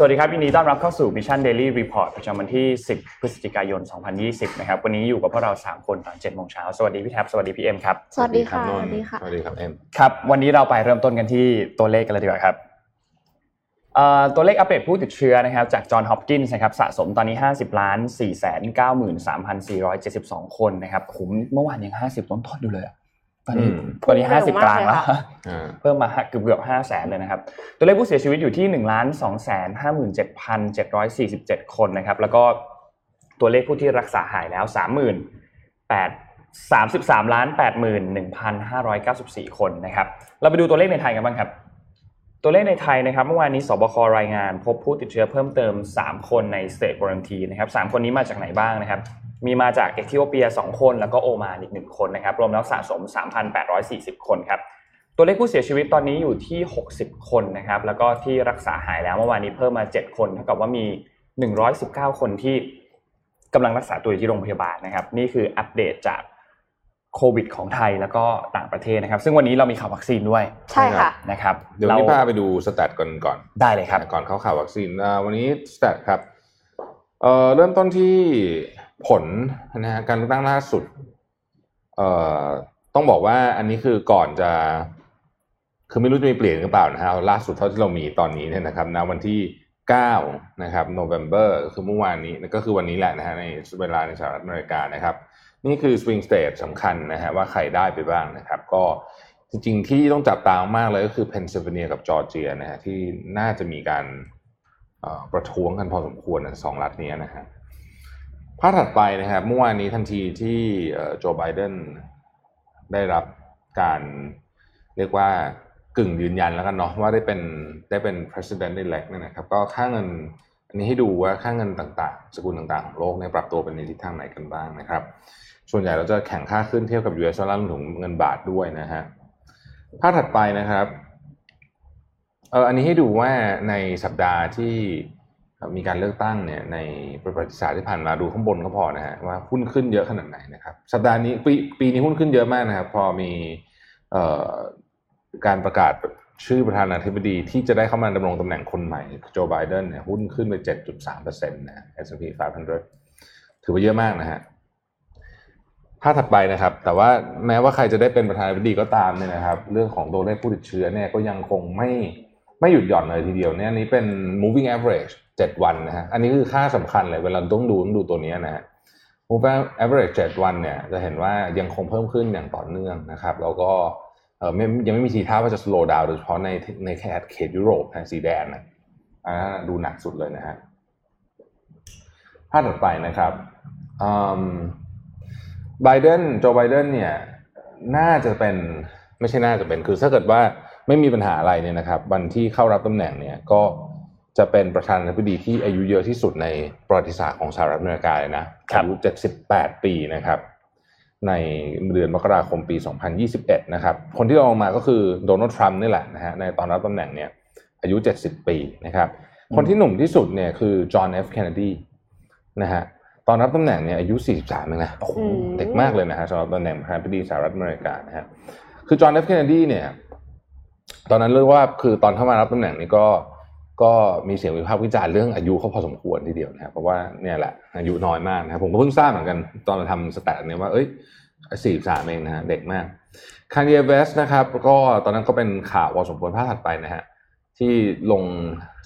สวัสดีครับยินดีต้อนรับเข้าสู่ Mission Daily Report ประจำวันที่ 10 พฤศจิกายน 2020 นะครับ วันนี้อยู่กับพวกเรา 3 คนตอน7โมงเช้า สวัสดีพี่แท็บ สวัสดีพี่เอ็มครับ สวัสดีค่ะนสนวัท์สดีค่ะ สวัสดีครับเอ็ม ครับ วันนี้เราไปเริ่มต้นกันที่ตัวเลขกันเลยดีกว่าครับเอ่อตัวเลขอัปเดตผู้ติดเชื้อนะครับ จากจอห์นฮอปกินส์นะครับ สะสมตอนนี้ 50ล้าน4 9 3 4 7 2 คนนะครับผมเมื่อวานยัง 50 ต้นๆอยู่เลยอะ ตอนนี้อืมตอนนี้พุ่งเร็ว50กลางมากเลยแล้วค่ะอ่าเพิ่มมาเกือบเกือบห้าแสนเลยนะครับ ตัวเลขผู้เสียชีวิตอยู่ที่หนึ่งล้านสองแสนห้าหมื่นเจ็ดพันเจ็ดร้อยสี่สิบเจ็ดคนนะครับ แล้วก็ตัวเลขผู้ที่รักษาหายแล้วสามหมื่นแปดสามสิบสามล้านแปดหมื่นหนึ่งพันห้าร้อยเก้าสิบสี่คนนะครับ เราไปดูตัวเลขในไทยกันบ้างครับ ตัวเลขในไทยนะครับ เมื่อวานนี้สบครายงาน พบผู้ติดเชื้อเพิ่มเติม 3 คนใน State Quarantine นะครับสามคนนี้มาจากไหนบ้างนะครับ มีมาจากเอธิโอเปีย 2 คน แล้วก็โอมานอีก 1 คนนะครับ รวมแล้วสะสม 3,840 คนครับ ตัวเลขผู้เสียชีวิตตอนนี้อยู่ที่ 60 คนนะครับ แล้วก็ที่รักษาหายแล้วเมื่อวานนี้เพิ่มมา 7 คนเท่ากับว่ามี 119 คนที่กำลังรักษาตัวอยู่ที่โรงพยาบาลนะครับ นี่คืออัปเดตจากโควิดของไทยแล้วก็ต่างประเทศนะครับ ซึ่งวันนี้เรามีข่าววัคซีนด้วยใช่ค่ะนะครับเดี๋ยววันนี้พาไปดูสแตทก่อนก่อนได้เลยครับก่อนเข้าข่าววัคซีนอ่าวันนี้stat ครับเอ่อเริ่มต้นที่ ผลนะฮะการเลือกตั้งล่าสุดเอ่อต้องบอกว่าอันนี้คือก่อนจะ คือไม่รู้จะมีเปลี่ยนหรือเปล่านะฮะล่าสุดเท่าที่เรามีตอนนี้เนี่ยนะครับณวันที่9นะครับโนเวม ber คือเมื่อวานนี้ก็คือวันนี้แหละนะฮะในเวลาในสหรัฐอเมริกานะครับ นี่คือ swing state สำคัญนะฮะว่าใครได้ไปบ้างนะครับ ก็จริงๆที่ต้องจับตามากเลยก็คือเพนซิลเวเนียกับจอร์เจียนะฮะที่น่าจะมีการประท้วงกันพอสมควรนะสองรัฐนี้นะฮะ ภาพถัดไปนะครับเมื่อวานนี้ทันทีที่โจไบเดนได้รับการเรียกว่ากึ่งยืนยันแล้วกันเนาะว่าได้เป็นได้เป็น president elect เนี่ยนะครับก็ค่าเงินอันนี้ให้ดูว่าค่าเงินต่างๆ สกุลต่างๆของโลกเนี่ยปรับตัวเป็นในทิศทางไหนกันบ้างนะครับ ส่วนใหญ่เราจะแข่งค่าขึ้นเทียบกับ US ดอลลาร์รวมถึงเงินบาทด้วยนะฮะภาพถัดไปนะครับเอออันนี้ให้ดูว่าในสัปดาห์ที่ มีการเลือกตั้งเนี่ยในประวัติศาสตร์ที่ผ่านมาดูข้างบนก็พอนะฮะว่าหุ้นขึ้นเยอะขนาดไหนนะครับ สัปดาห์นี้ปีปีนี้หุ้นขึ้นเยอะมากนะครับ พอมีออการประกาศชื่อประธานาธิบดีที่จะได้เข้ามาดำรงตำแหน่งคนใหม่โจไบเดนเนี่ยหุ้นขึ้นไป 7.3%นะ S&P 500 ถือว่าเยอะมากนะฮะภาพถัดไปนะครับ แต่ว่าแม้ว่าใครจะได้เป็นประธานาธิบดีก็ตามเนี่ยนะครับ เรื่องของตัวเลขผู้ติดเชื้อเนี่ยก็ยังคงไม่ ไม่หยุดหย่อนเลยทีเดียวเนี่ยอันนี้เป็น moving average 7 วันนะฮะอันนี้คือค่าสำคัญเลยเวลาต้องดูต้องดูตัวนี้นะฮะ moving average 7 วันเนี่ยจะเห็นว่ายังคงเพิ่มขึ้นอย่างต่อเนื่องนะครับ แล้วก็เออไม่ยังไม่มีทีท่าว่าจะ slow down โดยเฉพาะในในแคเขตยุโรปนะสีแดงนะอันนั้นดูหนักสุดเลยนะฮะภาพถัดไปนะครับอืมไบเดนโจไบเดนเนี่ยน่าจะเป็นไม่ใช่น่าจะเป็นคือถ้าเกิดว่า ไม่มีปัญหาอะไรเนี่ยนะครับวันที่เข้ารับตำแหน่งเนี่ยก็จะเป็นประธานาธิบดีที่อายุเยอะที่สุดในประวัติศาสตร์ของสหรัฐอเมริกาเลยนะครับอายุ 78 ปีนะครับในเดือนมกราคมปี 2021 นะครับ คนที่รองมาก็คือโดนัลด์ทรัมป์นี่แหละนะฮะในตอนรับตำแหน่งเนี่ยอายุ 70 ปีนะครับ คนที่หนุ่มที่สุดเนี่ยคือจอห์นเอฟเคนเนดีนะฮะตอนรับตำแหน่งเนี่ยอายุ 43เองนะอืมอืมเด็กมากเลยนะฮะสำหรับตำแหน่งประธานาธิบดีสหรัฐอเมริกานะฮะคือจอห์นเอฟเคนเนดีเนี่ย ตอนนั้นเรียกว่าคือตอนเข้ามารับตำแหน่งนี้ก็ก็มีเสียงวิพากษ์วิจารณ์เรื่องอายุเขาพอสมควรทีเดียวนะครับเพราะว่าเนี่ยแหละอายุน้อยมากนะครับผมก็เพิ่งทราบเหมือนกันตอนเราทำ stat เนี่ยว่าเอ้ยสี่สามเองนะฮะเด็กมากคานเยเวสนะครับก็ตอนนั้นก็เป็นข่าวพอสมควรภาพถัดไปนะฮะที่ลง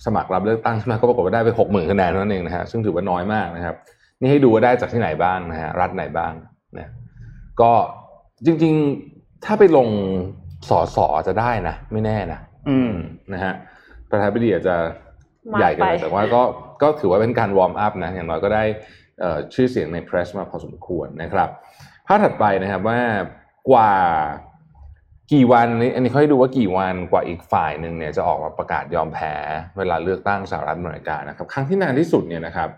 สมัครรับเลือกตั้งใช่ไหมก็ปรากฏว่าได้ไปหกหมื่นคะแนนนั้นเองนะฮะซึ่งถือว่าน้อยมากนะครับ นี่ให้ดูว่าได้จากที่ไหนบ้างนะฮะรัฐไหนบ้างนะก็จริงๆ ถ้าไปลง สอสอจะได้นะ ไม่แน่นะอืมนะฮะประธานาธิบดีอาจจะมากใหญ่เกันไปแต่ว่าก็ก็ถือว่าเป็นการวอร์มอัพนะ อย่างน้อยก็ได้เอ่อชื่อเสียงในเพรสมาพอสมควรนะครับภาพถัดไปนะครับว่ากว่ากี่วันนี้อันนี้เขาให้ดูว่ากี่วันกว่าอีกฝ่ายหนึ่งเนี่ยจะออกมาประกาศยอมแพ้เวลาเลือกตั้งสหรัฐอเมริกานะครับ ครั้งที่นานที่สุดเนี่ยนะครับ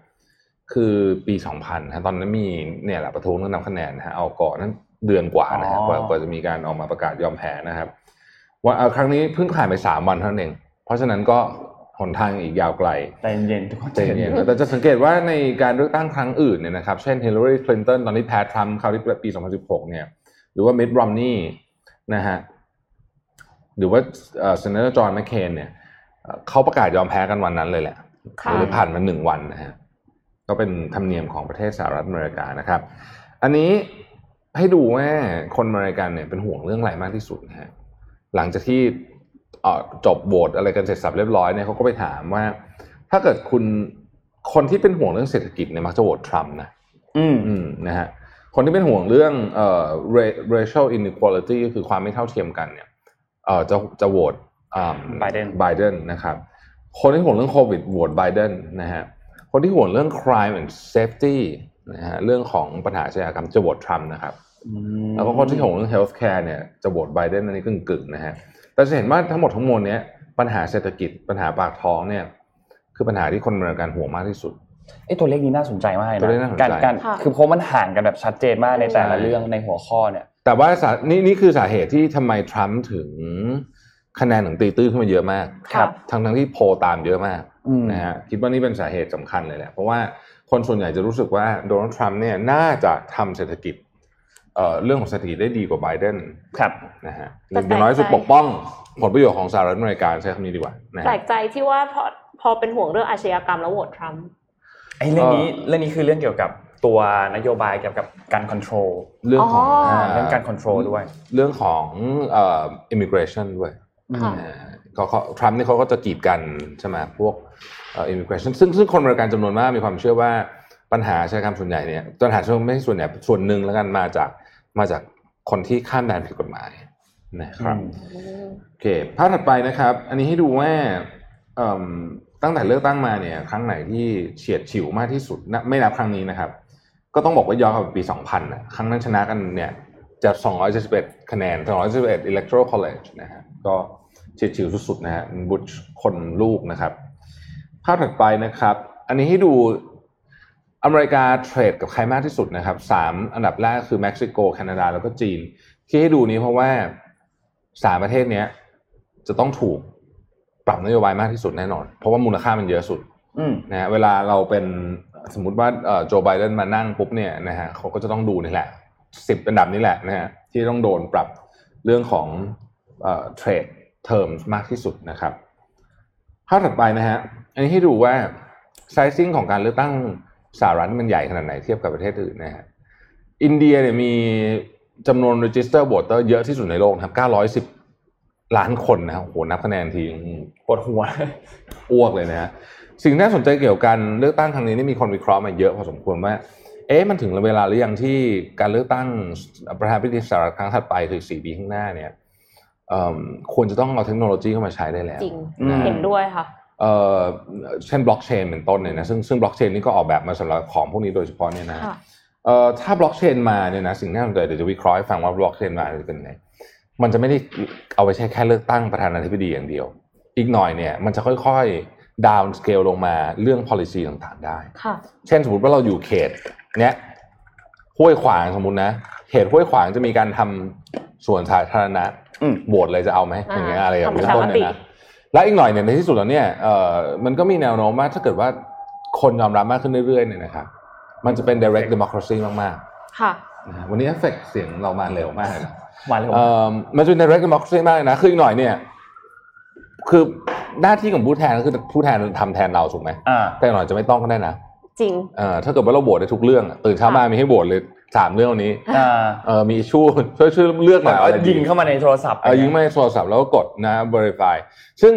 คือปี 2000นะตอนนั้นมีเนี่ยแหละประท้วงเรื่องนับคะแนนนะฮะเอาก่อนนั้น เดือนกว่านะฮะอ๋อกว่ากว่าจะมีการออกมาประกาศยอมแพ้นะครับ ว่าเอาครั้งนี้เพิ่งผ่านไปสามวันเท่านั้นเอง เพราะฉะนั้นก็หนทางอีกยาวไกลใจเย็นๆทุกคนใจเย็นๆแต่จะสังเกตว่าในการเลือกตั้งครั้งอื่นเนี่ยนะครับ เช่นฮิลลารีคลินตันตอนที่แพ้ทรัมป์คราวที่ปี 2016 เนี่ย หรือว่ามิตต์รอมนีย์นะฮะหรือว่าเอ่อ Senator จอห์นแมคเคนเนี่ยเอ่อเขาประกาศยอมแพ้กันวันนั้นเลยแหละค่ะหรือผ่านมาหนึ่งวันนะฮะก็เป็นธรรมเนียมของประเทศสหรัฐอเมริกานะครับ อันนี้ ให้ดูว่าคนอเมริกันเนี่ยเป็นห่วงเรื่องอะไรมากที่สุดนะฮะหลังจากที่เอ่อจบโหวตอะไรกันเสร็จสรรพเรียบร้อยเนี่ยเขาก็ไปถามว่า ถ้าเกิดคุณคนที่เป็นห่วงเรื่องเศรษฐกิจเนี่ยมักจะโหวตทรัมป์นะอืมอืมนะฮะคนที่เป็นห่วงเรื่องเอ่อ ra- racial inequality ก็คือความไม่เท่าเทียมกันเนี่ยเอ่อจะจะโหวตอ่า Biden ไบเดนนะครับคนที่ห่วงเรื่องโควิดโหวตไบเดนนะฮะคนที่ห่วงเรื่อง crime and safety นะฮะเรื่องของปัญหาอาชญากรรมจะโหวตทรัมป์นะครับแล้วก็คนที่ห่วงเรื่อง healthcare เนี่ยจะโหวตไบเดนอันนี้กึ่งๆนะฮะแต่จะเห็นว่าทั้งหมดทั้งมวลเนี้ยปัญหาเศรษฐกิจปัญหาปากท้องเนี่ยคือปัญหาที่คนอเมริกันห่วงมากที่สุดไอ้ตัวเลขนี้น่าสนใจมากเลยตัวเลขนะน่าสนใจการการค่ะคือเพราะมันห่างกันแบบชัดเจนมากในแต่ละใช่เรื่องในหัวข้อเนี่ย แต่ว่าสานี่นี่คือสาเหตุที่ทำไมทรัมป์ถึงคะแนนถึงตีตื้นขึ้นมาเยอะมากครับทั้งทั้งที่โพลตามเยอะมากอืมนะฮะคิดว่านี่เป็นสาเหตุสำคัญเลยแหละเพราะว่า คนส่วนใหญ่จะรู้สึกว่าโดนัลด์ทรัมป์เนี่ยน่าจะทำเศรษฐกิจเอ่อเรื่องของเศรษฐกิจได้ดีกว่าไบเดนครับนะฮะแต่อย่างน้อยที่สุดแปลกใจปกป้องผลประโยชน์ของสหรัฐอเมริกาใช้คำนี้ดีกว่านะแปลฮะกใจที่ว่าพอพอเป็นห่วงเรื่องอาชญากรรมแล้วโหวตทรัมป์ไอ้เรื่องนี้เอ่อเรื่องนี้คือเรื่องเกี่ยวกับตัวนโยบายเกี่ยวกับการ control เรื่องของอ๋ออ่าเรื่องการ control ด้วย เรื่องของเอ่อ immigration ด้วยค่ะอ่าเขาเขาทรัมป์นี่เขาก็จะกีดกันใช่ไหมพวกเอ่อ immigration ซึ่งซึ่งคนอเมริกันจำนวนมากมีความเชื่อว่าปัญหาอาชญากรรมส่วนใหญ่เนี่ยปัญหาไม่ใช่ส่วนใหญ่ส่วนหนึ่งแล้วกันมาจากมาจากคนที่ข้ามแดนผิดกฎหมายนะครับอืมโอเคภาพถัดไปนะครับ อันนี้ให้ดูว่าเอิ่มตั้งแต่เลือกตั้งมาเนี่ยครั้งไหนที่เฉียดฉิวมากที่สุดนะไม่นับครั้งนี้นะครับ ก็ต้องบอกว่าย้อนกลับไปปี 2000นะครั้งนั้นชนะกันเนี่ยจะ271คะแนน271 electoral college นะฮะก็เฉียดฉิวสุดๆนะฮะบุชคนลูกนะครับ ภาพถัดไปนะครับ อันนี้ให้ดูอเมริกาเทรดกับใครมากที่สุดนะครับสามอันดับแรกคือเม็กซิโกแคนาดาแล้วก็จีน ที่ให้ดูนี้เพราะว่าสามประเทศเนี้ยจะต้องถูกปรับนโยบายมากที่สุดแน่นอน เพราะว่ามูลค่ามันเยอะสุดอืมนะฮะเวลาเราเป็นสมมุติว่าเอ่อโจไบเดนมานั่งปุ๊บเนี่ยนะฮะเขาก็จะต้องดูนี่แหละสิบอันดับนี้แหละนะฮะที่ต้องโดนปรับเรื่องของเอ่อเทรดเทอมมากที่สุดนะครับภาพถัดไปนะฮะ อันนี้ให้ดูว่าไซซิ่งของการเลือกตั้งสหรัฐนี่มันใหญ่ขนาดไหนเทียบกับประเทศอื่นนะฮะอินเดียเนี่ยมีจำนวน register voter เยอะที่สุดในโลกนะครับ910 ล้านคนนะครับโอ้โหนับคะแนนทีปวดหัวอ้วกเลยนะฮะสิ่งที่น่าสนใจเกี่ยวกับการเลือกตั้งครั้งนี้นี่มีคนวิเคราะห์มาเยอะพอสมควรว่า เอ๊ะมันถึงเวลาหรือยังที่การเลือกตั้งประธานาธิบดีสหรัฐครั้งถัดไปคือสี่ปีข้างหน้าเนี่ยเอิ่มควรจะต้องเอาเทคโนโลยีเข้ามาใช้ได้แล้วจริงอืมเห็นด้วยค่ะ เอ่อเช่นบล็อกเชนเป็นต้นเนี่ยนะซึ่งซึ่งบล็อกเชนนี่ก็ออกแบบมาสำหรับของพวกนี้โดยเฉพาะเนี่ยนะค่ะเอ่อถ้าบล็อกเชนมาเนี่ยนะสิ่งที่น่าสนใจเดี๋ยวจะวิเคราะห์ให้ฟังว่าบล็อกเชนมาจะเป็นไงมันจะไม่ได้เอาไปใช้แค่เลือกตั้งประธานาธิบดีอย่างเดียว อีกหน่อยเนี่ยมันจะค่อยๆ down scale ลงมาเรื่อง policy ต่างๆได้ค่ะเช่นสมมติว่าเราอยู่เขตเนี้ยห้วยขวางสมมตินะเขตห้วยขวางจะมีการทำสวนสาธารณะอืมโหวตเลยจะเอาไหมอย่างเงี้ยอะไรอย่างเงี้ยทำประชาต้นเนี่ยมตินะ และอีกหน่อยเนี่ยในที่สุดแล้วเนี่ยเอ่อมันก็มีแนวโน้มว่าถ้าเกิดว่าคนยอมรับมากขึ้นเรื่อยๆเนี่ยนะครับมันจะเป็น direct democracy มากค่ะๆนะฮะวันนี้เอฟเฟกต์เสียงเรามาเร็วมากเลยนะมาเลยผมเอ่อมันจะเป็น direct democracy มากเลยนะคืออีกหน่อยเนี่ยคือหน้าที่ของผู้แทนก็คือผู้แทนทำแทนเราถูกไหมอ่าแต่อีกหน่อยจะไม่ต้องก็ได้นะ จริงเอ่อถ้าเกิดว่าเราโหวตได้ทุกเรื่องอะตื่นเช้ามามีให้โหวตเลย สามเรื่องนี้อ่าเออมีชูช่วยช่วยเลือกหน่อยแบบเอาว่าอะไรดียิงเข้ามาในโทรศัพท์เออยิงมาในโทรศัพท์แล้วก็กดนะ verify ซึ่ง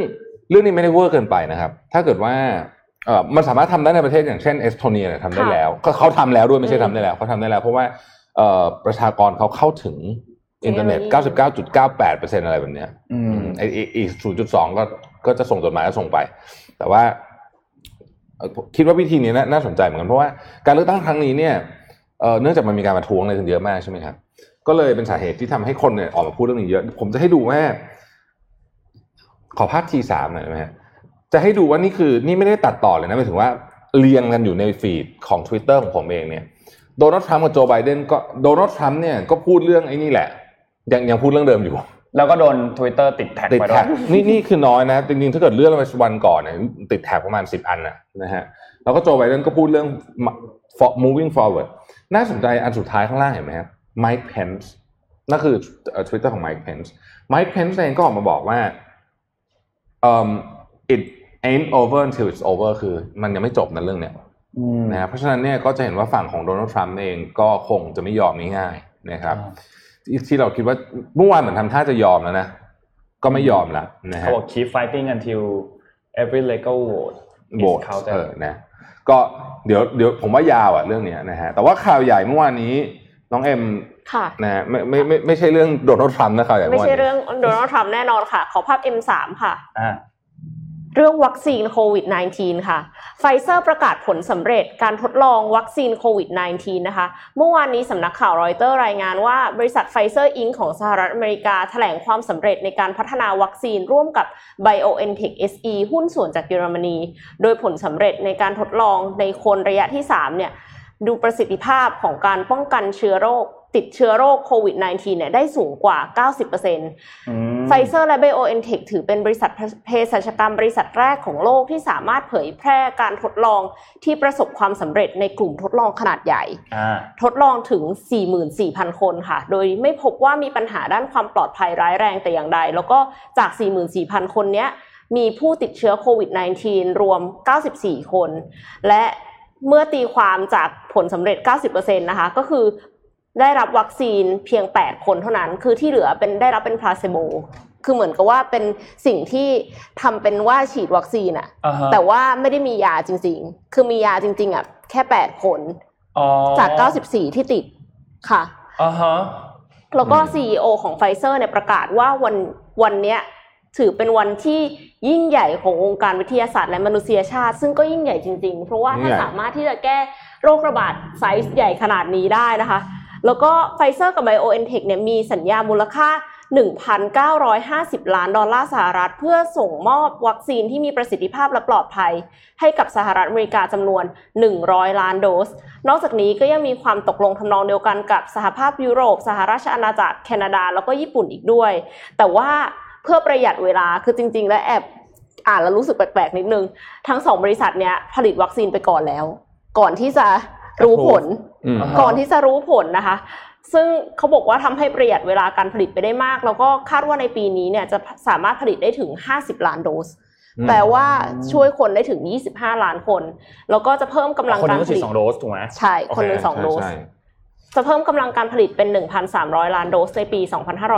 เรื่องนี้ไม่ได้เวอร์เกินไปนะครับ ถ้าเกิดว่าเออมันสามารถทำได้ในประเทศอย่างเช่นเอสโตเนียเนี่ยทำได้ค่ะแล้วก็เขาทำแล้วด้วยไม่ใช่อืมทำได้แล้วเขาทำได้แล้ว เพราะว่าเอ่อประชากรเขาเข้าถึงอินเทอร์เน็ต 99.98%อะไรแบบเนี้ยอืมไอ้ไอ้อีกศูนย์จุดสองก็ก็จะส่งจดหมายแล้วส่งไป แต่ว่าเอ่อคิดว่าวิธีนี้น่าน่าสนใจเหมือนกันเพราะว่าการเลือกตั้งครั้งนี้เนี่ย เอ่อเนื่องจากมันมีการประท้วงอะไรกันเยอะมากใช่ไหมครับก็เลยเป็นสาเหตุที่ทำให้คนเนี่ยออกมาพูดเรื่องนี้เยอะ ผมจะให้ดูว่า ขอภาพทีสามหน่อยได้ไหมฮะจะให้ดูว่านี่คือ นี่ไม่ได้ตัดต่อเลยนะหมายถึงว่าเรียงกันอยู่ในฟีดของ Twitter ของผมเองเนี่ยโดนัลด์ทรัมป์กับโจไบเดนก็โดนัลด์ทรัมป์เนี่ยก็พูดเรื่องไอ้นี่แหละ ยังยังพูดเรื่องเดิมอยู่ แล้วก็โดน Twitter ติดแท็กติดไปด้วแท็กนี่นี่คือน้อยนะ จริงๆ ถ้าเกิดเลื่อนไปวันก่อนเนี่ยติดแท็กประมาณสิบอันนะนะฮะแล้วก็โจไบเดนก็พูดเรื่อง for- moving forward น่าสนใจอันสุดท้ายข้างล่างเห็นไหมครับ Mike Pence นั่นคือทวิตเตอร์ของ Mike Pence Mike Pence เองก็ออกมาบอกว่า um, it ain't over until it's over คือมันยังไม่จบนะเรื่องเนี้ยอืมนะครับเพราะฉะนั้นเนี่ยก็จะเห็นว่าฝั่งของโดนัลด์ทรัมป์เองก็คงจะไม่ยอมง่ายๆนะครับที่ที่เราคิดว่าเมื่อวานเหมือนทำท่าจะยอมแล้วนะก็ไม่ยอมแล้วนะฮะเขาบอก keep fighting until every legal vote is โหวต counted เออนะ ก็เดี๋ยวเดี๋ยวผมว่ายาวอะเรื่องเนี้ยนะฮะแต่ว่าข่าวใหญ่เมื่อวานนี้น้องเอ็มค่ะนะฮะไม่ไม่ไม่ไม่ใช่เรื่องโดนัลด์ทรัมป์นะข่าวใหญ่ไม่เมื่อวานใช่นี้เรื่องโดนัลด์ทรัมป์แน่นอนค่ะ ขอภาพ M3 ค่ะอ่า เรื่องวัคซีนโควิด -19 ค่ะ ไฟเซอร์ประกาศผลสำเร็จการทดลองวัคซีนโควิด -19 นะคะ เมื่อวานนี้สำนักข่าวรอยเตอร์รายงานว่า บริษัทไฟเซอร์ Inc. ของสหรัฐอเมริกาแถลงความสำเร็จในการพัฒนาวัคซีนร่วมกับ BioNTech SE หุ้นส่วนจากเยอรมนี โดยผลสำเร็จในการทดลองในคนระยะที่ 3 เนี่ยดูประสิทธิภาพของการป้องกันเชื้อโรค ติดเชื้อโรคโควิด -19 เนี่ยได้สูงกว่า 90%อืมไฟเซอร์และ BioNTech ถือเป็นบริษัทเภสัชกรรมบริษัทแรกของโลกที่สามารถเผยแพร่การทดลองที่ประสบความสำเร็จในกลุ่มทดลองขนาดใหญ่อ่าทดลองถึง 44,000 คนค่ะ โดยไม่พบว่ามีปัญหาด้านความปลอดภัยร้ายแรงแต่อย่างใด แล้วก็จาก 44,000 คนเนี้ยมีผู้ติดเชื้อโควิด -19 รวม 94 คน และเมื่อตีความจากผลสำเร็จ 90%นะคะ ก็คือ ได้รับวัคซีนเพียง 8 คนเท่านั้น คือที่เหลือเป็นได้รับเป็นพลาเซโบคือเหมือนกับว่าเป็นสิ่งที่ทำเป็นว่าฉีดวัคซีนอะอ่าฮะแต่ว่าไม่ได้มียาจริง ๆ คือมียาจริง ๆอะแค่ 8 คนอ๋อจาก 94 ที่ติดค่ะอ่าฮะแล้วก็อืม CEO ของไฟเซอร์เนี่ยประกาศว่าวันวันเนี้ยถือเป็นวันที่ยิ่งใหญ่ขององค์การวิทยาศาสตร์และมนุษยชาติ ซึ่งก็ยิ่งใหญ่จริง ๆ เพราะว่าถ้าสามารถที่จะแก้โรคระบาดไซส์ใหญ่ขนาดนี้ได้นะคะ แล้วก็ไฟเซอร์กับ BioNTech เทคเนี่ยมีสัญญามูลค่า 1,950 ล้านดอลลาร์สหรัฐ เพื่อส่งมอบวัคซีนที่มีประสิทธิภาพและปลอดภัย ให้กับสหรัฐอเมริกาจำนวน 100 ล้านโดส นอกจากนี้ก็ยังมีความตกลงทำนองเดียวกันกับสหภาพยุโรป สหราชอาณาจักรแคนาดา แล้วก็ญี่ปุ่นอีกด้วย แต่ว่าเพื่อประหยัดเวลาคือจริง ๆ และแอบอ่านแล้วรู้สึกแปลกๆ นิดนึง ทั้งสองบริษัทเนี้ยผลิตวัคซีนไปก่อนแล้ว ก่อนที่จะ รู้ผลอืมอ่าฮะก่อนที่จะรู้ผลนะคะ ซึ่งเขาบอกว่าทำให้ประหยัดเวลาการผลิตไปได้มาก แล้วก็คาดว่าในปีนี้เนี่ยจะสามารถผลิตได้ถึง 50 ล้านโดสอืมแปลว่าช่วยคนได้ถึง 25 ล้านคน แล้วก็จะเพิ่มกำลังคนหกานึรงก็ผฉีดลิตสองโดสถูกไหมใช่คนหนึ่งโอเคสองโดสใช่จะเพิ่มกำลังการผลิตเป็น 1,300 ล้านโดสในปี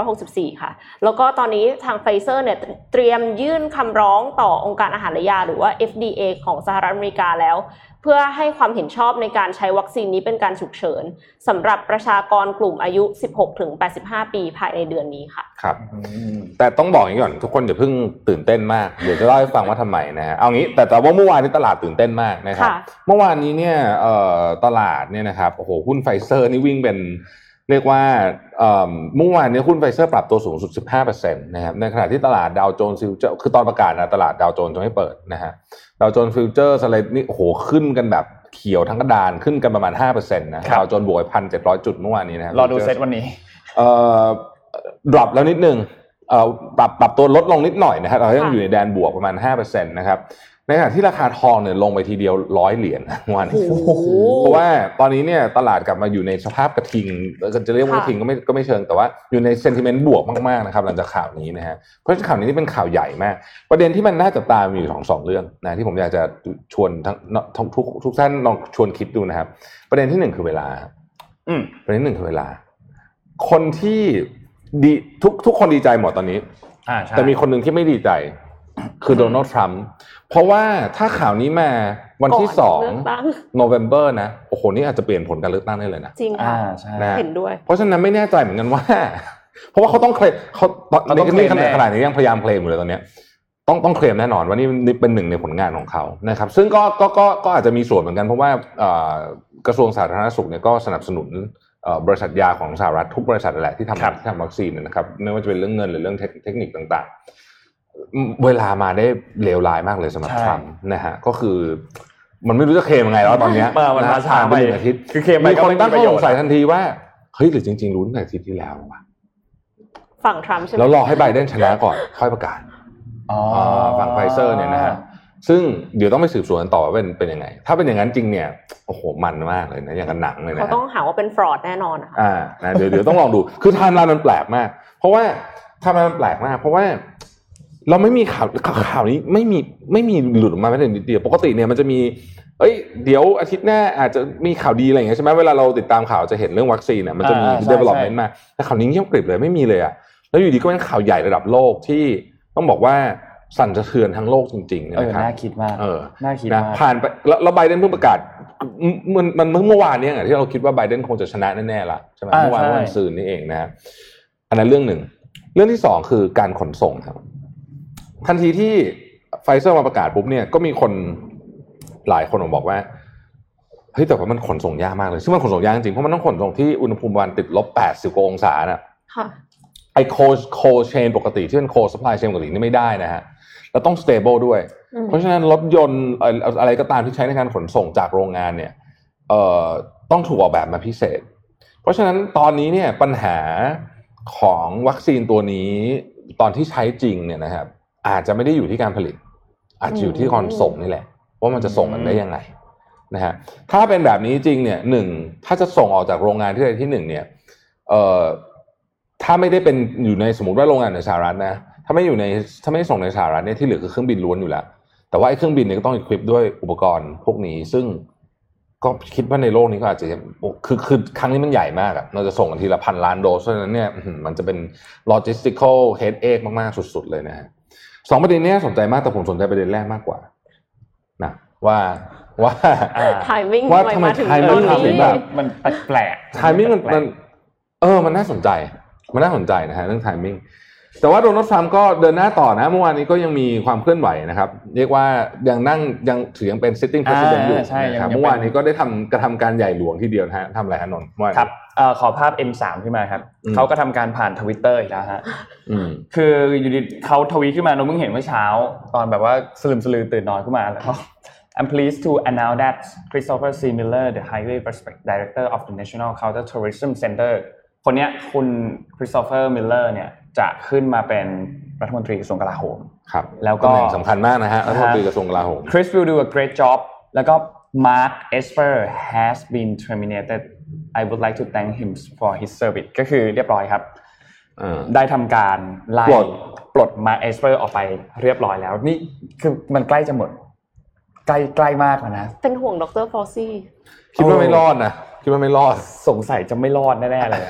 2564 ค่ะ แล้วก็ตอนนี้ทางไฟเซอร์เนี่ยเตรียมยื่นคำร้องต่อองค์การอาหารและยา หรือว่า FDA ของสหรัฐอเมริกาแล้วเพื่อให้ความเห็นชอบในการใช้วัคซีนนี้เป็นการฉุกเฉินสำหรับประชากรกลุ่มอายุ 16-85 ปีภายในเดือนนี้ค่ะ ครับอืมแต่ต้องบอกอย่างนี้ก่อนทุกคนอย่าเพิ่งตื่นเต้นมาก เดี๋ยวจะเล่าให้ฟังว่าทำไมนะฮะเอางี้แต่แต่ว่าเมื่อวานนี้ตลาดตื่นเต้นมากนะครับค่ะเมื่อวานนี้เนี่ยเอ่อตลาดเนี่ยนะครับโอ้โหหุ้นไฟเซอร์นี่วิ่งเป็น เรียกว่าเอ่อเมื่อวานนี้หุ้นไฟเซอร์ปรับตัวสูงสุด 15%นะครับในขณะที่ตลาดดาวโจนส์ฟิวเจอร์คือตอนประกาศนะตลาดดาวโจนส์จะไม่เปิดนะฮะดาวโจนส์ futures ไลด์นี่โอ้โหขึ้นกันแบบเขียวทั้งกระดานขึ้นกันประมาณ5%นะครับดาวโจนส์บวกไปพันเจ็ดร้อยจุดเมื่อวานนี้นะครับรอดูเซตวันนี้เอ่อ drop แล้วนิดนึงเอ่อปรับปรับตัวลดลงนิดหน่อยนะครับเรายังค่ะอยู่ในแดนบวกประมาณ5%นะครับ ในขณะที่ราคาทองเนี่ยลงไปทีเดียวร้อยเหรียญเมื่อวานนี้โอ้โหเพราะว่าตอนนี้เนี่ยตลาดกลับมาอยู่ในสภาพกระทิงจะเรียกว่าค่ะกระทิงก็ไม่ก็ไม่เชิงแต่ว่าอยู่ในเซนติเมนต์บวกมากๆนะครับหลังจากข่าวนี้นะฮะเพราะฉะนั้นข่าวนี้นี่เป็นข่าวใหญ่มาก ประเด็นที่มันน่าจะตามมีอยู่สองสองเรื่องนะที่ผมอยากจะชวนทั้งทั้งทุกทุกท่านลองชวนคิดดูนะครับ ประเด็นที่หนึ่งคือเวลาอืมประเด็นที่หนึ่งคือเวลา คนที่ดีทุกทุกคนดีใจหมดตอนนี้อ่าใช่แต่มีคนหนึ่งที่ไม่ดีใจ คือโดนัลด์ทรัมป์ เพราะว่าถ้าข่าวนี้มาวันที่สองก่นเลือกตั้งโนเวม ber นะโอ้โหนี่อาจจะเปลี่ยนผลการเลือกตั้งได้เลยนะจริงอ่าค่ะใช่นะเห็นด้วย เพราะฉะนั้นไม่แน่ใจเหมือนกันว่า เพราะว่าเขาต้องเคลมเขาตอนเขาต้องนี่เคลมขนาดแน่ขนาดนี้ยังพยายามเคลมอยู่เลยตอนเนี้ยต้องต้องเคลมแน่นอนว่านี่นี่เป็นหนึ่งในผลงานของเขานะครับ ซึ่งก็ก็ก็ก็อาจจะมีส่วนเหมือนกันเพราะว่าเอ่อกระทรวงสาธารณสุขเนี่ยก็สนับสนุนเอ่อบริษัทยาของสหรัฐทุกบริษัทนั่นแหละที่ทำครับที่ทำวัคซีนเนยนะครับไม่ว่าจะเป็นเรื่องเงินหรือเรื่องเทคเทคนิคต่างๆอืม เวลามาได้เลวร้ายมากเลยสำหรับใช่ทรัมป์นะฮะก็คือมันไม่รู้จะเคลมยังไงแล้วตอนเนี้ยมามันะมาช้าผ่นไปหนึ่งอาทิตย์คือเคลมไปมีก็คนไม่มีตั้งประข้อโยสชงน์สัยทันทีว่าเฮ้ยหรือจริง ๆ รู้ตั้งแต่อาทิตย์ที่แล้ววะฝั่งทรัมป์ใช่ไหมแล้วรอให้ไบเดนชนะก่อนค่อยประกาศอ๋อฝั่งไฟเซอร์เนี่ยนะฮะซึ่งเดี๋ยวต้องไปสืบสวนกันต่อว่าเป็นเป็นยังไง ถ้าเป็นอย่างนั้นจริงเนี่ยโอ้โหมันมากเลยนะอย่างกับหนังเลยนะเขาฮะต้องหาว่าเป็นฟรอดแน่นอนอะอ่านะเดี๋ยวเดี๋ยวต้องลองดูคือไทม์ไลน์มันแปลกมาก เพราะว่าไทม์ไลน์มันแปลกมาก เพราะว่า เราไม่มีข่าวข่าวข่าวนี้ไม่มีไม่มีหลุดออกมาแม้แต่นิดเดียวปกติเนี่ยมันจะมี เอ้ยเดี๋ยวอาทิตย์หน้าอาจจะมีข่าวดีอะไรอย่างเงี้ยใช่ไหมเวลาเราติดตามข่าวจะเห็นเรื่องวัคซีนเนี่ยมันจะมีอ่าใช่ development ใช่มาแต่ข่าวนี้เงียบกริบเลยไม่มีเลยอะแล้วอยู่ดีก็เป็นข่าวใหญ่ระดับโลกที่ต้องบอกว่าสั่นสะเทือนทั้งโลกจริงๆเออนะครับน่าคิดมากเออน่าคิดนะมากผ่านไปแล้วแล้วไบเดนเพิ่งประกาศมันมันมันเมื่อวานเนี้ที่เราคิดว่าไบเดนคงจะชนะแน่ๆละใช่ไหมอ่าเมื่อวานใช่เมื่อวันซืนนี่เองนะฮะอันนั้นเรื่องหนึ่ง เรื่องที่สองคือการขนส่งครับ ทันทีที่ไฟเซอร์มาประกาศปุ๊บเนี่ยก็มีคนหลายคนบอกว่าเฮ้ยแต่ว่ามันขนส่งยากมากเลยซึ่งมันขนส่งยากจริงๆเพราะมันต้องขนส่งที่อุณหภูมิวันติดลบแปดสิบกว่าองศาน่ะค่ะไอ cold cold chain ปกติที่เป็น cold supply chain ปกตินี่ไม่ได้นะฮะแล้วต้อง stable ด้วยอืมเพราะฉะนั้นรถยนต์เอ่ออะไรก็ตามที่ใช้ในการขนส่งจากโรงงานเนี่ยเอ่อต้องถูกออกแบบมาพิเศษ เพราะฉะนั้นตอนนี้เนี่ยปัญหาของวัคซีนตัวนี้ตอนที่ใช้จริงเนี่ยนะครับ อาจจะไม่ได้อยู่ที่การผลิต อาจจะอยู่ที่การส่งนี่แหละ ว่ามันจะส่งกันได้ยังไงนะฮะถ้าเป็นแบบนี้จริงเนี่ยหนึ่งถ้าจะส่งออกจากโรงงานที่ใดที่หนึ่งเนี่ยเอ่อถ้าไม่ได้เป็นอยู่ในสมมติว่าโรงงานในสหรัฐนะถ้าไม่อยู่ในถ้าไม่ได้ส่งในสหรัฐเนี่ยที่เหลือคือเครื่องบินล้วนอยู่แล้ว แต่ว่าไอ้เครื่องบินเนี่ยก็ต้องอีควิปด้วยอุปกรณ์พวกนี้ ซึ่งก็คิดว่าในโลกนี้ก็อาจจะโอ้คือคือครั้งนี้มันใหญ่มากอะเราจะส่งกันทีละพันล้านโดสเพราะฉะนั้นเนี่ยอื้อหือมันจะเป็น logistical headache มาก ๆ สุด ๆ เลยนะฮะ สองประเด็นเนี้ยสนใจมากแต่ผมสนใจประเด็นแรกมากกว่านะว่าว่าอ่า timing ว่าทำไมทำไมมาถึง timing ตอนทำถึงนี้แบบมันแปลกๆ timing มันแปลกมันเออ มันน่าสนใจ มันน่าสนใจนะฮะเรื่อง timing แต่ว่าโดนัลด์ทรัมป์ก็เดินหน้าต่อนะเมื่อวานนี้ก็ยังมีความเคลื่อนไหวนะครับ เรียกว่ายังนั่งยังถือยังเป็น sitting president อยู่อ่าใช่ยังนะครับยังเป็นเมื่อวานนี้ก็ได้ทำกระทำการใหญ่หลวงทีเดียวนะฮะทำอะไรฮะนนท์เมื่อวานครับเอ่อขอภาพ M3 ขึ้นมาครับอืมเขาก็ทำการผ่านทวิตเตอร์อีกแล้วฮะอืมคืออยู่ดีเขาทวีตขึ้นมาเราเพิ่งเห็นเมื่อเช้า ตอนแบบว่าสลืมสลือตื่นนอนขึ้นมาแล้วก็ I'm pleased to announce that Christopher C. Miller the highly respected director of the National Counterterrorism Center คนเนี้ยคุณ Christopher Miller เนี่ย จะขึ้นมาเป็นรัฐมนตรีกระทรวงกลาโหมครับแล้วก็ตำแหน่งสำคัญมากนะฮะรัฐมนตรีกระทรวงกลาโหม Chris will do a great job แล้วก็ Mark Esper has been terminated I would like to thank him for his service ก็คือเรียบร้อยครับเออได้ทำการไล่ปลดปลดมาร์คเอสเปอร์ออกไปเรียบร้อยแล้ว นี่คือมันใกล้จะหมด ใกล้ใกล้มากแล้วนะ เป็นห่วงดร.ฟอซี่คิดว่าไม่รอดนะคิดว่าไม่รอด สงสัยจะไม่รอดแน่ๆเลย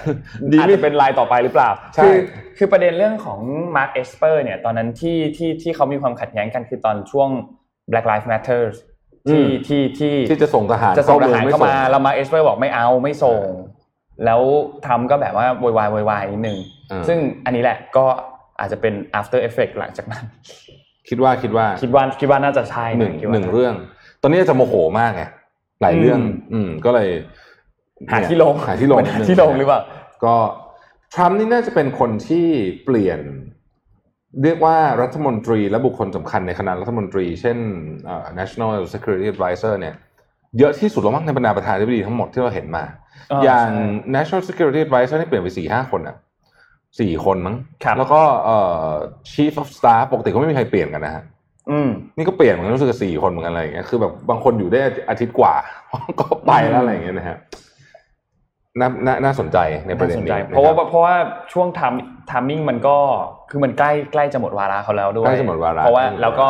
ดีอาจไม่จะเป็นรายต่อไปหรือเปล่าใช่คือคือประเด็นเรื่องของมาร์ e เอสเปอร์เนี่ยตอนนั้นที่ที่ที่เขามีความขัดแย้งกันคือตอนช่วง Black Lives Matter ที่ที่ที่ที่จะส่งทหารจะส่งทมือหารไม่เข้าส่งมาแล้วมาเอสเปอร์บอกไม่เอาไม่ส่ง แล้วทรัมป์ก็แบบว่าโวยวายโวยวายนิดนึงอ่าซึ่งอันนี้แหละก็อาจจะเป็น after effect หลังจากนั้น คิดว่าคิดว่าคิดว่าคิดว่าน่าจะใช่หนึ่งคิดว่าหนึ่งเรื่อง ตอนนี้จะโมโหมากไงหลายเรื่อง อืมอืมก็เลย หาที่ลงหาที่ลงเหมือนหาที่ลงหรือเปล่าก็ทรัมป์นี่น่าจะเป็นคนที่เปลี่ยน เรียกว่ารัฐมนตรีและบุคคลสำคัญในคณะรัฐมนตรี เช่นเอ่อ national security advisor เนี่ยเยอะที่สุดแล้วมั้งในบรรดาประธานาธิบดีทั้งหมดที่เราเห็นมาอ่าอย่างใช่ national security advisor นี่เปลี่ยนไปสี่ห้าคนอะสี่คนมั้งครับแล้วก็เอ่อ chief of staff ปกติก็ไม่มีใครเปลี่ยนกันนะฮะอืมนี่ก็เปลี่ยนเหมือนกันรู้สึกสี่คนเหมือนกันอะไรอย่างเงี้ยคือแบบบางคนอยู่ได้อาทิตย์กว่าก็ไปแล้วอะไรอย่างเงี้ยนะฮะ น่าน่าน่าสนใจในประน่าเด็นสนนี้ใจนคบเพราะว่าเพราะว่าช่วงทำทามมิ่งมันก็คือมันใกล้ใกล้จะหมดวาระเขาแล้วด้วยใกล้จะหมดวาระเพราะว่าแล้วก็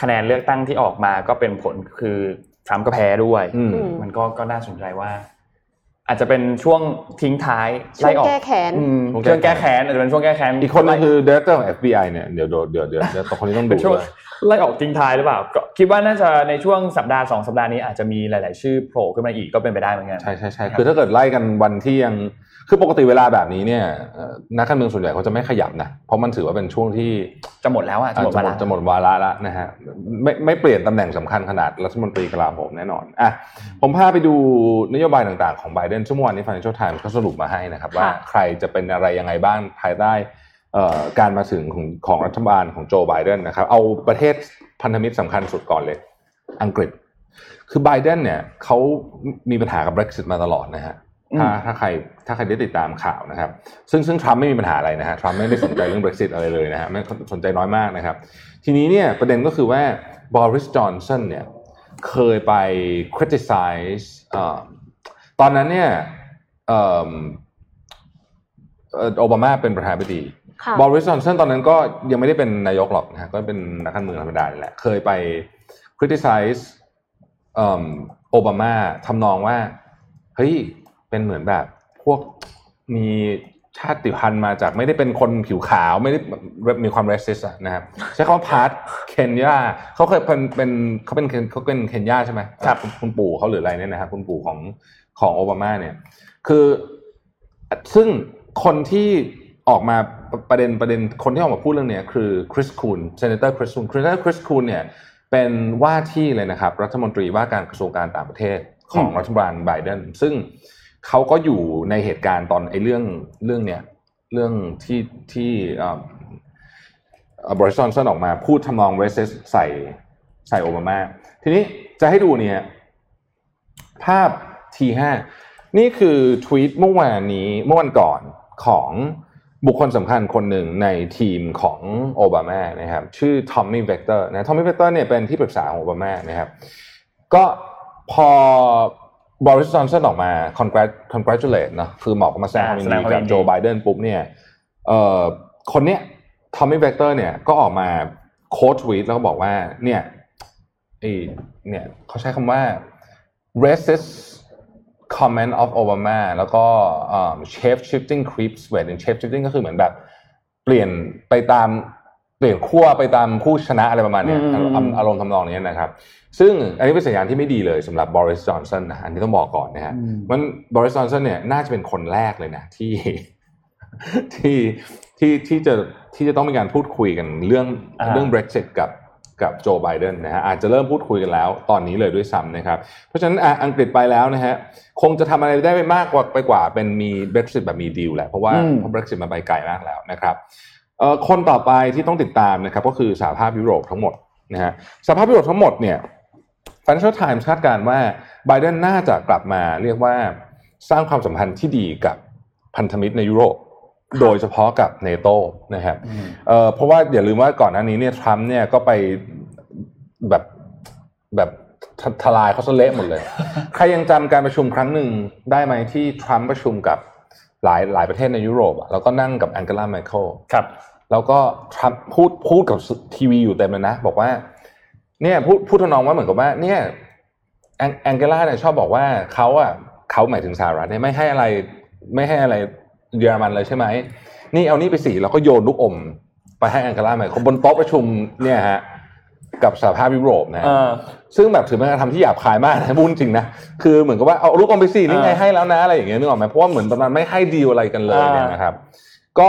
คะแนนเลือกตั้งที่ออกมาก็เป็นผลคือทรัมป์ก็แพ้ด้วยอืมอืมมันก็ก็น่าสนใจว่า อาจจะเป็นช่วงทิ้งท้ายช่วไล่งออกแก้แค้นอืมช่วงช่วงแก้แก้แค้แค้นนอาจจะเป็นช่วงแก้แค้นอีกคนนึงคือ director ของ FBI เนี่ยเดี๋ยวเดี๋ยวเดี๋ยวเดี๋ยวเดี๋ยวคนนี้ต้องดูเป็นช่วงด้วยไล่ออกทิ้งท้ายหรือเปล่าก็คิดว่าน่าจะในช่วงสัปดาห์สองสัปดาห์นี้อาจจะมีหลาย ๆ ชื่อโผล่ขึ้นมาอีกก็เป็นไปได้เหมือนกันใช่ใช่ใช่คือถ้าเกิดไล่กันวันที่ยัง คือปกติเวลาแบบนี้เนี่ยนักการเมืองส่วนใหญ่เขาจะไม่ขยับนะเพราะมันถือว่าเป็นช่วงที่จะหมดแล้วอะจะหมดวาระจะหมดวาระแล้วนะฮะไม่ไม่เปลี่ยนตำแหน่งสำคัญขนาดรัฐมนตรีกลาโหมแน่นอนอะผมพาไปดูนโยบายต่างๆของไบเดนชั่วโมงนี้ Financial Times ก็สรุปมาให้นะครับ ว่าใครจะเป็นอะไรยังไงบ้างภายใต้การมาถึงของของรัฐบาลของโจไบเดนนะครับ เอาประเทศพันธมิตรสำคัญสุดก่อนเลย อังกฤษ คือไบเดนเนี่ยเขามีปัญหากับ Brexit มาตลอดนะฮะ ถ้าถ้าใครถ้าใครได้ติดตามข่าวนะครับ ซึ่งซึ่งทรัมป์ไม่มีปัญหาอะไรนะฮะทรัมป์ไม่ได้สนใจเรื่อง Brexit อะไรเลยนะฮะไม่สนใจน้อยมากนะครับ ทีนี้เนี่ยประเด็นก็คือว่าบริสจอนสันเนี่ยเคยไป criticize ตอนนั้นเนี่ยโอบามาเป็นประธานาธิบดีบริสจอนสันตอนนั้นก็ยังไม่ได้เป็นนายกหรอกนะก็เป็นนักการเมืองธรรมดาแหละเคยไป criticize โอบามาทำนองว่าเฮ้ย เป็นเหมือนแบบ พวกมีชาติพันธุ์มาจากไม่ได้เป็นคนผิวขาวไม่ได้มีความ racist นะครับใช้คำว่า part เคนยาเขาเคยเป็นเป็นเขาเป็นเขาเป็นเคนยาใช่ไหมครับคุณปู่เขาหรืออะไรเนี่ยนะครับคุณปู่ของของโอบามาเนี่ย คือซึ่งคนที่ออกมาประเด็นประเด็นคนที่ออกมาพูดเรื่องนี้คือคริสคูน senator คริสคูน senator คริสคูนเนี่ยเป็นว่าที่เลยนะครับ รัฐมนตรีว่าการกระทรวงการต่างประเทศของรัฐบาลไบเดนซึ่ง เขาก็อยู่ในเหตุการณ์ตอนไอ้เรื่องเรื่องเนี้ยเรื่องที่ที่บอริสจอห์นสันออกมาพูดทำนอง racist ใส่ใส่โอบามา ทีนี้จะให้ดูเนี่ยภาพที่ห้านี่คือทวีตเมื่อวานนี้เมื่อวันก่อนของบุคคลสำคัญคนหนึ่งในทีมของโอบามานะครับชื่อทอมมี่เวกเตอร์นะทอมมี่เวกเตอร์เนี่ยเป็นที่ปรึกษาของโอบามานะครับก็พอ บริสจอนสันออกมา congratulate นะคือหมอกมาแสดงความยินดีกับโจไบเดนปุ๊บเนี่ยเอ่อคนเนี้ยทอมมี่เวกเตอร์เนี่ยก็ออกมาโค้ดทวีตแล้วก็บอกว่าเนี่ยไอเนี่ยเขาใช้คำว่า racist comment of Obama แล้วก็ shape shifting creeps w e t shape shifting ก็คือเหมือนแบบ เปลี่ยนไปตาม เปลี่ยนขั้วไปตามผู้ชนะอะไรประมาณนี้อารมณ์ทำนองนี้นะครับ ซึ่งอันนี้เป็นสัญญาณที่ไม่ดีเลยสำหรับบริสจอนสันนะอันนี้ต้องบอกก่อนนะฮะมันบริสจอนสันเนี่ยน่าจะเป็นคนแรกเลยนะที่ที่ที่ที่จะที่จะต้องมีการพูดคุยกันเรื่องเรื่อง Brexit กับกับโจไบเดนนะฮะอาจจะเริ่มพูดคุยกันแล้ว ตอนนี้เลยด้วยซ้ำนะครับเพราะฉะนั้นอังกฤษไปแล้วนะฮะคงจะทำอะไรได้ไม่มากกว่าไปกว่าเป็นมี Brexit แบบมีดีลแหละเพราะว่าเพราะ Brexit มาไปไกลมากแล้วนะครับ คนต่อไปที่ต้องติดตามนะครับก็คือสหภาพยุโรปทั้งหมดนะฮะสหภาพยุโรปทั้งหมดเนี่ย Financial Times คาดการณ์ว่าไบเดนน่าจะกลับมาเรียกว่าสร้างความสัมพันธ์ที่ดีกับพันธมิตรในยุโรปโดยเฉพาะกับเนโตนะครับเเพราะว่าอย่าลืมว่าก่อนหน้านี้เนี่ยทรัมป์เนี่ยก็ไปแบบแบบทลายเขาซะเละหมดเลย ใครยังจำการประชุมครั้งหนึ่งได้ไหมที่ทรัมป์ประชุมกับหลายหลายประเทศในยุโรปอะแล้วก็นั่งกับแองเกลาไมเคิลครับ แล้วก็ทรัมป์พูดพูดกับทีวีอยู่เต็มเลยนะ บอกว่าเนี่ยพูดพูดทนองว่าเหมือนกับว่า เนี่ยแองเกล่าเนี่ยชอบบอกว่าเขาอะเขาหมายถึงสหรัฐเนี่ยไม่ให้อะไรไม่ให้อะไรเยอรมันเลยใช่ไหมนี่เอานี่ไปสีแล้วก็โยนลูกอม ไปให้แองเกล่าใหม่บนโต๊ะประชุมเนี่ยฮะกับสหภาพยุโรปนะซึ่งแบบถือเป็นการทำที่หยาบคายมากนะพูดจริงนะคือเหมือนกับว่าเอาลูกอมไปสีนี่ไงให้แล้วนะอะไรอย่างเงี้ยนึกออกไหมเพราะว่าเหมือนตอนนั้นไม่ให้ดีลอะไรกันเลยเนี่ยนะครับ ก็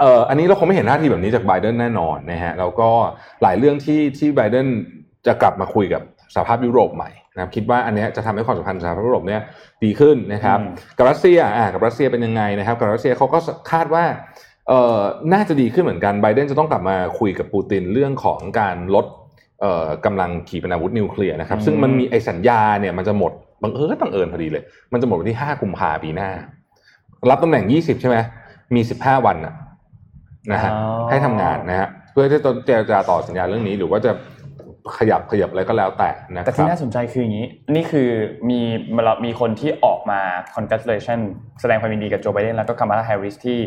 เอ่ออันนี้เราคงไม่เห็นท่าทีแบบนี้จากไบเดนแน่นอนนะฮะแล้วก็หลายเรื่องที่ที่ไบเดนจะกลับมาคุยกับสหภาพยุโรปใหม่นะครับคิดว่าอันนี้จะทำให้ความสัมพันธ์สหภาพยุโรปเนี่ยดีขึ้นนะครับกับรัสเซียอ่ากับรัสเซียเป็นยังไงนะครับกับรัสเซียเขาก็คาดว่าเอ่อน่าจะดีขึ้นเหมือนกันไบเดนจะต้องกลับมาคุยกับปูตินเรื่องของการลดเอ่อกำลังขีปนาวุธนิวเคลียร์นะครับซึ่งมันมีไอสัญญาเนี่ยมันจะหมดบังเอิญบังเอิญพอดีเลย มันจะหมดวันที่ 5 กุมภาปีหน้า รับตำแหน่ง 20 ใช่ไหมมี 15 วันอะ นะฮะให้ทำงานนะฮะเพื่อที่จะเจรจาต่อสัญญาเรื่องนี้หรือว่าจะขยับขยับอะไรก็แล้วแต่นะแต่ที่น่าสนใจคืออย่างนี้ นี่คือมีเรามีคนที่ออกมา congratulation แสดงความยินดีกับโจไบเดนแล้วก็คามาลาแฮร์ริสที่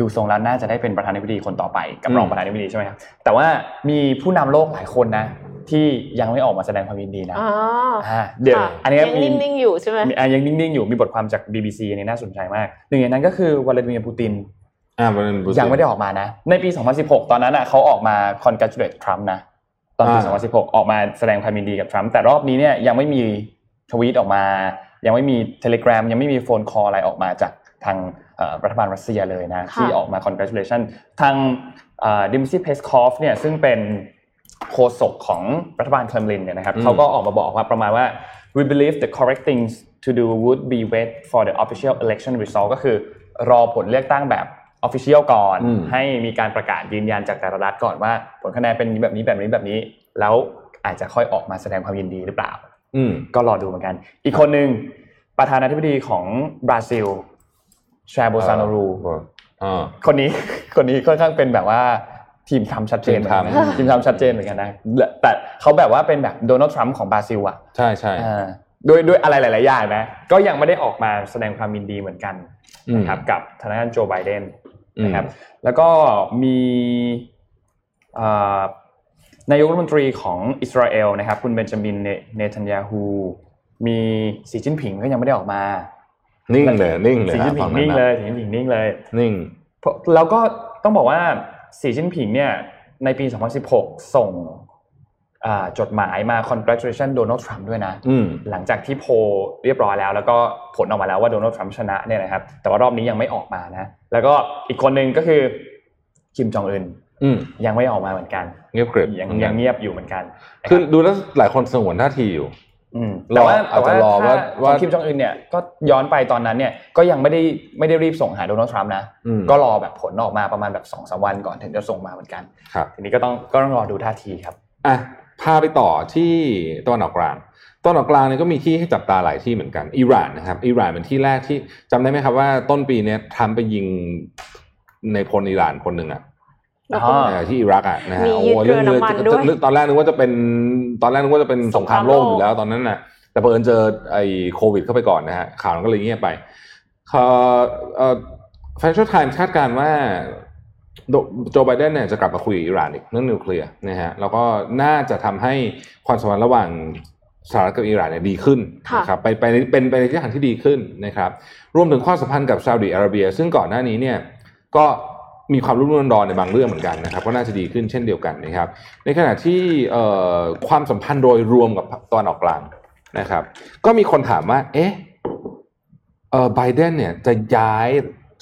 ดูทรงแล้วน่าจะได้เป็นประธานาธิบดีคนต่อไปกับรองประธานาธิบดีใช่ไหมครับแต่ว่ามีผู้นำโลกหลายคนนะที่ยังไม่ออกมาแสดงความยินดีนะเดี๋ยวอันนี้ยังนิ่งๆอยู่ใช่ไหมยังนิ่งๆอยู่มีบทความจาก BBC อันนี้น่าสนใจมากหนึ่งในนั้นก็คือวลาดิเมียร์ปูติน ยังไม่ได้ออกมานะ ในปี 2016 ตอนนั้นอะเขาออกมา congratulate ทรัมป์นะ ตอนปี 2016 ออกมาแสดงความยินดีกับทรัมป์แต่รอบนี้เนี่ยยังไม่มีทวีตออกมา ยังไม่มี telegraph ยังไม่มี phone call อะไรออกมาจากทางรัฐบาลรัสเซียเลยนะค่ะที่ออกมา congratulation ทางดิมิทรีเพสคอฟเนี่ยซึ่งเป็นโฆษกของรัฐบาลเครมลินเนี่ยนะครับอืมเขาก็ออกมาบอกว่าประมาณว่า we believe the correct things to do would be wait for the official election result ก็คือรอผลเลือกตั้งแบบ official ก่อนอืมให้มีการประกาศยืนยันจากแต่ละรัฐก่อนว่า ผลคะแนนเป็นแบบนี้แบบนี้แบบนี้ แล้วอาจจะค่อยออกมาแสดงความยินดีหรือเปล่า อืมก็รอดูเหมือนกัน อีกคนหนึ่งประธานาธิบดีของบราซิลชาโบซาโนรูอ่าคนนี้คนนี้ค่อนข้างเป็นแบบว่าทีมทำชัดเจนเหมือนกันทีมทำนะทีมทำชัดเจนเหมือนกันนะแต่เขาแบบว่าเป็นแบบโดนัลด์ทรัมป์ของบราซิลอะใช่ใช่อ่าด้วยด้วยอะไรหลาย ๆ อย่างนะ ก็ยังไม่ได้ออกมาแสดงความยินดีเหมือนกันอืมนะครับกับทางด้านโจไบเดนอืม นะครับแล้วก็มีอ่านายกรัฐมนตรีของอิสราเอลนะครับคุณเบนจามินเนเนทันยาฮูมีสีจิ้นผิงก็ยังไม่ได้ออกมา นิ่งเลยนิ่งเลยสีจิ้นผิงฝั่งนั้นิ่งเลยนะสีจิ้นผิงนิ่งเลยนิ่งเพราะแล้วก็ต้องบอกว่าสีจิ้นผิงเนี่ยในปี 2016 ส่งอ่า จดหมายมา congratulation โดนัลด์ทรัมป์ด้วยนะอืมหลังจากที่โพลเรียบร้อยแล้ว แล้วก็ผลออกมาแล้วว่าโดนัลด์ทรัมป์ชนะเนี่ยนะครับแต่ว่ารอบนี้ยังไม่ออกมานะ แล้วก็อีกคนหนึ่งก็คือคิมจองอึนอืมยังไม่ออกมาเหมือนกัน เงียบกริบยังยังเงียบอยู่เหมือนกันนะคือรับดูแล้วหลายคนสงวนท่าทีอยู่อืมรอแต่ว่าอาจจะรอแต่ว่าถ้ว่าของคิมจองอึนเนี่ยก็ย้อนไปตอนนั้นเนี่ยก็ยังไม่ได้ไม่ได้รีบส่งหาโดนัลด์ทรัมป์นะอืมก็รอแบบผลออกมาประมาณแบบสองสามวันก่อนถึงจะส่งมาเหมือนกันครับทีนี้ก็ต้องก็ต้องรอดูท่าทีครับอะ พาไปต่อที่ตะวันออกกลางตะวันออกกลางเนี่ยก็มีที่ให้จับตาหลายที่เหมือนกันอิหร่านนะครับอิหร่านเป็นที่แรกที่จำได้ไหมครับว่าต้นปีเนี้ยทรัมป์ไปยิงในพลอิหร่านคนหนึ่งอะแล้วก็อ๋อเออที่อิรักอะนะฮะมีโอ้ยึดเรือเรื่องน้ำมันจะด้วยจะตอนแรกนึกว่าจะเป็นตอนแรกนึกว่าจะเป็นสงครามโลกสงครามโลกอยู่แล้วตอนนั้นน่ะ แต่เผอิญเจอไอ้โควิดเข้าไปก่อนนะฮะข่าวมันก็เลยเงียบไปเอ่อเอ่อ Financial Times คาดการณ์ว่า โดโจไบเดนเนี่ยจะกลับมาคุยกับอิหร่านอีกเรื่องนิวเคลียร์นะฮะแล้วก็น่าจะทำให้ความสัมพันธ์ระหว่างสหรัฐกับอิหร่านเนี่ยดีขึ้นค่ะนะครับไปไปในเป็นไปในทิศทางที่ดีขึ้นนะครับ รวมถึงความสัมพันธ์กับซาอุดิอาระเบีย ซึ่งก่อนหน้านี้เนี่ยก็มีความรุ่มรุ่นรอนในบางเรื่องเหมือนกันนะครับก็น่าจะดีขึ้นเช่นเดียวกันนะครับ ในขณะที่เอ่อความสัมพันธ์โดยรวมกับตอนออกกลางนะครับ ก็มีคนถามว่า เอ๊ะเออไบเดนเนี่ยจะย้าย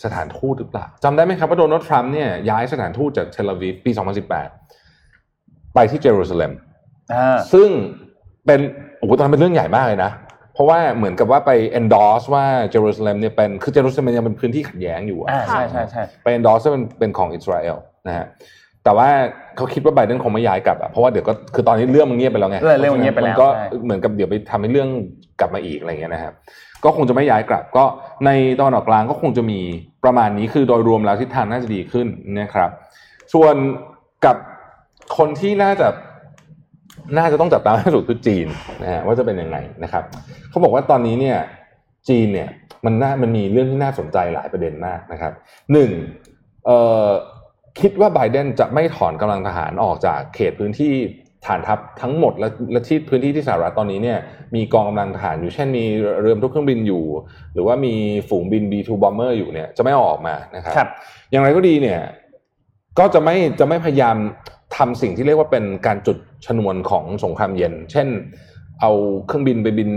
สถานทูตหรือเปล่าจำได้ไหมครับว่าโดนัลด์ทรัมป์เนี่ยย้ายสถานทูตจากเทลอาวีฟปี 2018 ไปที่เยรูซาเล็มอ่าซึ่งเป็นโอ้โหตอนนั้นเป็นเรื่องใหญ่มากเลยนะ เพราะว่าเหมือนกับว่าไป endorse ว่าเยรูซาเล็มเนี่ยเป็นคือเยรูซาเล็มยังเป็นพื้นที่ขัดแย้งอยู่อะอ่าใช่ใช่ใช่ไป endorse ว่าเป็นเป็นของอิสราเอลนะฮะแต่ว่าเขาคิดว่าไบเดนคงไม่ย้ายกลับอะเพราะว่าเดี๋ยวก็คือตอนนี้เรื่องมันเงียบไปแล้วไงเรื่องเรื่องมันเงียบไปแล้วมันก็ใช่เหมือนกับเดี๋ยวไปทำให้เรื่องกลับมาอีกอะไรเงี้ยนะครับก็คงจะไม่ย้ายกลับ ก็ในตอนออกกลางก็คงจะมี ประมาณนี้คือโดยรวมแล้วทิศทางน่าจะดีขึ้นนะครับ ส่วนกับคนที่น่าจะน่าจะต้องจับตามที่สุดคือจีนนะฮะว่าจะเป็นยังไงนะครับเขาบอกว่าตอนนี้เนี่ยจีนเนี่ยมันน่ามันมีเรื่องที่น่าสนใจหลายประเด็นมากนะครับหนึ่งคิดว่าไบเดนจะไม่ถอนกำลังทหารออกจากเขตพื้นที่ ฐานทัพทั้งหมดและและที่พื้นที่ที่สหรัฐตอนนี้เนี่ยมีกองกำลังทหารอยู่เช่นมีเรือบรรทุกเครื่องบินอยู่ หรือว่ามีฝูงบิน B2 bomber อยู่เนี่ยจะไม่เอาออกมานะครับครับอย่างไรก็ดีเนี่ยก็จะไม่จะไม่พยายามทำสิ่งที่เรียกว่าเป็นการจุดชนวนของสงครามเย็น เช่น เอาเครื่องบินไปบิน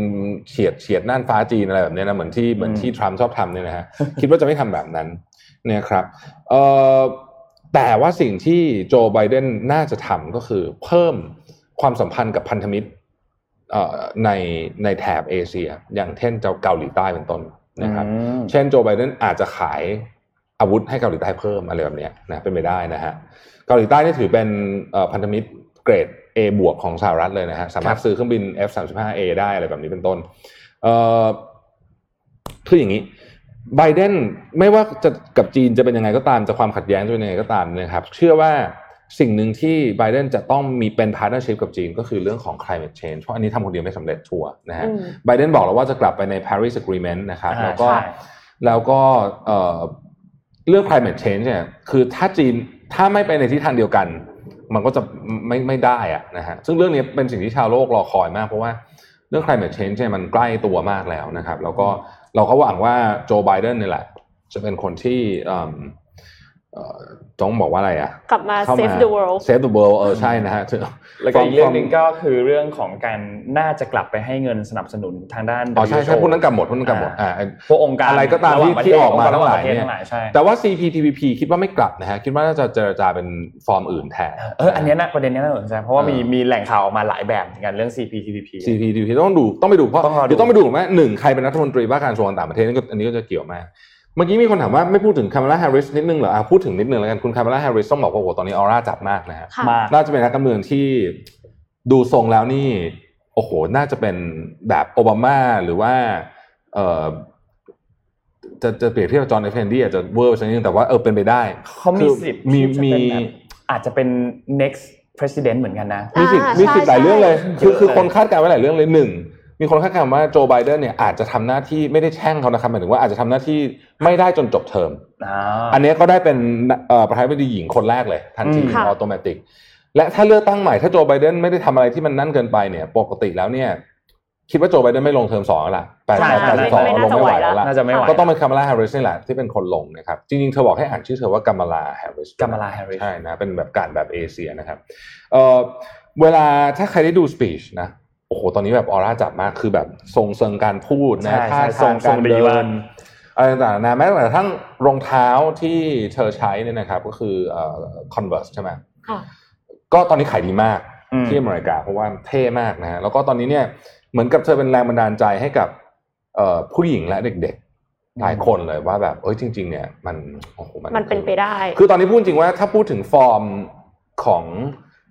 เฉียดเฉียดน่านฟ้าจีนอะไรแบบเนี้ยนะเหมือนที่เหมือนที่ทรัมป์ชอบทำเนี่ยนะฮะคิดว่าจะไม่ทำแบบนั้นเนี่ยครับเอ่อ แต่ว่าสิ่งที่โจไบเดนน่าจะทำก็คือเพิ่มความสัมพันธ์กับพันธมิตรเอ่อในในแถบเอเชีย อย่างเช่นเจ้าเกาหลีใต้เป็นต้นนะครับอืมเช่นโจไบเดนอาจจะขายอาวุธให้เกาหลีใต้เพิ่มอะไรแบบเนี้ยนะเป็นไปได้นะฮะเกาหลีใต้นี่ถือเป็นเอ่อพันธมิตรเกรด A บวกของสหรัฐเลยนะฮะสามารถซื้อเครื่องบิน F-35A ได้อะไรแบบนี้เป็นต้น เอ่อคืออย่างนี้ ไบเดนไม่ว่าจะกับจีนจะเป็นยังไงก็ตามจะความขัดแย้งจะเป็นยังไงก็ตามนะครับเชื่อว่าสิ่งหนึ่งที่ไบเดนจะต้องมีเป็นพาร์ n เนอร์ชิพกับจีนก็คือเรื่องของ climate change เพราะอันนี้ทำคนเดียวไม่สำเร็จชัวร์นะฮะอืมไบเดนบอกแล้วว่าจะกลับไปใน Paris Agreement นะครับอ่าแล้วก็ใช่แล้วก็เอ่อเรื่อง climate change เนี่ยคือถ้าจีนถ้าไม่ไปในทิศทางเดียวกัน มันก็จะไม่ไม่ได้อะนะฮะซึ่งเรื่องนี้เป็นสิ่งที่ชาวโลกรอคอยมาก เพราะว่าเรื่อง climate change เนี่ยมันใกล้ตัวมากแล้วนะครับ แล้วก็ เราก็หวังว่าโจไบเดนนี่แหละ จะเป็นคนที่อ ต้องบอกว่าอะไรอะ กลับมาเข้า save the world save the world เออใช่นะฮะถึงแล้วก็อีกเรื่องหนึ่งก็คือเรื่องของการน่าจะกลับไปให้เงินสนับสนุนทางด้านอ๋อใช่ใช่ WHO พวกนั้นกลับหมดพวกนั้นกลับหมดอ่าพวกองค์การอะไรก็ตามที่ระหว่งประเทศที่ออกมาทั้งหลายระว่ประเทศเนี่ยทั้งหลายใช่แต่ว่า CPTPP คิดว่าไม่กลับนะฮะคิดว่าน่าจะเจรจาเป็นฟอร์มอื่นแทนเอออันเนี้ยนะประเด็นเนี้ยน่าสนใจเพราะว่าเออมีมีแหล่งข่าวออกมาหลายแบบเหมือนกันเรื่อง CPTPP CPTPP ต้องดูต้องไปดูเพราะต้องรอดูเดี๋ยวต้องไปดูว่าหนึ่งใครเป็นรัฐมนตรีว่าการกระทรวงต่างประเทศนี่ก็อันนี้ก็จะเกี่ยวมาก เมื่อกี้มีคนถามว่าไม่พูดถึงคามาลาแฮร์ริสนิดนึงเหรออะพูดถึงนิดนึงแล้วกันคุณคามาลาแฮร์ริสต้องบอกว่าโอ้โหตอนนี้ออร่าจับมากนะฮะค่ะมากน่าจะเป็นนักการเมืองที่ดูทรงแล้วนี่ โอ้โห น่าจะเป็นแบบโอบามาหรือว่าเออจะจะเปรียบเทียบกับจอห์นเอฟเคนเนดี้อาจจะเวอร์สักนิดนึงแต่ว่าเออเป็นไปได้เขามีคือสิทธิ์มีที่จะมีเป็นแบบอาจจะเป็น next president เหมือนกันนะ มีสิทธิ์อ่ามีสิทธิ์ใช่หลายเรื่องเลยใช่คือคือเยอะเลยคนคาดการณ์ไว้หลายเรื่องเลยหนึ่ง มีคนคาดการณ์ว่าโจไบเดนเนี่ยอาจจะทำหน้าที่ไม่ได้แช่งเขานะครับหมายถึงว่าอาจจะทำหน้าที่ไม่ได้จนจบเทอมอ่าอันนี้ก็ได้เป็นเอ่อประธานาธิบดีหญิงคนแรกเลย ทันทีอืมค่ะ automatic และถ้าเลือกตั้งใหม่ถ้าโจไบเดนไม่ได้ทำอะไรที่มันนั่นเกินไปเนี่ย ปกติแล้วเนี่ย คิดว่าโจไบเดนไม่ลงเทอมสองแล้วล่ะแปดใช่แปดใช่สองไม่ลงน่าจะไม่ไหวไหวแล้วล่ะน่าจะไม่ไหวก็ต้องเป็นคามาลาแฮร์ริสนี่แหละที่เป็นคนลงนะครับ จริงๆ เธอบอกให้อ่านชื่อเธอว่ากัมมาลาแฮร์ริส Kamala Harris ใช่นะเป็นแบบการแบบเอเชียนะครับเอ่อเวลาถ้าใครได้ดูสปีชนะ โอ้โหตอนนี้แบบออร่าจับมากคือแบบทรงเซิงการพูดนะใช่ท่าใช่ทรงทางการทรงดีเดิมากนอะไรต่างๆนะแม้แต่กระทั่งรองเท้าที่เธอใช้เนี่ยนะครับ ก็คือเอ่อ Converse ใช่ไหมค่ะก็ตอนนี้ขายดีมากอืมที่อเมริกาเพราะว่าเท่มากนะฮะแล้วก็ตอนนี้เนี่ยเหมือนกับเธอเป็นแรงบันดาลใจให้กับเอ่อผู้หญิงและเด็กๆ หลายคนเลยว่าแบบเอ้ยจริง ๆ เนี่ยมันโอ้โหมันเป็นไปได้ คือตอนนี้พูดจริงว่าถ้าพูดถึงฟอร์มของ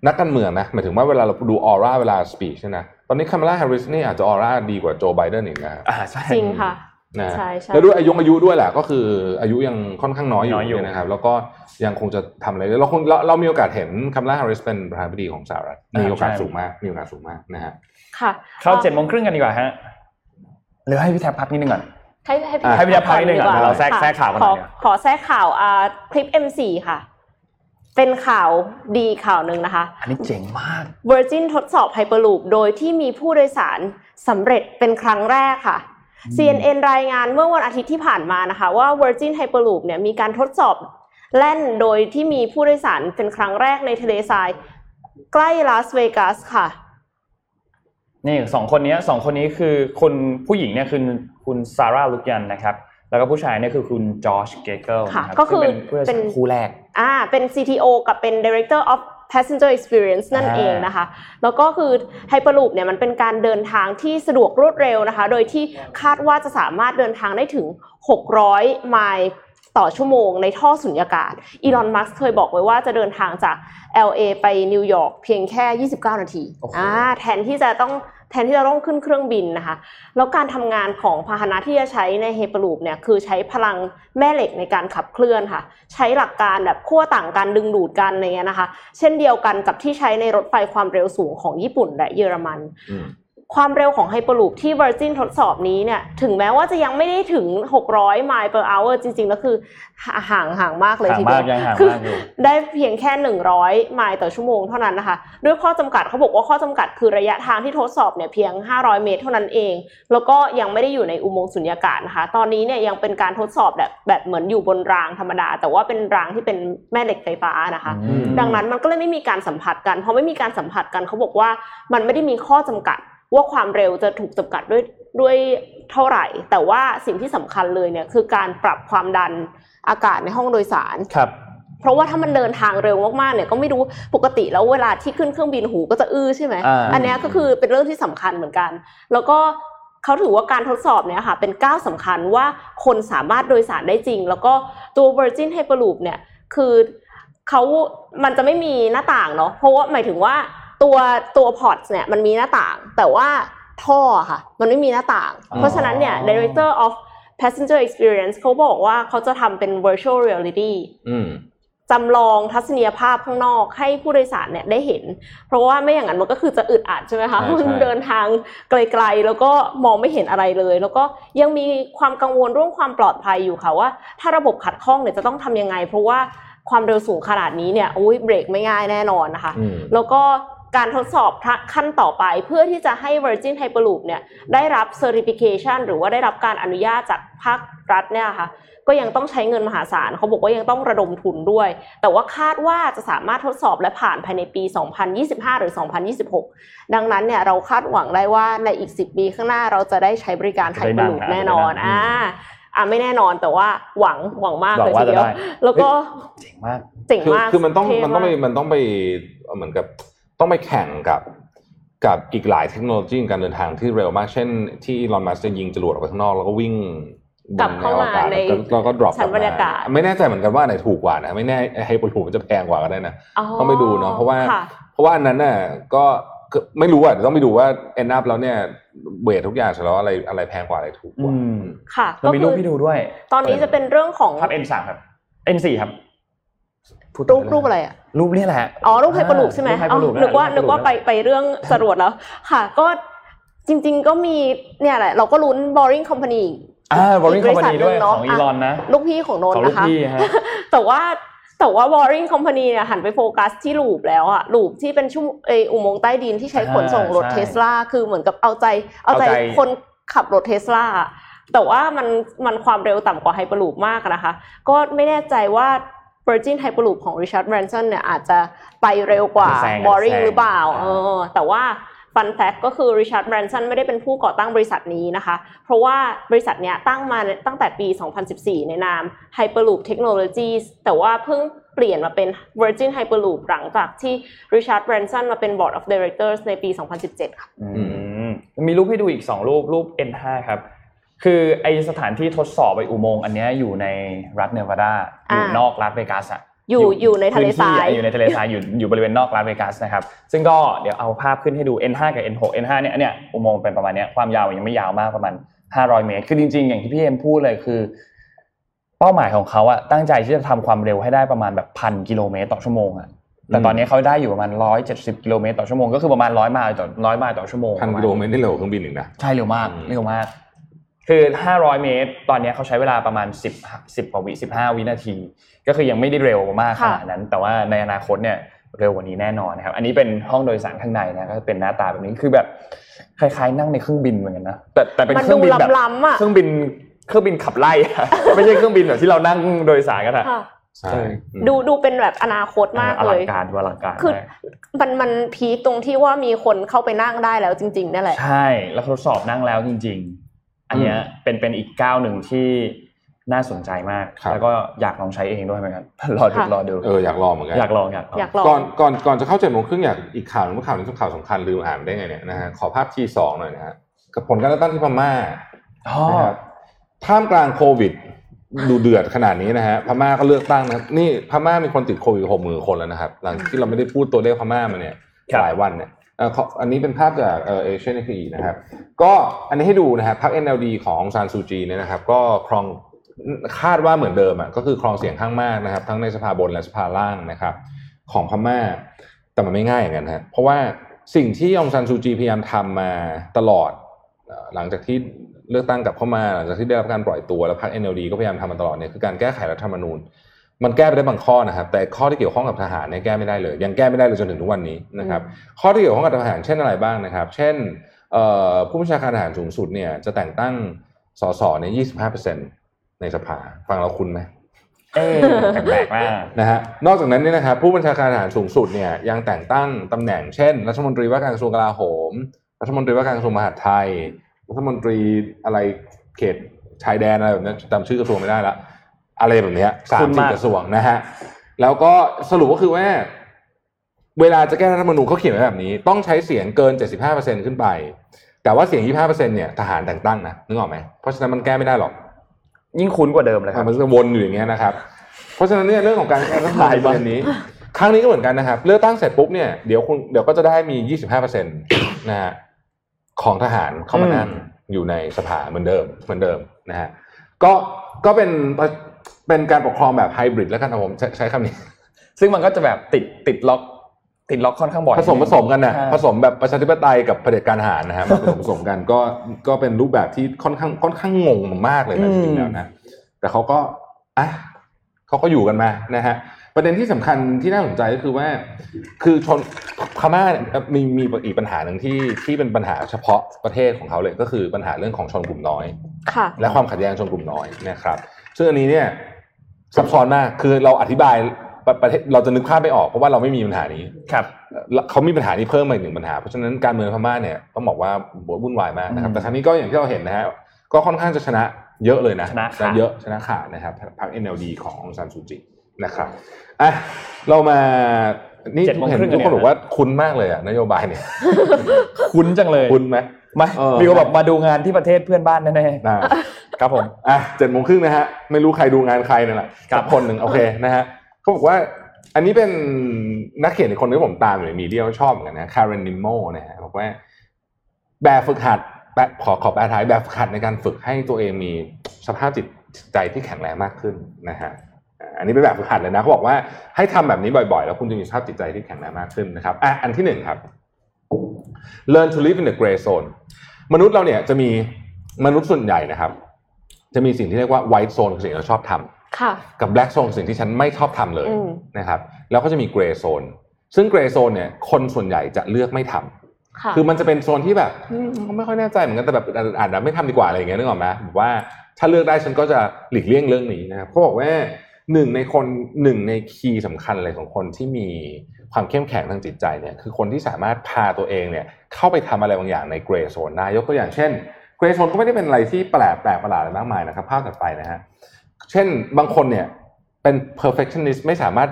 นักการเมืองนะหมายถึงว่าเวลาเราดูออร่าเวลา speech เนี่ยนะ ตอนนี้คามาลาแฮร์ริสนี่อาจจะออร่าดีกว่าโจไบเดนอีกนะอ่าใช่จริงค่ะนะใช่ใช่แล้วด้วยอายุอายุด้วยแหละก็คืออายุยังค่อนข้างน้อยอยู่น้อยอยู่นะครับ แล้วก็ยังคงจะทำอะไรได้เราคงเราเรามีโอกาสเห็นคามาลาแฮร์ริสเป็นประธานาธิบดีของสหรัฐมีโอกาสสูงมากมีโอกาสสูงมากนะฮะค่ะเข้าเจ็ดโมงครึ่งกันดีกว่าฮะหรือให้พี่แท็บพักนิดนึงก่อนให้ให้อะให้พี่แท็บพักนิดนึงก่อนดีเดี๋ยวเราแทรกค่ะแทรกข่าวกันขหน่ออยเนี่ยขอแทรกข่าวอ่าคลิป M4 ค่ะ เป็นข่าวดีข่าวหนึ่งนะคะ อันนี้เจ๋งมาก Virgin ทดสอบ Hyperloop โดยที่มีผู้โดยสารสำเร็จเป็นครั้งแรกค่ะ CNN รายงานเมื่อวันอาทิตย์ที่ผ่านมานะคะว่า Virgin Hyperloop เนี่ยมีการทดสอบแล่นโดยที่มีผู้โดยสารเป็นครั้งแรกในทะเลทราย ใกล้ลาสเวกัสค่ะ นี่สองคนนี้สองคนนี้คือคนผู้หญิงเนี่ยคือคุณซาร่าลุกยันนะครับ แล้วก็ผู้ชายเนี่ยคือคุณจอชเกเกิลค่ะนะครับก็คือซึ่งเป็นผู้โดยเป็สารนคู่แรกอ่าเป็น CTO กับเป็น Director of Passenger Experience นั่นอ่าเองนะคะ แล้วก็คือ Hyperloop เนี่ยมันเป็นการเดินทางที่สะดวกรวดเร็วนะคะ โดยที่คาดว่าจะสามารถเดินทางได้ถึง 600 ไมล์ต่อชั่วโมงในท่อสุญญากาศ อีลอน มัสเคยบอกไว้ว่าจะเดินทางจาก LA ไปนิวยอร์กเพียงแค่ 29 นาทีโอ้โหอ่าแทนที่จะต้อง แทนที่จะต้องขึ้นเครื่องบินนะคะ แล้วการทำงานของพาหนะที่จะใช้ใน Hyperloop เนี่ยคือใช้พลังแม่เหล็กในการขับเคลื่อนค่ะ ใช้หลักการแบบขั้วต่างกันดึงดูดกันอะไรเงี้ยนะคะ เช่นเดียวกันกับที่ใช้ในรถไฟความเร็วสูงของญี่ปุ่นและเยอรมัน ความเร็วของ Hyperloop ที่ Virgin ทดสอบนี้เนี่ย ถึงแม้ว่าจะยังไม่ได้ถึง 600 ไมล์ per hour จริงๆ แล้วคือห่างห่างมากเลยห่างทีเดีมายกวยังห่างคือมากอยู่ได้เพียงแค่ 100 ไมล์ต่อชั่วโมงเท่านั้นนะคะ ด้วยข้อจำกัดเขาบอกว่าข้อจำกัดคือระยะทางที่ทดสอบเนี่ยเพียง 500 เมตรเท่านั้นเอง แล้วก็ยังไม่ได้อยู่ในอุโมงค์สุญญากาศนะคะ ตอนนี้เนี่ยยังเป็นการทดสอบแบบแบบเหมือนอยู่บนรางธรรมดา แต่ว่าเป็นรางที่เป็นแม่เหล็กไฟฟ้านะคะอืมดังนั้นมันก็เลยไม่มีการสัมผัสกันพอไม่มีการสัมผัสกันเขาบอกว่ามันไม่ได้มีข้อจำกัด ว่าความเร็วจะถูกจำกัดด้วยด้วยเท่าไหร่ แต่ว่าสิ่งที่สำคัญเลยเนี่ยคือการปรับความดันอากาศในห้องโดยสารครับเพราะว่าถ้ามันเดินทางเร็วมากๆเนี่ยก็ไม่รู้ปกติแล้วเวลาที่ขึ้นเครื่องบินหูก็จะอื้อใช่ไหมอ่าอันเนี้ยก็คือเป็นเรื่องที่สำคัญเหมือนกัน แล้วก็เขาถือว่าการทดสอบเนี่ยค่ะเป็นก้าวสำคัญว่าคนสามารถโดยสารได้จริง แล้วก็ตัว Virgin Hyperloop เนี่ยคือเขามันจะไม่มีหน้าต่างเนาะเพราะว่าหมายถึงว่า ตัวตัวพอร์ตเนี่ยมันมีหน้าต่าง แต่ว่าท่ออะค่ะ มันไม่มีหน้าต่างอ๋อเพราะฉะนั้นเนี่ย Director of Passenger Experience เขาบอกว่าเขาจะทำเป็น virtual reality อืมจำลองทัศนียภาพข้างนอกให้ผู้โดยสารเนี่ยได้เห็น เพราะว่าไม่อย่างนั้นมันก็คือจะอึดอัดใช่ไหมคะใช่ใช่มันเดินทางไกลๆ แล้วก็มองไม่เห็นอะไรเลย แล้วก็ยังมีความกังวลเรื่องความปลอดภัยอยู่ค่ะว่า ถ้าระบบขัดข้องเนี่ยจะต้องทำยังไง เพราะว่าความเร็วสูงขนาดนี้เนี่ยอุ้ยเบรกไม่ง่ายแน่นอนนะคะอืมแล้วก็ การทดสอบขั้นต่อไป เพื่อที่จะให้ Virgin Hyperloop เนี่ยได้รับ Certification หรือว่าได้รับการอนุญาตจากภาครัฐเนี่ยค่ะก็ยังต้องใช้เงินมหาศาลเขาบอกว่ายังต้องระดมทุนด้วย แต่ว่าคาดว่าจะสามารถทดสอบและผ่านภายในปี 2025 หรือ 2026 ดังนั้นเนี่ยเราคาดหวังได้ว่าในอีก 10 ปีข้างหน้าเราจะได้ใช้บริการไฮเปอร์ลูปแน่นอนอ่าอ่าไม่แน่นอนแต่ว่าหวังหวังมากเลยทีเดียวแล้วก็เจ๋งมากเจ๋งคือมากคือมันต้องเท่มันต้องไปากมันต้องไปเหมือนกับ ต้องไปแข่งกับกับอีกหลายเทคโนโลยีการเดินทางที่เร็วมาก เช่น ที่อีลอนมัสจะยิงจรวดออกไปข้างนอกแล้วก็วิ่งกลับเข้ามาในแล้วก็ drop ชั้นบรรยากาศไม่แน่ใจเหมือนกันว่าไหนถูกกว่านะไม่แน่ไฮเปอร์ลูปมันจะแพงกว่าก็ได้นะต้องไปดูเนาะเพราะว่าค่เพราะว่าอันนั้นน่ะก็ก็ไม่รู้อะเดี๋ยวต้องไปดูว่า end up แล้วเนี่ยเวททุกอย่างเสร็จแล้วอะไรอะไรแพงกว่าอะไรถูกกว่าอืมค่ะเรามีรูปให้ดูด้วย ตอนนี้จะเป็นเรื่องของภาพ N3 ครับ N4 ครับพูด รูปถึงรูปอะไรอะรูปนี่แหละอ๋อรูปไฮเปอร์ลูปใช่ไหมรูปอ๋อ Hyperloop นึกว่ารูปนึกว่า Hyperloop ไปไปเรื่องจรวดแล้ว ค่ะ ก็จริง ๆ ก็มีเนี่ยแหละ เราก็ลุ้น Boring Company อ่าบริอีกคบอมริพาษัทนีหนึ่ด้วยงเนอะของอีลอนนะลูกพี่ของนนของท์ลูกนะคะพี่ฮะแต่ว่าแต่ว่า Boring Company เนี่ยหันไปโฟกัสที่ลูปแล้วอะลูปที่เป็นชั่วโมงเอออุโมงค์ใต้ดินที่ใช้ขนส่งรถใช่เทสลาคือเหมือนกับเอาใจเอาใจเอาใจคนขับรถเทสลาแต่ว่ามันมันความเร็วต่ำกว่าไฮเปอร์ลูปมากอะนะคะ ก็ไม่แน่ใจว่า Virgin Hyperloop ของ Richard Branson เนี่ยอาจจะไปเร็วกว่าแซง Boring แซงหรือเปล่าอ่าเออแต่ว่าฟันแฟกก็คือ Richard Branson ไม่ได้เป็นผู้ก่อตั้งบริษัทนี้นะคะ เพราะว่าบริษัทเนี้ยตั้งมาตั้งแต่ปี 2014 ในนาม Hyperloop Technologies แต่ว่าเพิ่งเปลี่ยนมาเป็น Virgin Hyperloop หลังจากที่ Richard Branson มาเป็น Board of Directors ในปี 2017 ค่ะอืมมีรูปให้ดูอีก 2 รูปรูป N5 ครับ คือไอสถานที่ทดสอบไปอุโมงค์อันเนี้ยอยู่ในรัฐเนวาดาอยู่อ่านอกรัฐเวกัสอะอยู่อยู่ในทะเลทรายพื้นที่อะอยู่ในทะเลทรายอยู่อยู่บริเวณนอกรัฐเวกัสนะครับซึ่งก็เดี๋ยวเอาภาพขึ้นให้ดู N5 กับ N6 N5 เนี่ยเนี่ยอุโมงค์เป็นประมาณเนี้ยความยาวยังไม่ยาวมากประมาณ 500 เมตร คือจริง ๆ อย่างที่พี่เอ็มพูดเลยคือ เป้าหมายของเขาอะตั้งใจที่จะทำความเร็วให้ได้ประมาณแบบพันกิโลเมตรต่อชั่วโมงอะแต่ตอนนี้เขาได้อยู่ประมาณ 170กิโลเมตรต่อชั่วโมงก็คือประมาณ100ไมล์ต่อ100ไมล์ต่อชั่วโมงพันกิโลเมตรนี่เร็วกว่าเครื่องบินอีกนะใช่เร็วมากอืมเร็วมาก คือ 500 เมตร ตอนนี้เขาใช้เวลาประมาณ 10 10กว่าวิ15 วินาที ก็คือยังไม่ได้เร็วมากขค่ะนาดนั้น แต่ว่าในอนาคตเนี่ยเร็วกว่านี้แน่นอนนะครับ อันนี้เป็นห้องโดยสารข้างในนะก็เป็นหน้าตาแบบนี้คือแบบคล้ายๆ นั่งในเครื่องบินเหมือนกันนะแต่แต่เป็นมันเครื่องบินแบบดูล้ำๆอะเครื่องบินเครื่องบินขับไล่อะไม่ใช่เครื่องบินแบบที่เรานั่งโดยสารกันอะค่ะใช่ใช่อืมดูดูเป็นแบบอนาคตมากอเลลัยงการดูอลังการคือมากมันมันพีคตรงที่ว่ามีคนเข้าไปนั่งได้แล้วจริงๆนั่นแหละใช่ แล้วทดสอบนั่งแล้วจริง ๆ อันเนี้ยเป็นเป็นอีกก้าวหนึ่งที่น่าสนใจมากครับแล้วก็อยากลองใช้เองด้วยเหมือนกันรอดูค่ะรอดูเอออยากลองเหมือนกันอยากลองอยากลองอยากลองก่อนก่อนก่อนจะเข้าเจ็ดโมงครึ่งอยากอีกข่าวหนึงข่าวหนึงข่าวสำคัญลืมอ่านได้ไงเนี่ยนะฮะขอภาพทีสองหน่อยนะฮะกับผลการเลือกตั้งที่พม่าอ๋อนะครับท่ามกลางโควิดดูเดือดขนาดนี้นะฮะพม่าก็เลือกตั้งนะครับนี่พม่ามีคนติดโควิดหกหมื่นคนแล้วนะครับ หลังที่เราไม่ได้พูดตัวเลขพม่ามาเนี่ยครับหลายวันเนี่ยเอันนี้เป็นภาพจากเอเชียนทีนะครับ ก็อันนี้ให้ดูนะครับพรรค NLD ขององซานซูจีเนี่ยนะครับ ก็ครองคาดว่าเหมือนเดิมอะก็คือครองเสียงข้างมากนะครับ ทั้งในสภาบนและสภาล่างนะครับ ของพม่าแต่มันไม่ง่ายอย่างนั้นฮะเพราะว่าสิ่งที่องซานซูจีพยายามทำมาตลอด หลังจากที่เลือกตั้งกลับเข้ามาหลังจากที่ได้รับการปล่อยตัวแล้วพรรค NLD ก็พยายามทำมาตลอดเนี่ยคือการแก้ไขรัฐธรรมนูญ มันแก้ไปได้บางข้อนะครับ แต่ข้อที่เกี่ยวข้องกับทหารเนี่ยแก้ไม่ได้เลย ยังแก้ไม่ได้เลยจนถึงทุกวันนี้นะครับ ข้อที่เกี่ยวข้องกับทหารเช่นอะไรบ้างนะครับ เช่นเอ่อผู้บัญชาการทหารสูงสุดเนี่ยจะแต่งตั้งสสเนี่ย25%ในสภา ฟังเราคุณไหมเอ๊ะแปลกๆมากนะฮะ นอกจากนั้นเนี่ยนะครับผู้บัญชาการทหารสูงสุดเนี่ยยังแต่งตั้งตำแหน่งเช่น รัฐมนตรีว่าการกระทรวงกลาโหม รัฐมนตรีว่าการกระทรวงมหาดไทย รัฐมนตรีอะไรเขตชายแดนอะไรแบบนี้จำชื่อกระทรวงไม่ได้ละ อะไรแบบเนี้ยสาคุมณสิบมากกระทรวงนะฮะแล้วก็สรุปก็คือว่า เวลาจะแก้รัฐธรรมนูญเขาเขียนไว้แบบนี้ ต้องใช้เสียงเกิน 75%ขึ้นไป แต่ว่าเสียง 25%เนี่ยทหารแต่งตั้งนะนึกออกไหมเพราะฉะนั้นมันแก้ไม่ได้หรอก ยิ่งคุ้นกว่าเดิมเลยครับมันจะวนอยู่อย่างเงี้ยนะครับเพราะฉะนั้นเนี่ยเรื่องของการแก้รัฐธรรมนูญหายในไปประเด็นนี้ ครั้งนี้ก็เหมือนกันนะครับ เลือกตั้งเสร็จปุ๊บเนี่ยเดี๋ยวคุณเดี๋ยวก็จะได้มี 25%นะฮะของทหารเข้ามานั่งอยู่ในสภาเหมือนเดิมเหมือนเดิมนะฮะก็ก็เป็น เป็นการปกครองแบบไฮบริดแล้วกันนะผมใช้ใช้คำนี้ ซึ่งมันก็จะแบบติดติดล็อกติดล็อกค่อนข้างบ่อยผสมผสมกันนะใช่ผสมแบบประชาธิปไตยกับเผด็จการทหารนะครับผสมผสมกันก็ก็เป็นรูปแบบที่ค่อนข้างค่อนข้างงงมากเลยนะจริงๆแล้วนะแต่เขาก็อะเขาก็อยู่กันมานะฮะประเด็นที่สำคัญที่น่าสนใจก็คือว่า คือชนม่าเนี่ยมีมีอีกปัญหาหนึ่งที่ที่เป็นปัญหาเฉพาะประเทศของเขาเลยก็คือปัญหาเรื่องของชนกลุ่มน้อยค่ะและความขัดแย้งชนกลุ่มน้อยนะครับ ซึ่งอันนี้เนี่ยซับซ้อนมากคือเราอธิบายประประเทศเราจะนึกภาพไม่ออกเพราะว่าเราไม่มีปัญหานี้ครับแล้วเขามีปัญหานี้เพิ่มมาอีกหนึ่งปัญหา เพราะฉะนั้นการเมืองพม่าเนี่ยต้องบอกว่าวุ่นวายมากนะครับอืมแต่ครั้งนี้ก็อย่างที่เราเห็นนะฮะก็ค่อนข้างจะชนะเยอะเลยนะชนะขาดเยอะชนะขาดนะครับพรรค NLD ขององซานซูจีนะครับอะเรามานี่เจ็ดโมงเห็นครึ่งทุกคนเนี่ยบอกว่าคุ้นมากเลยอะนโยบายเนี่ย คุ้นจังเลยคุ้นไหม มาเออมีก็แบบมาดูงานที่ประเทศเพื่อนบ้านแน่อ่าๆครับผมอะเจ็ดโมงครึ่งนะฮะไม่รู้ใครดูงานใครนั่นแหละครับสักคนหนึ่งโอเคนะฮะเขาบอกว่าอันนี้เป็นนักเขียนอีกคนนึงที่ผมตามอยู่ในมีเดียชอบเหมือนกันนะคาร์เรนนิโมนะฮะบอกว่าแบบฝึกหัดแบบขอขอแปลท้ายแบบฝึกหัดในการฝึกให้ตัวเองมีสภาพจิตใจที่แข็งแรงมากขึ้นนะฮะอ่าอันนี้เป็นแบบฝึกหัดเลยนะเขาบอกว่าให้ทำแบบนี้บ่อยๆ แล้วคุณจะมีสภาพจิตใจที่แข็งแรงมากขึ้นนะครับอะอันที่หนึ่งครับ learn to live in the gray zone มนุษย์เราเนี่ยจะมีมนุษย์ส่วนใหญ่นะครับ จะมีสิ่งที่เรียกว่า white zone คือสิ่งที่เราชอบทำค่ะกับ black zone คือสิ่งที่ฉันไม่ชอบทำเลยอืมนะครับ แล้วก็จะมี gray zone ซึ่ง gray zone เนี่ยคนส่วนใหญ่จะเลือกไม่ทำค่ะคือมันจะเป็นโซนที่แบบอืมไม่ค่อยแน่ใจเหมือนกันแต่แบบอาจอาจจะไม่ทำดีกว่าอะไรอย่างเงี้ยนึกออกไหมแบบว่าถ้าเลือกได้ฉันก็จะหลีกเลี่ยงเรื่องนี้นะครับเขาบอกว่า หนึ่งในคนหนึ่งในคีย์สำคัญเลยของคนที่มีความเข้มแข็งทางจิตใจเนี่ยคือคนที่สามารถพาตัวเองเนี่ยเข้าไปทำอะไรบางอย่างในเกรย์โซนได้ยกตัวอย่างเช่นเกรย์โซนก็ไม่ได้เป็นอะไรที่แปลกแปลกประหลาดอะไรมากมายนะครับภาพถัดไปนะฮะเช่นบางคนเนี่ยเป็น perfectionist ไม่สามารถ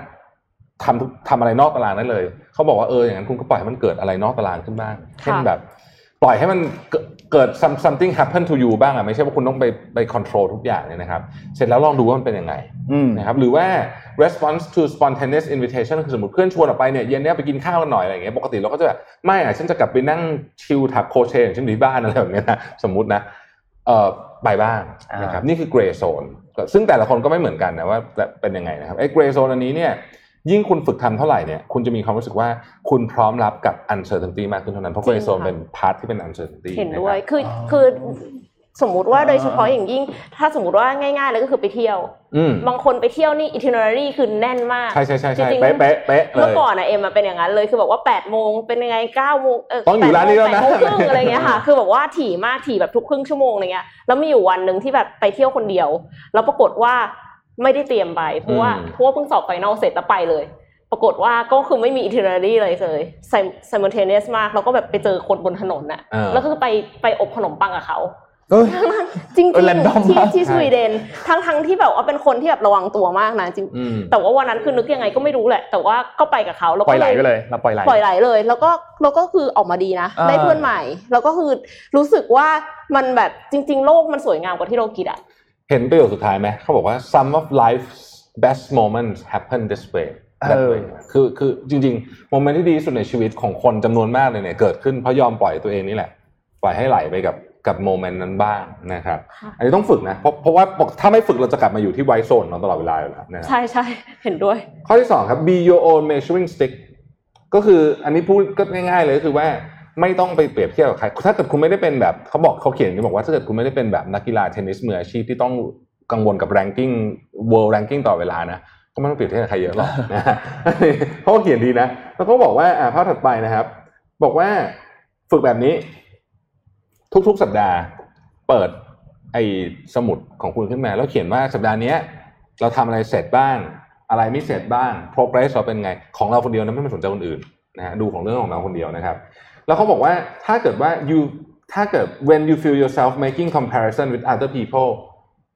ทำทุกทำอะไรนอกตารางได้เลย เขาบอกว่าเอออย่างนั้นคุณก็ปล่อยให้มันเกิดอะไรนอกตารางขึ้นบ้างเช่นแบบ ปล่อยให้มันเกิดเกิด some- something happen to you บ้างอะไม่ใช่ว่าคุณต้องไปไป control ทุกอย่างเนี่ยนะครับ เสร็จแล้วลองดูว่ามันเป็นยังไงอืมนะครับหรือว่า response to spontaneous invitation คือสมมติเพื่อนชวนออกไปเนี่ยเย็นเนี้ยไปกินข้าวกันหน่อยอะไรอย่างเงี้ยปกติเราก็จะแบบไม่อะฉันจะกลับไปนั่งชิลถักโครเชต์อย่างเช่นอยู่ที่บ้านอะไรแบบเนี้ยนะสมมุตินะเอ่อไปบ้างนะครับนี่คือ gray zone ก็ซึ่งแต่ละคนก็ไม่เหมือนกันนะว่าเป็นยังไงนะครับไอ้ gray zone อันนี้เนี่ย ยิ่งคุณฝึกทำเท่าไหร่เนี่ยคุณจะมีความรู้สึกว่าคุณพร้อมรับกับ uncertainty มากขึ้นเท่านั้นเพราะ gray zone เป็นพาร์ทที่เป็น uncertainty เห็นด้วยะครับคือคือสมมุติว่าโดยเฉพาะอย่างยิ่ง ถ้าสมมติว่าง่ายๆเลยก็คือไปเที่ยวอืมบางคนไปเที่ยวนี่ itinerary คือแน่นมากใช่ใช่ใช่ใช่จริงๆเป๊ะเป๊ะเป๊ะเลเมื่อก่อนอะเอ็มอะเป็นอย่างนั้นเลยคือแบบว่า8ปดโมงเป็นยังไง9ก้าโมงเออต้องอยู่ร้านนี้แล้วนะแปดโมงครึ่งอะไรเงี้ยค่ะ คือแบบว่าถี่มากถี่แบบทุกครึ่งชั่วโมงอะไรเงี้ยแล้วมีอยู่วันหนึ่งที่แบบไปเที่ยวคนเดียว แล้วปรากฏว่า ไม่ได้เตรียมไปเพราะว่าอืมเพราะว่าเพิ่งสอบ final เสร็จแล้วไปเลย ปรากฏว่าก็คือไม่มี itinerary เลยเลย sim- simultaneous มากแล้วก็แบบไปเจอคนบนถนนน่ะเออแล้วก็คือไปไปอบขนมปังกับเขาเอ้ยจริงเออ random ๆที่มากที่สวีเดนทั้งทั้งที่แบบว่าเป็นคนที่แบบระวังตัวมากนะจริงอืมแต่ว่าวันนั้นคือนึกยังไงก็ไม่รู้แหละ แต่ว่าก็ไปกับเขาแล้วปล่ก็อยไหลไปเลยเราปล่อยไหลปล่อยไหลเลย แล้วก็แล้วก็คือออกมาดีนะอ่าได้เพื่อนใหม่ แล้วก็คือรู้สึกว่ามันแบบจริง ๆ โลกมันสวยงามกว่าที่เราคิดอะ เห็นประโยคสุดท้ายไหมเขาบอกว่า some of life's best moments happen this way that เออ way คือคือจริงๆโมเมนต์ที่ดีที่สุดในชีวิตของคนจำนวนมากเลยเนี่ยเกิดขึ้นเพราะยอมปล่อยตัวเองนี่แหละ ปล่อยให้ไหลไปกับกับโมเมนต์นั้นบ้างนะครับค่ะอันนี้ต้องฝึกนะ เพราะเพราะว่าปกถ้าไม่ฝึกเราจะกลับมาอยู่ที่ไวโซนเราตลอดเวลาอยู่แล้วนะครับใช่ใช่เห็นด้วย ข้อที่สองครับ be your own measuring stick ก็คืออันนี้พูดก็ง่ายๆเลยก็คือว่า ไม่ต้องไปเปรียบเทียบกับใคร ถ้าเกิดคุณไม่ได้เป็นแบบเขาบอกเขาเขียนอย่างนี้บอกว่าถ้าเกิดคุณไม่ได้เป็นแบบนักกีฬาเทนนิสมืออาชีพที่ต้องกังวลกับ ranking world ranking ต่อเวลานะก็ไม่ต้องเปรียบเทียบกับใครเยอะหรอกนะเขาเขียนดีนะ แล้วเขาบอกว่าอ่าภาพถัดไปนะครับ บอกว่าฝึกแบบนี้ ทุกๆสัปดาห์ เปิดไอ้สมุดของคุณขึ้นมา แล้วเขียนว่าสัปดาห์นี้เราทำอะไรเสร็จบ้าง อะไรไม่เสร็จบ้าง progress เราเป็นไง ของเราคนเดียวนะไม่ไปสนใจคนอื่นนะฮะดูของเรื่องของเราคนเดียวนะครับ แล้วเขาบอกว่าถ้าเกิดว่า you ถ้าเกิด when you feel yourself making comparison with other people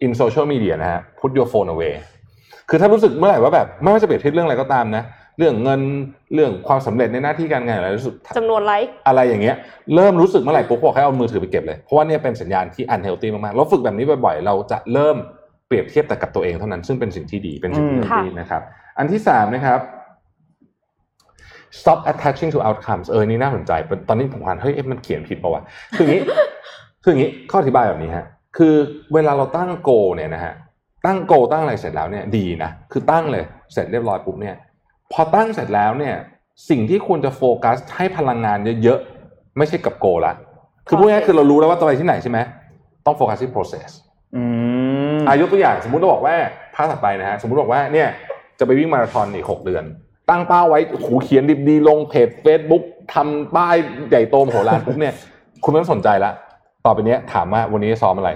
in social media นะฮะ put your phone away คือถ้ารู้สึกเมื่อไหร่ว่าแบบไม่ว่าจะเปรียบเทียบเรื่องอะไรก็ตามนะ เรื่องเงินเรื่องความสำเร็จในหน้าที่การงานอะไรรู้สึกจำนวนไลค์อะไรอย่างเงี้ยเริ่มรู้สึกเมื่อไหร่ปุ๊บบอกให้เอามือถือไปเก็บเลย เพราะว่าเนี่ยเป็นสัญญาณที่ unhealthy มากๆแล้วฝึกแบบนี้บ่อยๆ เราจะเริ่มเปรียบเทียบแต่กับตัวเองเท่านั้นซึ่งเป็นสิ่งที่ดีเป็นสิ่งที่อืม healthy นะครับ อันที่สามนะครับ stop attaching to outcomes เออนี่น่าสนใจ ตอนนี้ผมอ่านเฮ้ยเอ๊ะมันเขียนผิดเปล่าวะคืออย่างนี้ คืออย่างนี้ข้ออธิบายแบบนี้ฮะ คือเวลาเราตั้งโกเนี่ยนะฮะ ตั้งโกตั้งอะไรเสร็จแล้วเนี่ยดีนะ คือตั้งเลย เสร็จเรียบร้อยปุ๊บเนี่ย พอตั้งเสร็จแล้วเนี่ย สิ่งที่ควรจะโฟกัสให้พลังงานเยอะๆ ไม่ใช่กับโกละ คือพูดง่ายๆคือเรารู้แล้วว่าจะไปที่ไหนใช่ไหม ต้องโฟกัสที่ process อืมอายกตัวอย่างสมมุติเราบอกว่าภาพถัดไปนะฮะ สมมุติบอกว่าเนี่ยจะไปวิ่งมาราธอนอีกหกเดือน ตั้งเป้าไว้หูเขียนดิบดีลงเพจ Facebook ทำป้ายใหญ่โตมโหฬารปุ๊บเนี่ย คุณไม่ต้องสนใจละต่อไปเนี้ยถามว่าวันนี้ซ้อมอะไร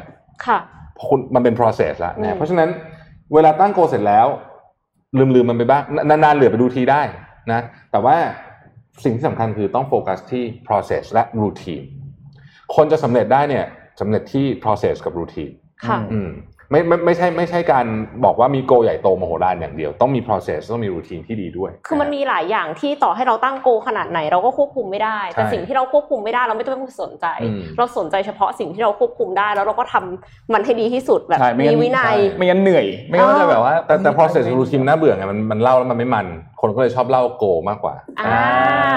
ค่ะเพราะคุณมันเป็น process แล้วอืนะมเพราะฉะนั้นเวลาตั้งโกเสร็จแล้ว ลืมลืมมันไปบ้างนนานๆเหลือไปดูทีได้นะ แต่ว่าสิ่งที่สำคัญคือต้องโฟกัสที่ process และ routine คนจะสำเร็จได้เนี่ยสำเร็จที่ process กับ routine ค่ะอืม ไม่ไม่ไม่ใช่ไม่ใช่การบอกว่ามีโกใหญ่โตมโหฬารอย่างเดียว ต้องมี process ต้องมี routine ที่ดีด้วย คือมันมีหลายอย่างที่ต่อให้เราตั้ง goal ขนาดไหน เราก็ควบคุมไม่ได้ แต่ใช่สิ่งที่เราควบคุมไม่ได้เราไม่ต้องไปสนใจอืมเราสนใจเฉพาะสิ่งที่เราควบคุมได้ แล้วเราก็ทำมันให้ดีที่สุดแบบใช่ไม่มีงั้นวินัยไม่งั้นเหนื่อย ไม่งั้นจะแบบว่าแต่แต่ process กับ routine น่าเบื่อไงมันมันเล่าแล้วมันไม่มัน คนก็เลยชอบเล่า goal มากกว่าอ่า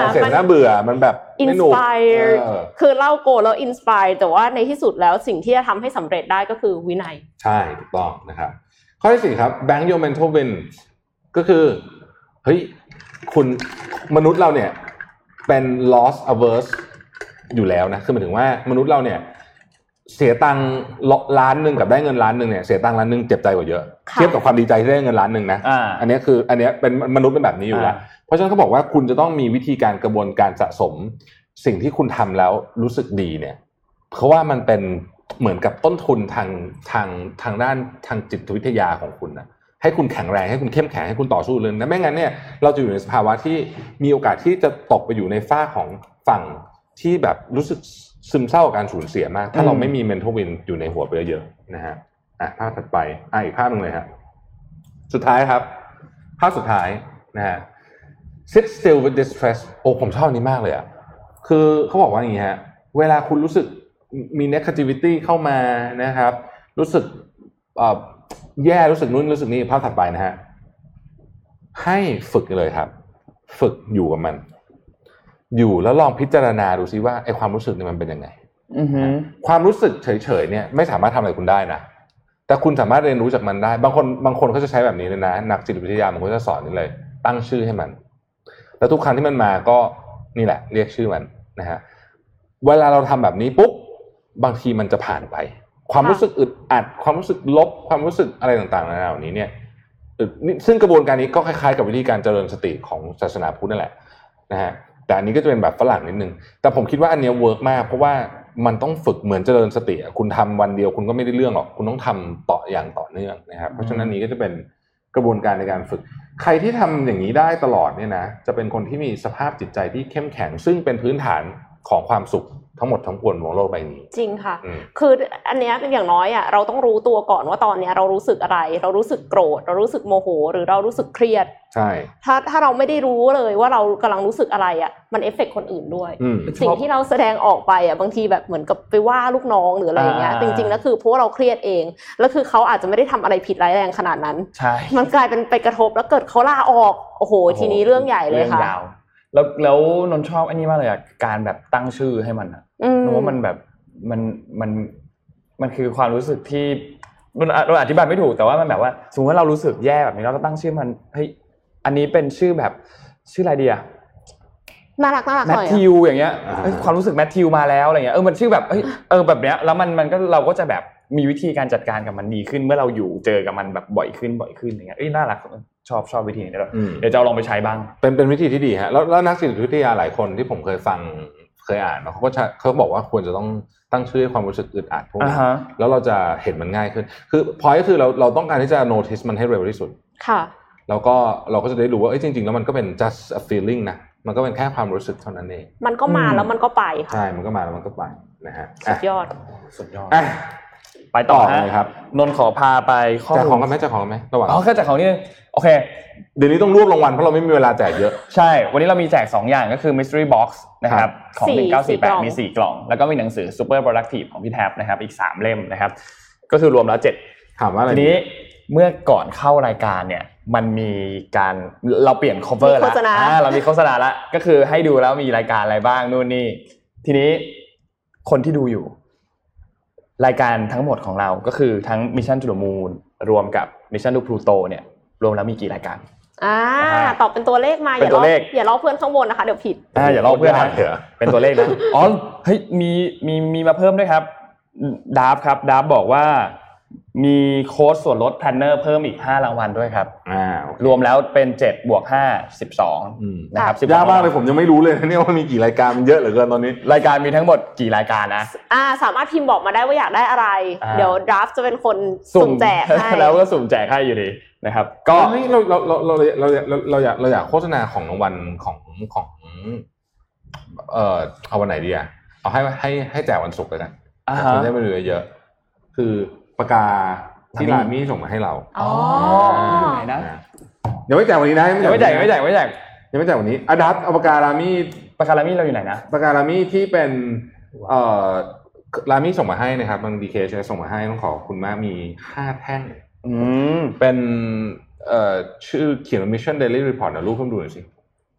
process มันน่าเบื่อมันแบบ inspire ไม่สนุกเออคือเล่า goal แล้ว inspire แต่ว่าในที่สุดแล้วสิ่งที่จะทำให้สำเร็จได้ก็คือวินัย ใช่ถูกต้องนะครับ ข้อที่สี่ครับ bank your mental wins ก็คือเฮ้ยคุณมนุษย์เราเนี่ยเป็น loss averse อยู่แล้วนะ คือหมายถึงว่ามนุษย์เราเนี่ย เสียตังค์ล้านหนึ่งกับได้เงินล้านหนึ่งเนี่ยเสียตังค์ล้านหนึ่งเจ็บใจกว่าเยอะค่ะเทียบกับความดีใจที่ได้เงินล้านหนึ่งนะอ่าอันเนี้ยคืออันเนี้ยเป็นมนุษย์เป็นแบบนี้อยู่แล้วอ่าเพราะฉะนั้นเขาบอกว่าคุณจะต้องมีวิธีการกระบวนการสะสม สิ่งที่คุณทำแล้วรู้สึกดีเนี่ยเพราะว่ามันเป็นเหมือนกับต้นทุนทางทางทางด้านทางจิตวิทยาของคุณนะให้คุณแข็งแรงให้คุณเข้มแข็งให้คุณต่อสู้เลยนะไม่งั้นเนี่ยเราจะอยู่ในสภาวะที่มีโอกาสที่จะตกไปอยู่ในฝ้าของฝั่งที่แบบรู้สึก ซึมเศร้ากับการสูญเสียมาก ถ้าเราอืมไม่มี mental win อยู่ในหัวไปเยอะๆนะฮะอะภาพถัดไปอะอีกภาพหนึ่งเลยครับสุดท้ายครับ ภาพสุดท้ายนะฮะ sit still with distress โอ้ผมชอบอันนี้มากเลยอะคือเขาบอกว่าอย่างนี้ฮะเวลาคุณรู้สึกมี negativity เข้ามานะครับ รู้สึกเอ่อแย่รู้สึกนู้นรู้สึกนี้ภาพถัดไปนะฮะให้ฝึกเลยครับ ฝึกอยู่กับมัน อยู่แล้วลองพิจารณาดูซิว่าไอความรู้สึกเนี่ยมันเป็นยังไงอือหือความรู้สึกเฉยๆเนี่ยไม่สามารถทำอะไรคุณได้นะแต่คุณสามารถเรียนรู้จากมันได้ บางคนบางคนเขาจะใช้แบบนี้เลยนะ นักจิตวิทยาบางคนจะสอนนี่เลย ตั้งชื่อให้มัน แล้วทุกครั้งที่มันมาก็นี่แหละ เรียกชื่อมันนะฮะเวลาเราทำแบบนี้ปุ๊บบางทีมันจะผ่านไป ความรู้สึกอึดอัด ความรู้สึกลบ ความรู้สึกอะไรต่างๆนานาเหล่านี้เนี่ยอึดนี่ซึ่งกระบวนการนี้ก็คล้ายๆ กับวิธีการเจริญสติของศาสนาพุทธนั่นแหละนะฮะ แต่อันนี้ก็จะเป็นแบบฝรั่งนิดนึง แต่ผมคิดว่าอันเนี้ย work มาก เพราะว่ามันต้องฝึกเหมือนเจริญสติอะคุณทำวันเดียวคุณก็ไม่ได้เรื่องหรอก คุณต้องทำต่ออย่างต่อเนื่องนะครับ เพราะฉะนั้นนี้ก็จะเป็นกระบวนการในการฝึก ใครที่ทำอย่างนี้ได้ตลอดเนี่ยนะ จะเป็นคนที่มีสภาพจิตใจที่เข้มแข็ง ซึ่งเป็นพื้นฐานของความสุข ทั้งหมดทั้งปวงของโลกใบนี้ จริงค่ะอืมคืออันเนี้ยอย่างน้อยอะเราต้องรู้ตัวก่อนว่าตอนเนี้ยเรารู้สึกอะไร เรารู้สึกโกรธ เรารู้สึกโมโห หรือเรารู้สึกเครียด ใช่ ถ้าถ้าเราไม่ได้รู้เลยว่าเรากำลังรู้สึกอะไรอะมันเอฟเฟกคนอื่นด้วยอืมสิ่งที่เราแสดงออกไปอะบางทีแบบเหมือนกับไปว่าลูกน้องหรืออะไรอย่างเงี้ยอ่าจริงๆแล้วคือเพราะว่าเราเครียดเอง แล้วคือเขาอาจจะไม่ได้ทำอะไรผิดร้ายแรงขนาดนั้นใช่มันกลายเป็นไปกระทบแล้วเกิดเขาลาออกโอ้โห ทีนี้เรื่องใหญ่เลยค่ะรื่องยาวแล้วแล้วนนท์ชอบอันนี้มากเลยอะการแบบตั้งชื่อให้มันอะอืม นนว่ามันแบบมันมันมันคือความรู้สึกที่มันเราอธิบายไม่ถูกแต่ว่ามันแบบว่าสมมติว่าเรารู้สึกแย่แบบนี้เราก็ตั้งชื่อมันเฮ้ยอันนี้เป็นชื่อแบบชื่ออะไรดีอะน่ารักน่ารักแมหทน่อยธิอะวอย่างเงี้ยเอ้ยความรู้สึกแมทธิวมาแล้วอะไรเงี้ยเออมันชื่อแบบเอ้ยเออแบบเนี้ยแล้วมันมันก็เราก็จะแบบมีวิธีการจัดการกับมันดีขึ้น เมื่อเราอยู่เจอกับมันแบบบ่อยขึ้นบ่อยขึ้นอย่างเงี้ยเอ้ยน่ารักชอบชอบวิธีนี้เดี๋ยวอืมเดี๋ยวจะเอาลองไปใช้บ้าง เป็นเป็นวิธีที่ดีฮะแล้วแล้วนักจิตวิทยาหลายคนที่ผมเคยฟัง เคยอ่านเนอะเขาก็จะเขาบอกว่าควรจะต้องตั้งชื่อให้ความรู้สึกอึดอัดพวกนี้อ่าฮะแล้วเราจะเห็นมันง่ายขึ้น คือพอยก็คือเราเราต้องการที่จะ notice มันให้เร็วที่สุดค่ะแล้วก็เราก็จะได้รู้ว่าเอ้ยจริง ๆ แล้วมันก็เป็น just a feeling นะมันก็เป็นแค่ความรู้สึกเท่านั้นเอง มันก็มาอืมแล้วมันก็ไปค่ะ ใช่ มันก็มาแล้วมันก็ไปนะฮะ สุดยอด สุดยอดอะ ไปต่อต่อฮะเลยครับนนท์ขอพาไปข้อแจกมูลของกันไหมแจกของกันไหมระหว่างอ๋อแค่แจกของนี่นึงโอเค เดี๋ยวนี้ต้องรวบรางวัลเพราะเราไม่มีเวลาแจกเยอะ ใช่ วันนี้เรามีแจก 2 อย่างก็คือ mystery box นะครับ ของ สี่สี่กล่อง 1948 มี 4 กล่อง แล้วก็มีหนังสือ super productive ของพี่แท็บนะครับ อีก 3 เล่มนะครับ ก็คือรวมแล้ว 7 ถามว่าอะไรทีนี้เมื่อก่อนเข้ารายการเนี่ย มันมีการเราเปลี่ยน cover มีแล้วโฆษณา อ่าเรามีโฆษณาแล้วก็คือให้ดูแล้วมีรายการอะไรบ้างนู่นนี่ ทีนี้คนที่ดูอยู่ รายการทั้งหมดของเราก็คือทั้ง Mission to the Moon รวมกับ Mission to Pluto เนี่ยรวมแล้วมีกี่รายการอ่าอ่าตอบเป็นตัวเลขมาเป็นอย่าตัวล้อเลขอย่าล้อเพื่อนข้างบนนะคะเดี๋ยวผิดอ่าอย่าลอกเพื่อนได้นะเหรอเป็นตัวเลขนะอ๋อเฮ้ยมีมีมีมาเพิ่มด้วยครับดาฟครับดาฟบอกว่า มีโค้ดส่วนลด planner เพิ่มอีก 5 รางวัลด้วยครับอ่าโอเครวมแล้วเป็น 7 บวก5อืม12 นะครับ12ยากมากเลยผมยังไม่รู้เลยนะเนี่ยว่ามีกี่รายการมันเยอะเหลือเกินตอนนี้ รายการมีทั้งหมดกี่รายการนะอ่าสามารถพิมพ์บอกมาได้ว่าอยากได้อะไรอ่าเดี๋ยวดราฟจะเป็นคนสุ่มแจกให้แล้วก็สุ่มแจกให้อยู่ดีนะครับก็เฮ้ยเราเราเราเราเราเราเราอยากเราอยากโฆษณาของรางวัลของของเอ่อเอาวันไหนดีอะเอาให้ให้ให้แจกวันศุกร์เลยกันอ่าคฮะนได้ไปดูเยอะๆคือ ปากกาที่ลาลามี่มี่ส่งมาให้เราอ๋ออยู่ไหนนะอ่าเดี๋ยวไม่แจกวันนี้นะยังไม่แจกยังไม่แจกยังไม่แจกยังไม่แจกวันนี้อะดับเอาปากกาลามี่ปากกาลามี่เราอยู่ไหนนะปากกาลามี่ที่เป็นเอ่อลามี่ส่งมาให้นะครับบางดีเคส่งมาให้ต้องขอบคุณมากมีห้าแท่งอืมเป็นเอ่อชื่อเขียนว่า Mission Daily Report นะรูปขึ้นดูหน่อยสิ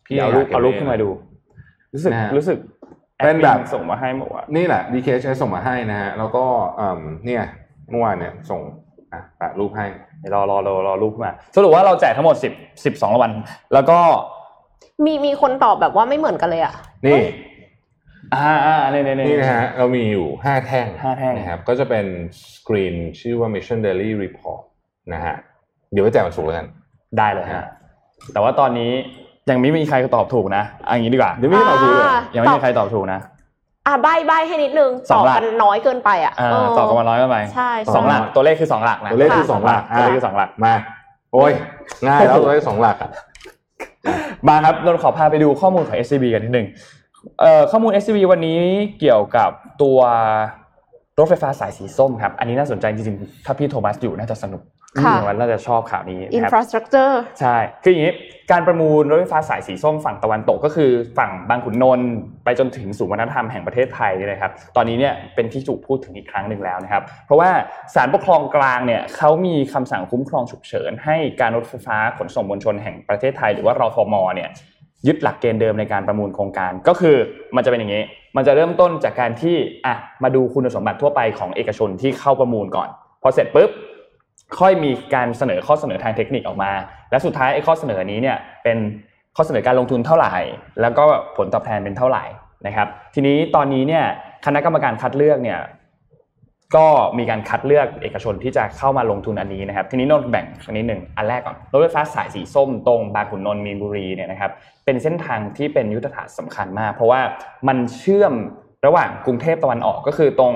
พี่เอารูปยกก็บเอารูปไว้ขึ้นมาดู รู้สึกนะฮะรู้สึกเป็นแบบแอดมิส่งมาให้เมื่อวานนี่แหละ DKH ส่งมาให้นะฮะแล้วก็อืมเนี่ย เมื่อวานเนี่ยส่งอะแปะรูปให้เดี๋ยวรอรอรอรอรูปมาสรุปว่าเราแจกทั้งหมด10 12รางวัลแล้วก็มีมีคนตอบแบบว่าไม่เหมือนกันเลยอะนี่อ่าอ่านี่นี่นี่นะฮะเรามีอยู่ห้าแท่งห้าแท่งนะครับก็จะเป็นสกรีนชื่อว่า Mission Daily Report นะฮะเดี๋ยวไปแจกวันศุกร์แล้วกันได้เลยฮะแต่ว่าตอนนี้ยังไม่มีใครตอบถูกนะเอันนี้ดีกว่าเดี๋ยวไม่ได้ตอบถูกเลยอ่ายังไม่มีใครตอบถูกนะ อะใบใบให้นิดนึงสตอองบหลัก กันน้อยเกินไปอะอ่าเตอบกันมาร้อยกันไปใช่สองหลักใช่ตัวเลขคือสองหลักนะตัวเลขคือสองหลักตัวเลขคือสองหลักมา โอ้ยง่ายแล้วตัวเลขสองหลักอะ มาครับนนท์ขอพาไปดูข้อมูลของ SCB กันนิดหนึ่งเอ่อข้อมูล SCB วันนี้เกี่ยวกับตัวรถไฟฟ้าสายสีส้มครับ อันนี้น่าสนใจจริงๆ ถ้าพี่โทมัสอยู่น่าจะสนุกค่ะผ มว่าน่าจะชอบข่าวนี้อินนะครับฟราสตรักเจอร์ใช่ คืออย่างนี้ การประมูลรถไฟฟ้าสายสีส้มฝั่งตะวันตกก็คือฝั่งบางขุนนนท์ไปจนถึงศูนย์วัฒนธรรมแห่งประเทศไทยเนี่ยนะครับ ตอนนี้เนี่ยเป็นที่ถูกพูดถึงอีกครั้งหนึ่งแล้วนะครับ เพราะว่าศาลปกครองกลางเนี่ยเขามีคำสั่งคุ้มครองฉุกเฉิน ให้การรถไฟฟ้าขนส่งมวลชนแห่งประเทศไทย หรือว่ารฟมเนี่ยยึดหลักเกณฑ์เดิมในการประมูลโครงการก็คือมันจะเป็นอย่างนี้ มันจะเริ่มต้นจากการที่อะมาดูคุณสมบัติทั่วไปของเอกชนที่เข้าประมูลก่อน พอเสร็จปุ๊บ ค่อยมีการเสนอข้อเสนอทางเทคนิคออกมา และสุดท้ายไอ้ข้อเสนอนี้เนี่ยเป็นข้อเสนอการลงทุนเท่าไหร่ แล้วก็ผลตอบแทนเป็นเท่าไหร่นะครับ ทีนี้ตอนนี้เนี่ยคณะกรรมการคัดเลือกเนี่ยก็มีการคัดเลือกเอกชนที่จะเข้ามาลงทุนอันนี้นะครับ ทีนี้นนแบ่งชนิดหนึ่งอันแรกก่อนรถไฟฟ้าสายสีส้มตรงบางขุนนนท์มีนบุรีเนี่ยนะครับเป็นเส้นทางที่เป็นยุทธศาสตร์สำคัญมาก เพราะว่ามันเชื่อมระหว่างกรุงเทพตะวันออกก็คือตรง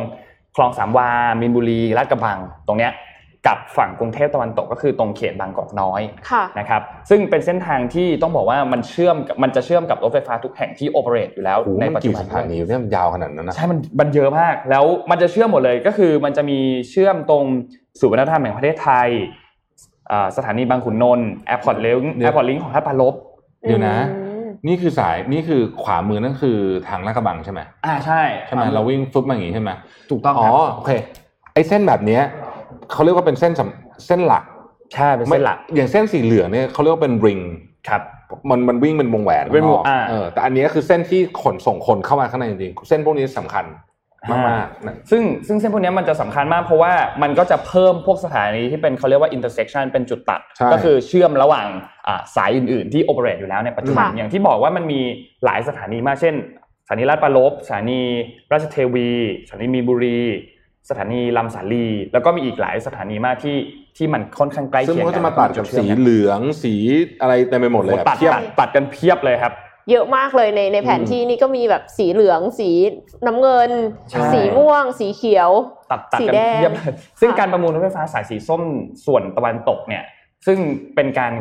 คลองสามวามีนบุรีลาดกระบังตรงเนี้ย กับฝั่งกรุงเทพตะวันตกก็คือตรงเขตบางกอกน้อยค่ะนะครับซึ่งเป็นเส้นทางที่ต้องบอกว่ามันเชื่อมกับมันจะเชื่อมกับรถไฟฟ้าทุกแห่งที่โอเปเรตอยู่แล้วโอ้โหในมันปัจจุกี่บัสนถานีเนี่ยมันยาวขนาดนั้นนะใช่มันมันเยอะมาก แล้วมันจะเชื่อมหมดเลยก็คือมันจะมีเชื่อมตรงศูนย์วัฒนธรรมแห่งประเทศไทยอ่าสถานีบางขุนนนท์แอร์พอร์ตลิงแอร์พอร์ตลิงของท่าปลาลบเดี๋ยวนะอืมนี่คือสายนี่คือขวามือนั่นคือทางลาดกระบังใช่ไหมอ่าใช่ใช่ไหมเราวิ่งฟึบมาอย่างนี้ใช่ไหมถูกต้องอ๋คอรับโอเคไอ้เส้นแบบเนี้ย เขาเรียกว่าเป็นเส้นสำเส้นหลักใช่เป็นเส้นหลักไม่อย่างเส้นสีเหลืองเนี่ยเขาเรียกว่าเป็นริงครับมันมันวิ่งเป็นวงแหวนเป็นวงข้างนอกอ่าเออแต่อันเนี้ยคือเส้นที่ขนส่งคนเข้ามาข้างในจริงๆเส้นพวกนี้สำคัญมากๆนะซึ่งซึ่งเส้นพวกนี้มันจะสำคัญมากเพราะว่ามันก็จะเพิ่มพวกสถานีที่เป็นเขาเรียกว่า intersection เป็นจุดตัดใช่ก็คือเชื่อมระหว่างอ่าสายอื่นๆ ที่ operate อยู่แล้วในปัจจุบันค่ะอย่างที่บอกว่ามันมีหลายสถานีมากเช่นสถานีลาดปลาลบสถานีราชเทวีสถานีมีนบุรี สถานีลำสาลี แล้วก็มีอีกหลายสถานีมากที่ที่มันค่อนข้างใกล้ซึ่งเคียงมันกัก็จะมาตัดกับสีเหลืองสีอะไรเต็มไปหมดเลยโอ้อะตัดเทียบตัดตัดกันเพียบเลยครับเยอะมากเลยในในแผนที่นี่ก็มีแบบสีเหลืองสีน้ำเงินใช่สีม่วง สีเขียว ตัดตัดสีกันแดงเพียบเลยซึ่งค่ะการประมูลรถไฟฟ้าสายสีส้มส่วนตะวันตกเนี่ย ซึ่งเป็นการ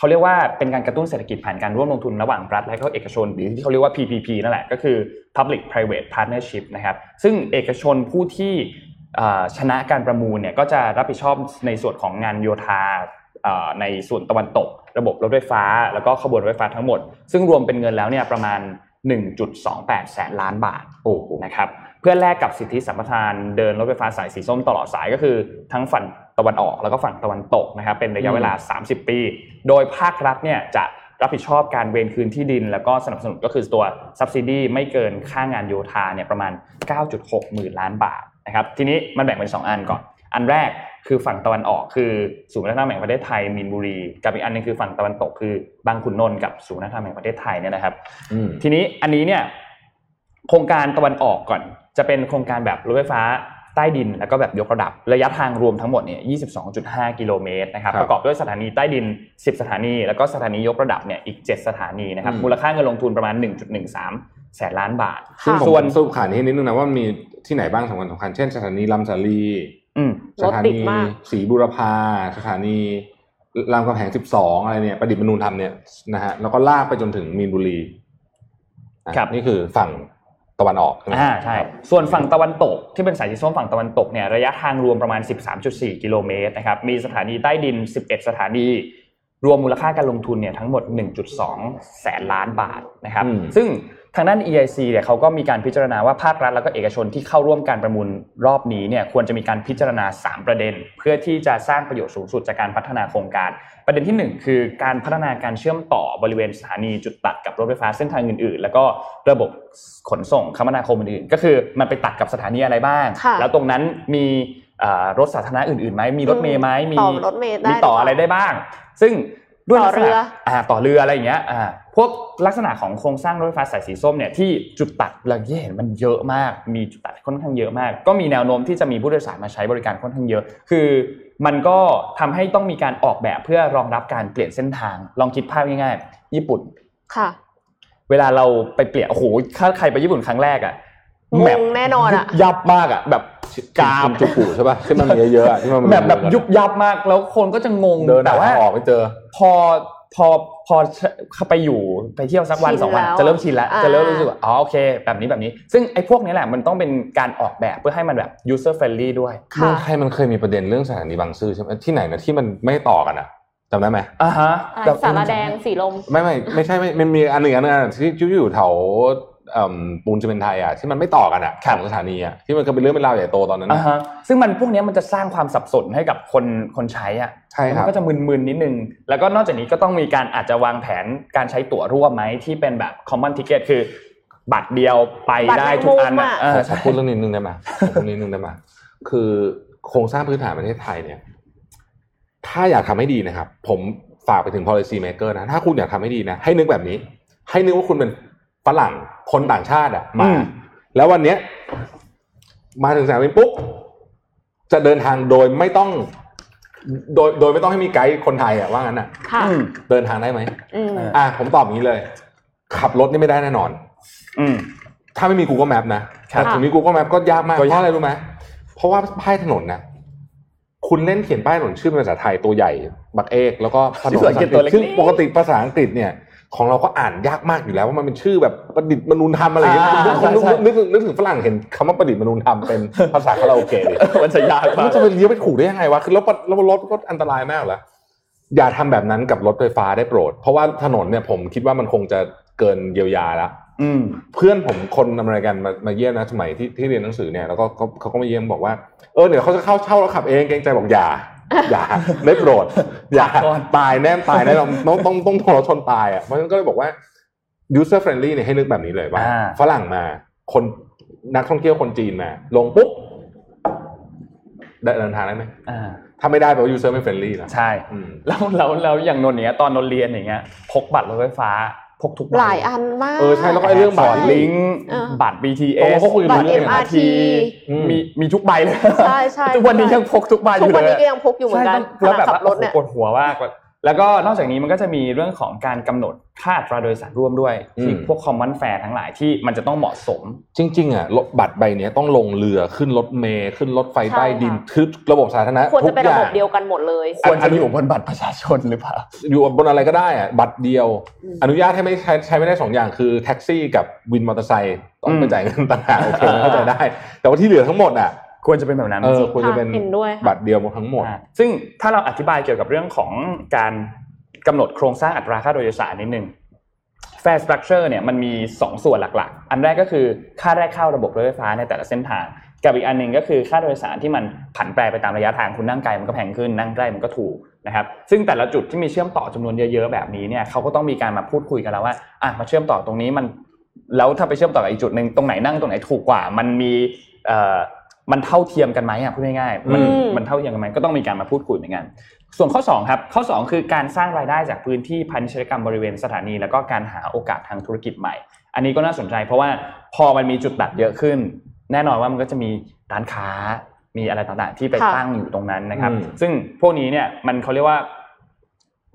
เขาเรียกว่าเป็นการกระตุ้นเศรษฐกิจผ่านการร่วมลงทุนระหว่างรัฐและก็เอกชน หรือที่เขาเรียกว่า PPP นั่นแหละก็คือ Public Private Partnership นะครับซึ่งเอกชนผู้ที่อ่าชนะการประมูลเนี่ยก็จะรับผิดชอบในส่วนของงานโยธาอ่าในส่วนตะวันตก ระบบรถไฟฟ้า แล้วก็ขบวนรถไฟฟ้าทั้งหมด ซึ่งรวมเป็นเงินแล้วเนี่ยประมาณ 1.28 แสนล้านบาทโอ้โหนะครับเพื่อแลกกับสิทธิสัมปทานเดินรถไฟฟ้าสายสีส้มตลอดสายก็คือทั้งฝั่งตะวันออกแล้วก็ฝั่งตะวันตกนะครับเป็นระยะเวลา 30 ปี โดยภาครัฐเนี่ยจะรับผิดชอบการเวรคืนที่ดิน แล้วก็สนับสนุนก็คือตัว subsidy ไม่เกินค่างานโยธาเนี่ยประมาณ 9.6 หมื่นล้านบาทนะครับทีนี้มันแบ่งเป็น 2 อันก่อน อันแรกคือฝั่งตะวันออกคือศูนย์วัฒนธรรมแห่งประเทศไทยมีนบุรี กับอีกอันหนึงคือฝั่งตะวันตกคือบางขุนนนท์กับศูนย์วัฒนธรรมแห่งประเทศไทยเนี่ยนะครับทีนี้อันนี้เนี่ยโครงการตะวันออกก่อน จะเป็นโครงการแบบรถไฟฟ้า ต้ต้ดิน แล้วก็แบบยกระดับระยะทางรวมทั้งหมดเนี่ย22.5 กิโลเมตรนะครับครับประกอบด้วยสถานีใต้ดิน 10 สถานี แล้วก็สถานียกระดับเนี่ยอีก 7 สถานีนะครับอืมมูลค่าเงินลงทุนประมาณ 1.13 แสนล้านบาทซึ่งผมส่วนสรุปข่าวนี้นิดนึงนะว่ามันมีที่ไหนบ้างสำคัญสำคัญเช่นสถานีลำสาลีอืมสรถถาติดนีมากศรีบุรพาสถานีรามคำแหง 12 อะไรเนี่ยประดิษฐ์มนูนธรรมเนี่ยนะฮะแล้วก็ลากไปจนถึงมีนบุรีอะครับนี่คือฝั่ง ตะวันออกใช่ไหมอ่าใช่ส่วนฝั่งตะวันตกที่เป็นสายสีส้มฝั่งตะวันตกเนี่ยระยะทางรวมประมาณ 13.4 กิโลเมตรนะครับมีสถานีใต้ดิน 11 สถานี รวมมูลค่าการลงทุนเนี่ยทั้งหมด 1.2 แสนล้านบาทนะครับอืมซึ่งทางด้าน EIC เนี่ยเขาก็มีการพิจารณาว่าภาครัฐแล้วก็เอกชนที่เข้าร่วมการประมูลรอบนี้เนี่ยควรจะมีการพิจารณา 3 ประเด็น เพื่อที่จะสร้างประโยชน์สูงสุดจากการพัฒนาโครงการ ประเด็นที่ 1 คือการพัฒนาการเชื่อมต่อบริเวณสถานีจุดตัดกับรถไฟฟ้าเส้นทางอื่น ๆ แล้วก็ระบบขนส่งคมนาคมอื่นๆก็คือมันไปตัดกับสถานีอะไรบ้างค่ะแล้วตรงนั้นมีเอ่อรถสาธารณะอื่นๆไหมมีรถเมล์ไหมมีต่อรถเมล์ได้มีต่อหรือเปล่าอะไรได้บ้าง ซึ่งด้วยต่อลักษณะเรืออ่าต่อเรืออะไรอย่างเงี้ยอ่าพวกลักษณะของโครงสร้างรถไฟฟ้าสายสีส้มเนี่ยที่จุดตัดเราที่เห็นมันเยอะมาก มีจุดตัดค่อนข้างเยอะมาก ก็มีแนวโน้มที่จะมีผู้โดยสารมาใช้บริการค่อนข้างเยอะ คือ มันก็ทำให้ต้องมีการออกแบบเพื่อรองรับการเปลี่ยนเส้นทาง ลองคิดภาพง่ายๆ ญี่ปุ่นค่ะ เวลาเราไปเปลี่ยนโอ้โหถ้าใครไปญี่ปุ่นครั้งแรกอะงงแบบแน่นอนอะยุบยับมากอะแบบกราชิบนจูกุใช่ป่ะที่มันมีเยอะๆอะที่มันมีแบบแบบเอะๆยุบยับมากแล้วคนก็จะงงเดินแต่แต่ว่าว่าออกไม่เจอ พอ พอพอเข้าไปอยู่ไปเที่ยวสักวันชินสองวันแล้วจะเริ่มชินแล้วอ่าจะเริ่มรู้สึกว่าอ๋อโอเค แบบนี้แบบนี้ ซึ่งไอ้พวกนี้แหละมันต้องเป็นการออกแบบเพื่อให้มันแบบ user friendly ด้วยเมืองค่ะไทยมันเคยมีประเด็นเรื่องสถานีบางซื่อใช่ไหมที่ไหนนะที่มันไม่ต่อกันอะจำได้ไหมอ่าฮะอะไรแบบสารแดงสีลม ไม่ไม่ไม่ใช่ไม่มันมีอันหนึ่งอันหนึงอะที่ที่อยู่แถวเอ่อ ปูนซีเมนต์ไทยอะที่มันไม่ต่อกันอะของสถานีอะที่มันก็เป็นเรื่องเป็นราวใหญ่โตตอนนั้นอ่าอะฮะซึ่งมันพวกนี้มันจะสร้างความสับสนให้กับคนคนใช้อะใช่ครับมันก็จะมึนๆนิดนึง แล้วก็นอกจากนี้ก็ต้องมีการอาจจะวางแผนการใช้ตั๋วร่วมไหมที่เป็นแบบ common ticket คือ บัตรเดียวไปบัตรได้แมงทุกอันมุมอะอะเอขออขอพูดเรื่องนี้นึงได้ไหมขอพูดนิดนึงได้ไหมคือโครงสร้างพื้นฐานประเทศไทยเนี่ย ถ้าอยากทำให้ดีนะครับ ผมฝากไปถึง policy maker นะถ้าคุณอยากทำให้ดีนะให้นึกแบบนี้ ให้นึกว่าคุณเป็น ฝรั่งคนต่างชาติอะมาอืมแล้ววันเนี้ย มาถึงสนามบินปุ๊บจะเดินทางโดยไม่ต้อง โดยโดยไม่ต้องให้มีไกด์คนไทยอะว่างั้นอะค่ะอืมเดินทางได้ไหมอืมอะผมตอบอย่างนี้เลย ขับรถนี่ไม่ได้แน่นอน อืมถ้าไม่มี Google Map นะครัแต่บถึงมี Google Map ก็ยากมากก็เพยากราะอะไรรู้ไหมเพราะว่าป้ายถนนนะคุณเล่นเขียนป้ายถนนชื่อเป็นภาษาไทยตัวใหญ่ บักเอก แล้วก็ถนนชื่อภาษาอังกฤษตัวเล็กๆซึ่งปกติภาษาอังกฤษเนี่ย ของเราก็อ่านยากมากอยู่แล้วว่ามันเป็นชื่อแบบประดิษฐ์มนูนธรรมอะไรอย่างเงี้ยอ่านึกใช่ใช่นึกนึกถึงนึกถึงฝรั่งเห็นคำว่าประดิษฐ์มนูนธรรมเป็นภาษาคาราโอเกะเลยมันจะยากมามักนจะไปเลี้ยวไปถูกได้ยังไงวะคือแล้วแล้วรถก็อันตรายมากแล้วอย่าทำแบบนั้นกับรถไฟฟ้าได้โปรด เพราะว่าถนนเนี่ยผมคิดว่ามันคงจะเกินเยียวยาแล้วอืมเพื่อนผมคนอเมริกันมามาเยี่ยมนะสมัยที่ที่เรียนหนังสือเนี่ยแล้วก็เขาเขาก็มาเยี่ยมบอกว่าเออเดี๋ยวเขาจะเข้าเช่าแล้วขับเองเกรงใจบอกอย่า อย่าได้โปรด อย่าขับก่อนตายแน่ตายแน่เราต้องต้องต้องต้องรถชนตายอะเพราะฉะนั้นก็เลยบอกว่า user friendly เนี่ยให้นึกแบบนี้เลยว่าอ่าฝรั่งมาคนนักท่องเที่ยวคนจีนมาลงปุ๊บได้เดินทางได้ไหมอ่าถ้าไม่ได้แปลว่า user ไม่ friendly นะใช่อืมแล้วแล้วแล้วอย่างนนท์เนี้ยตอนนนท์เรียนอย่างเงี้ยพกบัตรรถไฟฟ้า พกทุกใบหลายอันมาก เออใช่แล้วก็ไอ้เรื่องบัตรฟลิงก์เออบัตรเอ BTS อเขาคุยกันบัตรเรื่อง MRT อืมมีมีทุกใบเลยใช่ใช่ทุกวันนี้ยังพกทุกใบอทุกยู่วันเลยนี้ก็ยังพกอยู่เหมือนกันใช่แล้วแบบขัว่าบรถเนี่ยโอ้โหปวดหัวมาก แล้วก็นอกจากนี้มันก็จะมีเรื่องของการกำหนดค่าอัตราโดยสารร่วมด้วยที่อืมพวก common fare ทั้งหลายที่มันจะต้องเหมาะสม จริงๆอะรถบัตรใบเนี้ยต้องลงเรือขึ้นรถเมล์ขึ้นรถไฟใช่ใต้ดินค่ะคือระบบสาธารณะควรทุจะกเป็นอระย่าบบงเดียวกันหมดเลยควรจะอยู่บนบัตรประชาชนหรือเปล่าอยู่บนอะไรก็ได้อะบัตรเดียวอืมอนุญาตให้ไม่ใช้ใช้ไม่ได้สองอย่างคือแท็กซี่กับวินมอเตอร์ไซค์ต้องไปอืมจ่ายเงินต่างหากโอเคเข้าใจได้ แต่ว่าที่เหลือทั้งหมดอะ ควรจะเป็นแบบนั้นเออจริงควรจะเป็นค่ะเห็นด้วยค่ะบัตรเดียวหมดทั้งหมดอ่าซึ่งถ้าเราอธิบายเกี่ยวกับเรื่องของการกำหนดโครงสร้างอัตราค่าโดยสารนิดนึง fare structure เนี่ยมันมี 2 ส่วนหลักๆ อันแรกก็คือค่าแรกเข้าระบบรถไฟฟ้าในแต่ละเส้นทาง กับอีกอันหนึ่งก็คือค่าโดยสารที่มันผันแปรไปตามระยะทางคุณนั่งไกลมันก็แพงขึ้นนั่งใกล้มันก็ถูกนะครับซึ่งแต่ละจุดที่มีเชื่อมต่อจำนวนเยอะๆแบบนี้เนี่ยเขาก็ต้องมีการมาพูดคุยกันแล้วว่าอะมาเชื่อมต่อตรงนี้มันแล้วถ้าไปเชื่อมต่อกับอีกจุดหนึ่งตรงไหนนั่งตรงไหนถูกกว่า มันมีเอ่อ มันเท่าเทียมกันไหมอะพูดง่ายๆมันอืมมันเท่าเทียมกันไหมก็ต้องมีการมาพูดคุยเหมือนกันส่วนข้อ2ครับข้อ 2 คือการสร้างรายได้จากพื้นที่พาณิชยกรรมบริเวณสถานี แล้วก็การหาโอกาสทางธุรกิจใหม่ อันนี้ก็น่าสนใจ เพราะว่าพอมันมีจุดตัดเยอะขึ้น แน่นอนว่ามันก็จะมีร้านค้ามีอะไรต่างๆ ที่ไปค่ะตั้งอยู่ตรงนั้นนะครับอืมซึ่งพวกนี้เนี่ยมันเขาเรียกว่า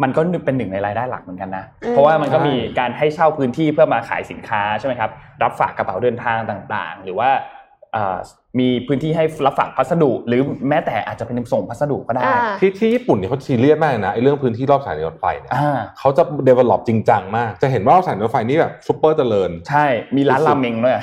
มันก็เป็นหนึ่งในรายได้หลักเหมือนกันนะอืมเพราะว่ามันก็ใช่มีการให้เช่าพื้นที่เพื่อมาขายสินค้าใช่ไหมครับ รับฝากกระเป๋าเดินทางต่างๆ หรือว่าเอ่อ มีพื้นที่ให้รับฝากพัสดุ หรือแม้แต่อาจจะเป็นส่งพัสดุก็ได้อ่าที่ที่ญี่ปุ่นเนี่ยเขาซีเรียสมากเลยนะไอ้เรื่องพื้นที่รอบสถานีรถไฟเนี่ยอ่าเขาจะ develop จริงจังมาก จะเห็นว่ารอบสถานีรถไฟนี่แบบซุปเปอร์เจริญ ใช่ มีร้านราเมงด้วย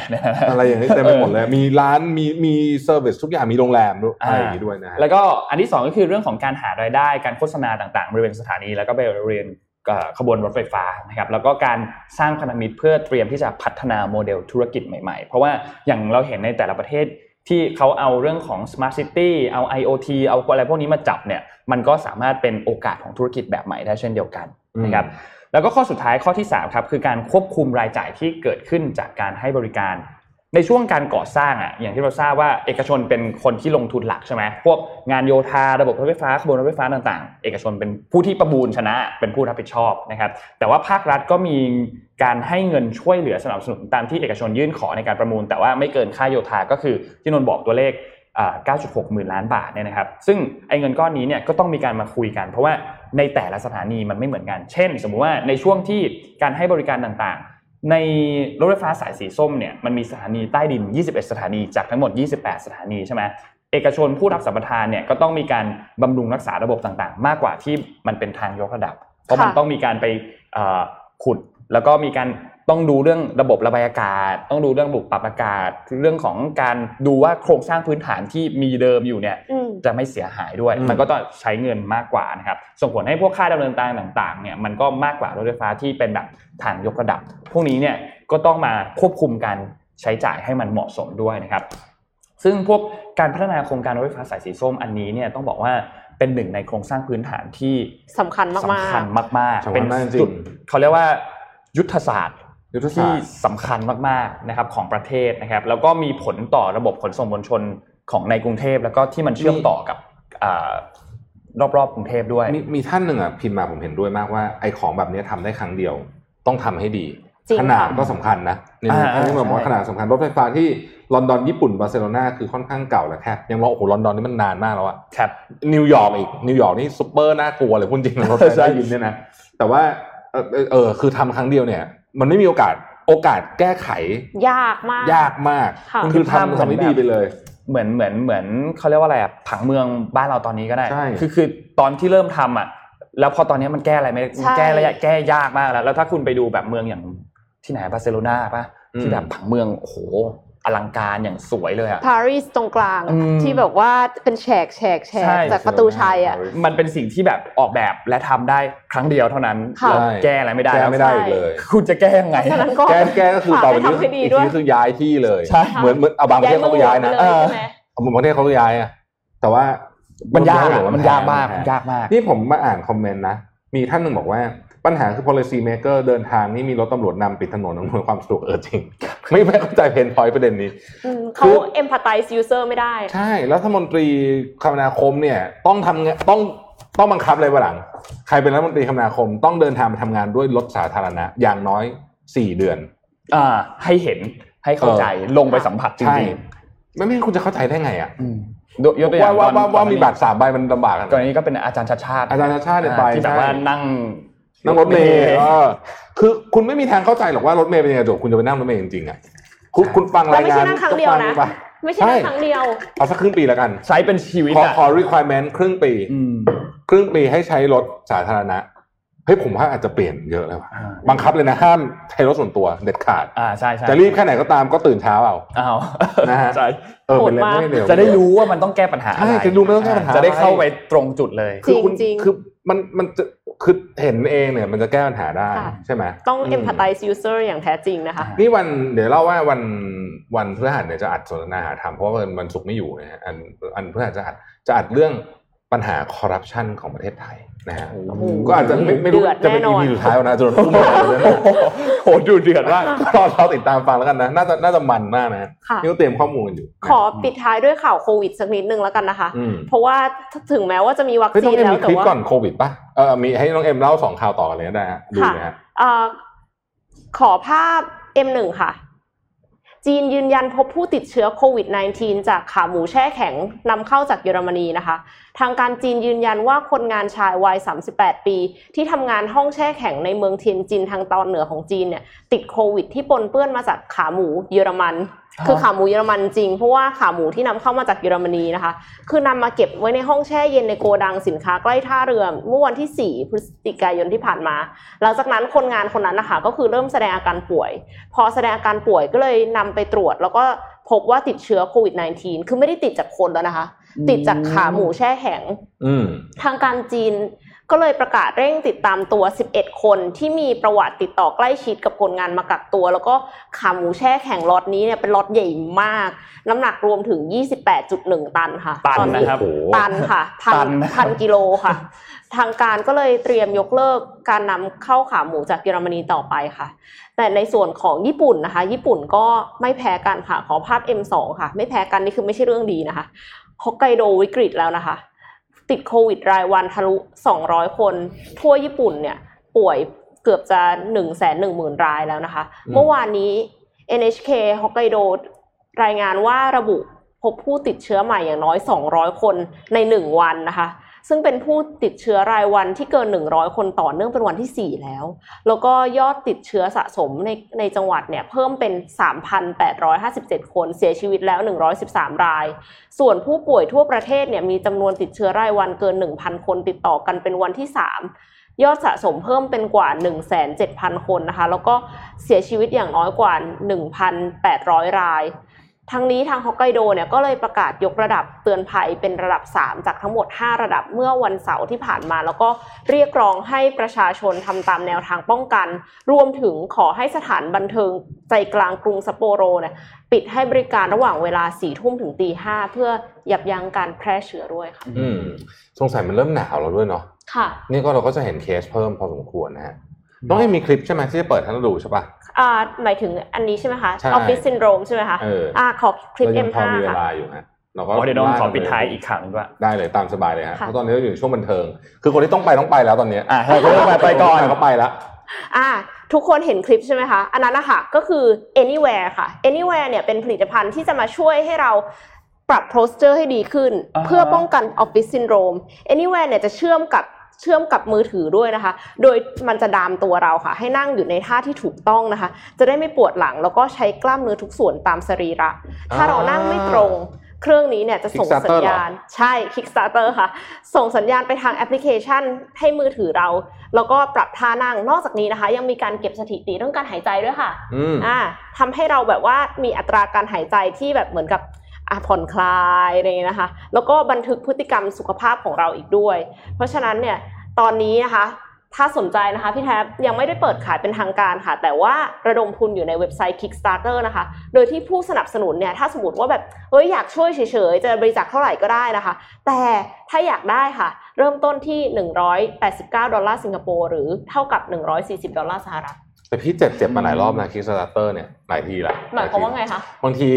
อะไรอย่างนี้เต็มไปหมดเลย มีร้านมีมีเซอร์วิสทุกอย่างมีโรงแรมด้วยอ่าอะไรอย่างนี้ด้วยนะฮะแล้วก็อันที่สองก็คือเรื่องของการหารายได้การโฆษณาต่างๆบริเวณสถานีแล้วก็บริเวณเอ่อขบวนรถไฟฟ้านะครับแล้วก็การสร้างพันธมิตรเพื่อเตรียมที่จะพัฒนาโมเดลธุรกิจใหม่ๆ เพราะว่าอย่างเราเห็นในแต่ละประเทศ ที่เขาเอาเรื่องของ smart city เอา IoT เอาอะไรพวกนี้มาจับเนี่ย มันก็สามารถเป็นโอกาสของธุรกิจแบบใหม่ได้เช่นเดียวกันนะครับ แล้วก็ข้อสุดท้ายข้อที่3ครับคือการควบคุมรายจ่ายที่เกิดขึ้นจากการให้บริการ ในช่วงการก่อสร้างอะอย่างที่เราทราบว่าเอกชนเป็นคนที่ลงทุนหลักใช่ไหมพวกงานโยธาระบบรถไฟฟ้าขบวนรถไฟฟ้าต่างๆ เอกชนเป็นผู้ที่ประมูลชนะเป็นผู้รับผิดชอบนะครับ แต่ว่าภาครัฐก็มีการให้เงินช่วยเหลือสนับสนุนตามที่เอกชนยื่นขอในการประมูล แต่ว่าไม่เกินค่าโยธาก็คือที่นนบอกตัวเลข 9.6 หมื่นล้านบาทเนี่ยนะครับ ซึ่งไอ้เงินก้อนนี้เนี่ยก็ต้องมีการมาคุยกัน เพราะว่าในแต่ละสถานีมันไม่เหมือนกัน เช่น สมมุติว่าในช่วงที่การให้บริการต่างๆ ในรถไฟฟ้าสายสีส้มเนี่ยมันมีสถานีใต้ดิน 21 สถานีจากทั้งหมด 28 สถานีใช่ไหมเอกชนผู้รับสัมปทานเนี่ยก็ต้องมีการบำรุงรักษาระบบต่างๆ มากกว่าที่มันเป็นทางยกระดับ เพราะมันค่ะต้องมีการไปเอ่อขุดแล้วก็มีการต้องดูเรื่องระบบระบายอากาศ ต้องดูเรื่องระบบปรับอากาศ เรื่องของการดูว่าโครงสร้างพื้นฐานที่มีเดิมอยู่เนี่ยอืมจะไม่เสียหายด้วยอืมมันก็ต้องใช้เงินมากกว่านะครับ ส่งผลให้พวกค่าดำเนินการต่างๆเนี่ยมันก็มากกว่ารถไฟฟ้าที่เป็นแบบ ทางยกระดับ พวกนี้เนี่ยก็ต้องมาควบคุมการใช้จ่ายให้มันเหมาะสมด้วยนะครับ ซึ่งพวกการพัฒนาโครงการรถไฟฟ้าสายสีส้มอันนี้เนี่ยต้องบอกว่าเป็นหนึ่งในโครงสร้างพื้นฐานที่สำคัญมากสำคัญมากๆสำคัญเป็นมากจริงจุดเขาเรียกว่ายุทธศาสตร์ยุทธศาที่สตร์สำคัญมากๆนะครับของประเทศนะครับ แล้วก็มีผลต่อระบบขนส่งมวลชนของในกรุงเทพแล้วก็ที่มันเชื่อมต่อกับอ่ารอบๆกรุงเทพด้วยมีมีท่านหนึ่งอะพิมพ์มาผมเห็นด้วยมากว่าไอ้ของแบบนี้ทำได้ครั้งเดียว ต้องทำให้ดีจริงขนาดค่ะก็สำคัญนะเนี่ยอ่าอันนี้บอกว่าใช่ขนาดสำคัญรถไฟฟ้าที่ลอนดอนญี่ปุ่นบาร์เซโลนาคือค่อนข้างเก่าแล้วแคบยังรอโอ้โหลอนดอนนี่มันนานมากแล้วอะครับนิวยอร์กอีกนิวยอร์กนี่ซุปเปอร์น่ากลัวเลยพูดจริงนะรถไฟใช่ได้ยินเนี่ยนะแต่ว่าเออเออเออคือทำครั้งเดียวเนี่ย มันไม่มีโอกาสโอกาสแก้ไข ยากมาก ยากมากค่ะคือทำทำไม่ดีไปเลยเหมือนเหมือนเหมือนเขาเรียกว่าอะไรอะผังเมืองบ้านเราตอนนี้ก็ได้ใช่คือคือตอนที่เริ่มทำอะ แล้วพอตอนนี้มันแก้อะไรไม่ใช่แก้ระยะแก้ยากมากแล้วแล้วถ้าคุณไปดูแบบเมืองอย่างที่ไหนบาร์เซโลนาป่ะที่แบบผังเมืองโอ้โหอลังการอย่างสวยเลยอะปารีสตรงกลางอืมที่แบบว่าเป็นแฉกแฉกแฉกใช่จากประตูชัยอะมันเป็นสิ่งที่แบบออกแบบและทำได้ครั้งเดียวเท่านั้นค่ะแล้วแก้อะไรไม่ได้แก้แล้วไม่ได้อีกเลย คุณจะแก้ยังไงฉะนั้นก็แก้แก้ก็คือต่อไปนี้ฝากให้ทำให้ดีอีกด้วยทีคือย้ายที่เลยใช่เหมือนเหมือนเอาบางประเทศเขาก็ย้ายนะมือไปเลยใช่ไหมเอาบางประเทศเขาก็ย้ายอะแต่ว่า มัมันยากอะมันยากมากมันยากมากนี่ผมมาอ่านคอมเมนต์นะ มีท่านหนึ่งบอกว่าปัญหาคือ policy maker เดินทางนี่มีรถตำรวจนำปิดถนนอำนวยความสะดวกเออจริง ไม่ไม่เข้าใจเพนพอยต์ประเด็นนี้อืมคืเขาอ empathize user ไม่ได้ ใช่รัฐมนตรีคมนาคมเนี่ยต้องทำงานต้องต้องบังคับเลยวันหลัง ใครเป็นรัฐมนตรีคมนาคม ต้องเดินทางไปทำงานด้วยรถสาธารณะ อย่างน้อยสี่เดือน อ่า ให้เห็นให้เข้าใจลงไปสัมผัสจใช่ริงไม่ไม่งั้นคุณจะเข้าใจได้ไงอะๆอืม ยกยกตัวอย่าว่างว่าตอนว่าว่ามีก่อนหน้บัตรสามใบมันลำบากขนาดก่อนไหนนี้ก็เป็นอาจารย์ชาติชาติอาจารย์ชาติชาติเนี่ยไปที่แบบใช่ว่านั่งนั่งรถเมล์เออคือคุณไม่มีทางเข้าใจหรอกว่ารถเมล์เป็นยังไงจบคุณจะไปนั่งรถเมล์จริงๆอะคุณคุณฟังแล้ราวยไม่งาใช่นนั่งครั้งเดียวนะก็ฟังไปไม่ใช่แค่ครั้งเดียว เอาสักครึ่งปีแล้วกัน ใช้เป็นชีวิตขออะขอ requirement ครึ่งปีอืมครึ่งปีให้ใช้รถสาธารณะ เฮ้ยผมว่าอาจจะเปลี่ยนเยอะเลยว่ะอ่าบังคับเลยนะห้ามใช้รถส่วนตัวเด็ดขาดอ่าใช่ใช่จะรีบแค่ไหนก็ตามก็ตื่นเช้าเอาอ้าวนะฮะใช่เออเป็นเรื่องโหดมากไม่เร็วจะได้รู้ว่ามันต้องแก้ปัญหาใช่อะไรจะรู้ไม่ต้องแก้ปัญหาจะได้เข้าอะไรไปตรงจุดเลยคือคุณจริงๆคือมันมันจะคือเห็นเองเนี่ยมันจะแก้ปัญหาได้ค่ะใช่ไหมต้องม empathize user อย่างแท้จริงนะคะนี่วันเดี๋ยวเล่าว่าวันวันพฤหัสเนี่ยจะอัดสนทนาหาธรรมเพราะว่าวันวันศุกร์ไม่อยู่นะฮะอันอันพฤหัสจะอัดจะอัดเรื่อง ปัญหาคอร์รัปชันของประเทศไทยนะฮะโอ้โหก็อาจจะไม่ไม่รู้เดือดจะเป็นแน่นอีอนพีสุดท้ายแล้วนะจะโดนพุ่มไปเลยนะโหดูเดือดมากก็รอเราติดตามฟังแล้วกันนะ น่าจะน่าจะมันมากนะค่ะนี่ก็เตรียมข้อมูลกันอยู่ ขอปิดท้ายด้วยข่าวโควิดสักนิดนึงแล้วกันนะคะอืมเพราะว่าถึงแม้ว่าจะมีวัคเฮ้ยซีน้องนเอ็มแล้วมีคแต่ลิปว่าก่อนโควิดป่ะเออมีให้น้องเอ็มเล่าสองข่าวต่อกันเลยก็ได้ฮะดูค่ะนะฮะเอ่อขอภาพ M1 ค่ะ จีนยืนยันพบผู้ติดเชื้อโควิด -19 จากขาหมูแช่แข็งนำเข้าจากเยอรมนีนะคะ ทางการจีนยืนยันว่าคนงานชายวัย 38 ปี ที่ทำงานห้องแช่แข็งในเมืองเทียนจินทางตอนเหนือของจีนเนี่ยติดโควิดที่ปนเปื้อนมาจากขาหมูเยอรมัน คือขาหมูเยอรมันจริงเพราะว่าขาหมูที่นำเข้ามาจากเยอรมนีนะคะ คือนำมาเก็บไว้ในห้องแช่เย็นในโกดังสินค้าใกล้ท่าเรือเมื่อวันที่ 4 พฤศจิกายนที่ผ่านมา หลังจากนั้นคนงานคนนั้นนะคะก็คือเริ่มแสดงอาการป่วย พอแสดงอาการป่วยก็เลยนำไปตรวจ แล้วก็พบว่าติดเชื้อโควิด -19 คือไม่ได้ติดจากคนแล้วนะคะ ติดจากขาหมูแช่แข็งอืมทางการจีน ก็เลยประกาศเร่งติดตามตัว 11 คนที่มีประวัติติดต่อใกล้ชิดกับคนงานมากักตัว แล้วก็ขาหมูแช่แข็งล็อตนี้เนี่ยเป็นล็อตใหญ่มาก น้ำหนักรวมถึง 28.1 ตันค่ะตันตอนะครับโอ้โหตันค่ะพันตันนะครับพันกิโลค่ะ ทางการก็เลยเตรียมยกเลิกการนำเข้าขาหมูจากเยอรมนีต่อไปค่ะ แต่ในส่วนของญี่ปุ่นนะคะ ญี่ปุ่นก็ไม่แพ้กันค่ะขอภาพ M2 ค่ะ ไม่แพ้กันนี่คือไม่ใช่เรื่องดีนะคะฮอกไกโดวิกฤตแล้วนะคะ ติดโควิดรายวันทะลุ 200 คน ทั่วญี่ปุ่นเนี่ย ป่วยเกือบจะ 1 1 0 0 0 0 รายแล้วนะคะอืมเมื่อวานนี้ NHK ฮอกไกโดรายงานว่าระบุพบผู้ติดเชื้อใหม่อย่างน้อย 200 คนใน 1 วันนะคะ ซึ่งเป็นผู้ติดเชื้อรายวันที่เกิน 100 คนต่อเนื่องเป็นวันที่ 4 แล้ว แล้วก็ยอดติดเชื้อสะสมในในจังหวัดเนี่ยเพิ่มเป็น 3,857 คนเสียชีวิตแล้ว 113 ราย ส่วนผู้ป่วยทั่วประเทศเนี่ยมีจำนวนติดเชื้อรายวันเกิน 1,000 คนติดต่อกันเป็นวันที่ 3 ยอดสะสมเพิ่มเป็นกว่า 17,000 คนนะคะ แล้วก็เสียชีวิตอย่างน้อยกว่า 1,800 ราย ทั้งนี้ทางฮอกไกโดเนี่ยก็เลยประกาศยกระดับเตือนภัยเป็นระดับ 3 จากทั้งหมด 5 ระดับเมื่อวันเสาร์ที่ผ่านมา แล้วก็เรียกร้องให้ประชาชนทำตามแนวทางป้องกัน รวมถึงขอให้สถานบันเทิงใจกลางกรุงซัปโปโรเนี่ยปิดให้บริการระหว่างเวลา4ทุ่มถึงตีห้าเพื่อยับยั้งการแพร่เชื้อด้วยค่ะ อืมสงสัยมันเริ่มหนาวแล้วด้วยเนาะค่ะ นี่ก็เราก็จะเห็นเคสเพิ่มพอสมควรนะฮะต้องให้มีคลิปใช่ไหมที่จะเปิดให้เราดูใช่ปะ อ่าหมายถึงอันนี้ใช่ไหมคะใช่ออฟฟิศซินโดรมใช่ไหมคะเอออ่าขอคลิปเรายัง M5 ค่ะพอมีเวลาอยู่ฮะเราก็อ๋อเดี๋ยวน้องขอว่าปิดท้ายอีกครั้งด้วยได้เลยตามสบายเลยฮะค่ะเพราะตอนนี้เราอยู่ในช่วงบันเทิง คือคนที่ต้องไปต้องไปแล้วตอนเนี้ยอะให้เขาไปไปก่อนเขาไปแล้วอ่าทุกคนเห็นคลิปใช่ไหมคะ อันนั้นนะคะก็คือ anywhere ค่ะ anywhere เนี่ยเป็นผลิตภัณฑ์ที่จะมาช่วยให้เราปรับ posture ให้ดีขึ้นอ่าฮะเพื่อป้องกัน office syndrome anywhere เนี่ยจะเชื่อมกับ เชื่อมกับมือถือด้วยนะคะ โดยมันจะดามตัวเราค่ะ ให้นั่งอยู่ในท่าที่ถูกต้องนะคะ จะได้ไม่ปวดหลังแล้วก็ใช้กล้ามเนื้อทุกส่วนตามสรีระ ถ้าเรานั่งไม่ตรงเครื่องนี้เนี่ยจะส่งสัญ Kickstarter เหรอญาณใช่ Kickstarter ค่ะ ส่งสัญญาณไปทางแอปพลิเคชันให้มือถือเรา แล้วก็ปรับท่านั่งนอกจากนี้นะคะ ยังมีการเก็บสถิติเรื่องการหายใจด้วยค่ะอืมอ่าทำให้เราแบบว่ามีอัตราการหายใจที่แบบเหมือนกับ อะผ่อนคลายอะไรเงี้ยนะคะ แล้วก็บันทึกพฤติกรรมสุขภาพของเราอีกด้วย เพราะฉะนั้นเนี่ยตอนนี้นะคะถ้าสนใจนะคะพี่แท็บยังไม่ได้เปิดขายเป็นทางการค่ะ แต่ว่าระดมทุนอยู่ในเว็บไซต์ Kickstarter นะคะ โดยที่ผู้สนับสนุนเนี่ยถ้าสมมติว่าแบบเฮ้ยอยากช่วยเฉยๆ จะบริจาคเท่าไหร่ก็ได้นะคะ แต่ถ้าอยากได้ค่ะ เริ่มต้นที่ 189 ดอลลาร์สิงคโปร์หรือเท่ากับ 140 ดอลลาร์สหรัฐ แต่พี่เจ็บเจ็บมาหลายรอบนะคิกสตาร์เตอร์เนี่ยหลายทีละหมายความว่าไงคะบางที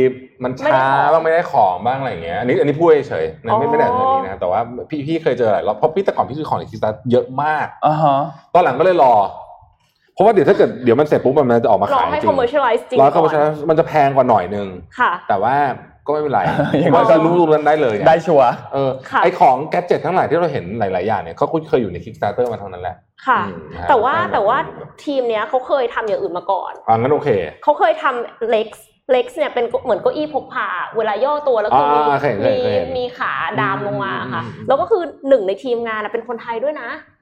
มันไม่ได้ช้าของบ้างไม่ได้ของบ้างอะไรอย่างเงี้ยอันนี้อันนี้พูดเฉยๆนะไม่อ๋อไม่ได้แบบนี้นะแต่ว่าพี่พี่เคยเจอหลายรอบเพราะพี่แต่ก่อนพี่ซื้อของในคิกสตาร์เยอะมากอ่าฮะตอนหลังก็เลยรอเพราะว่าเดี๋ยวถ้าเกิดเดี๋ยวมันเสร็จปุ๊บมันจะออกมารอขายจให้ริง commercialize จริงรอก่เข้ามาอนใช้มันจะแพงกว่าหน่อยนึง ค่ะ แต่ว่า ก็ไม่เป็นไรอย่างมัน้นอยก็ก็รู้รู้นั้นได้เลยอะได้ชัวร์เออค่ะไอของแกดเจ็ตทั้งหลายที่เราเห็นหลาย ๆ อย่างเนี่ยเขาก็เคยอยู่ใน Kickstarter มาเท่านั้นแหละค่ะอืมนะฮะแต่ว่าได้แบบแต่ว่าทีมเนี้ยเขาเคยทำอย่างอื่นมาก่อนอ่างั้นโอเคเขาเคยทำเล็กเล็กเนี่ยเป็นเหมือนเก้าอี้พกพาเวลาย่อตัวแล้วคือมีอ่าเคยเคยมีเคยเห็นมีขาดามลงมาค่ะอืมอืมแล้วก็คือหนึ่งในทีมงานนะเป็นคนไทยด้วยนะอืม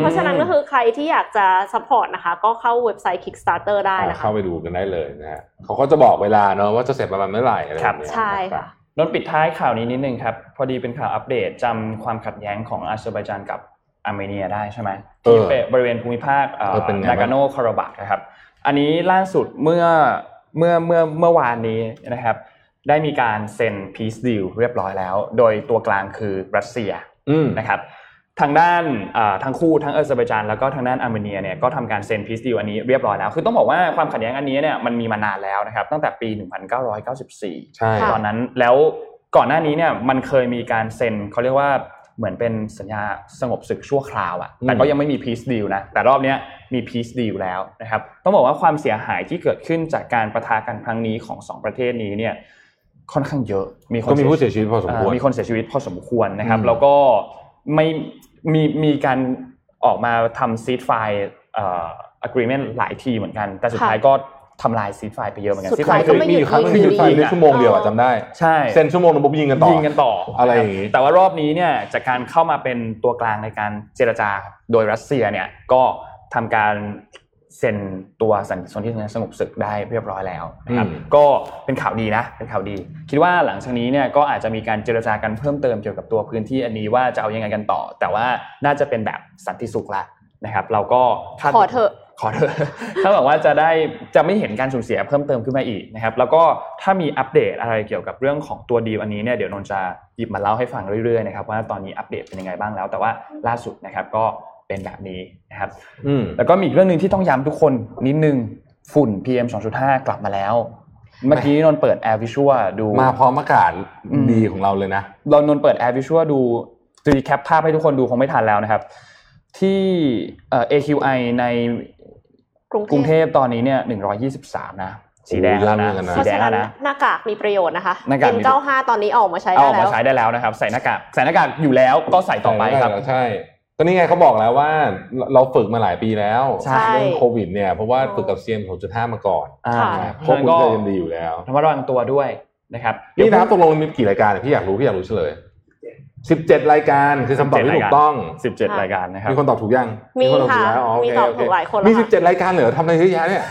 เพราะฉะนั้นก็คือใครที่อยากจะ support นะคะ ก็เข้าเว็บไซต์ Kickstarter ได้อ่านะคะเข้าไปดูกันได้เลยนะฮะเขาก็จะบอกเวลาเนอะว่าจะเสร็จประมาณเมื่อไหร่อะไรแบบเนี้ยใช่ค่ะนนท์ปิดท้ายข่าวนี้นิดนึงครับ พอดีเป็นข่าวอัปเดตจากความขัดแย้งของอาเซอร์ไบจานกับอาร์เมเนียได้ใช่ไหมเออที่เป็นบริเวณภูมิภาคเออเป็นไงบ้างนากอร์โนคาราบัคนะครับ อันนี้ล่าสุดเมื่อเมื่อเมื่อเมื่อวานนี้นะครับ ได้มีการเซ็น peace deal เรียบร้อยแล้ว โดยตัวกลางคือรัสเซียอืมนะครับ ทางด้านอ่าทั้งคู่ทั้งอาเซอร์ไบจานแล้วก็ทางด้านอาร์เมเนียเนี่ยก็ทำการเซ็น peace deal อันนี้เรียบร้อยแล้ว คือต้องบอกว่าความขัดแย้งอันนี้เนี่ยมันมีมานานแล้วนะครับตั้งแต่ปี 1994 ใช่ค่ะตอนนั้นแล้วก่อนหน้านี้เนี่ยมันเคยมีการเซ็นเขาเรียกว่าเหมือนเป็นสัญญาสงบศึกชั่วคราวอะแต่ก็ยังไม่มีพีซดีลนะแต่รอบเนี้ยมี peace deal แล้วนะครับต้องบอกว่าความเสียหายที่เกิดขึ้นจากการประทะกันครั้งนี้ของสองประเทศนี้เนี่ยค่อนข้างเยอะมีคนก็มีผู้เสียชีวิตพอสมควรอ่ามีคนเสียชีวิตพอสมควรนะครับอืมแล้วก็ไม่ มีมีการออกมาทำซีดไฟล์เอ่อ agreement หลายทีเหมือนกัน แต่สุดท้ายก็ทำลายซีดไฟล์ไปเยอะเหมือนกันสุด seed ท้าย file ก็ไม่มีอยู่ครั้งหนึงที่อยู่ดีไฟในชั่วโมงเดียวอะจำได้ใช่เซ็นชั่วโมงนึงปุ๊บยิงกันต่อยิงกันต่ออะอะไรอย่างงี้แต่ว่ารอบนี้เนี่ยจากการเข้ามาเป็นตัวกลางในการเจรจาโดยรัสเซียเนี่ยก็ทำการ เซ็นตัวสัญสนธิสัญญาสงบศึกได้เรียบร้อยแล้วนะครับอืมก็เป็นข่าวดีนะเป็นข่าวดี คิดว่าหลังจากนี้เนี่ยก็อาจจะมีการเจรจากันเพิ่มเติมเกี่ยวกับตัวพื้นที่อันนี้ว่าจะเอายังไงกันต่อ แต่ว่าน่าจะเป็นแบบสันติสุขละนะครับ เราก็คาดขอเถอะขอเถอะถ้าบอกว่าจะได้จะไม่เห็นการสูญเสียเพิ่มเติมขึ้นมาอีกนะครับ แล้วก็ถ้ามีอัปเดตอะไรเกี่ยวกับเรื่องของตัวดีลอันนี้เนี่ยเดี๋ยวนนท์จะหยิบมาเล่าให้ฟังเรื่อยๆนะครับว่าตอนนี้อัปเดตเป็นยังไงบ้างแล้ว แต่ว่าล่าสุดนะครับก็ เป็นแบบนี้นะครับอืมแล้วก็มีอีกเรื่องหนึ่งที่ต้องย้ำทุกคนนิดนึงฝุ่น PM 2.5 กลับมาแล้ว เมื่อกี้นนท์เปิด Air Visual ดูมาพร้อมอากาศอืมดีของเราเลยนะ เรานนท์เปิด Air Visual ดูรีแคปภาพให้ทุกคนดูคงไม่ทันแล้วนะครับ ที่เอ่อ AQI ในกรุงกรุงเทเทพพตอนนี้เนี่ย123 นะสีแดงแล้วนะโอ้เยอะเหมือนกันนะสีเพราะแดงฉะแล้นั้วนนะหน้ากากมีประโยชน์นะคะหน้ากากมี N95 ตอนนี้ออกมาใช้เอาได้ออกแล้มาวใช้ได้แล้วนะครับ ใส่หน้ากากใส่หน้ากากอยู่แล้วก็ใส่ต่อไปครับใช่ ก็นี่ไงเขาบอกแล้วว่าเราฝึกมาหลายปีแล้วใช่เรื่องโควิดเนี่ยเพราะว่าฝึกกับ CM 2.5มาก่อนอ่าค่ะควบคุมก็ได้กันดีอยู่แล้วระมัดระวังตัวด้วยนะครับนี่นะครับตกลงมีกี่รายการเนี่ยพี่อยากรู้พี่อยากรู้เฉลยสิบเจ็ดรายการคือคำตอบที่ถูกต้อง17รายการนะครับมีคนตอบถูกยังมีคนตอบถูกค่ะแล้วอ๋อโอมีเคตอบโอเคถูกหลายคนมีแล้วสิบค่ะเจ็ดรายการเหรอทำอะไรเยอะแยะเนี่ย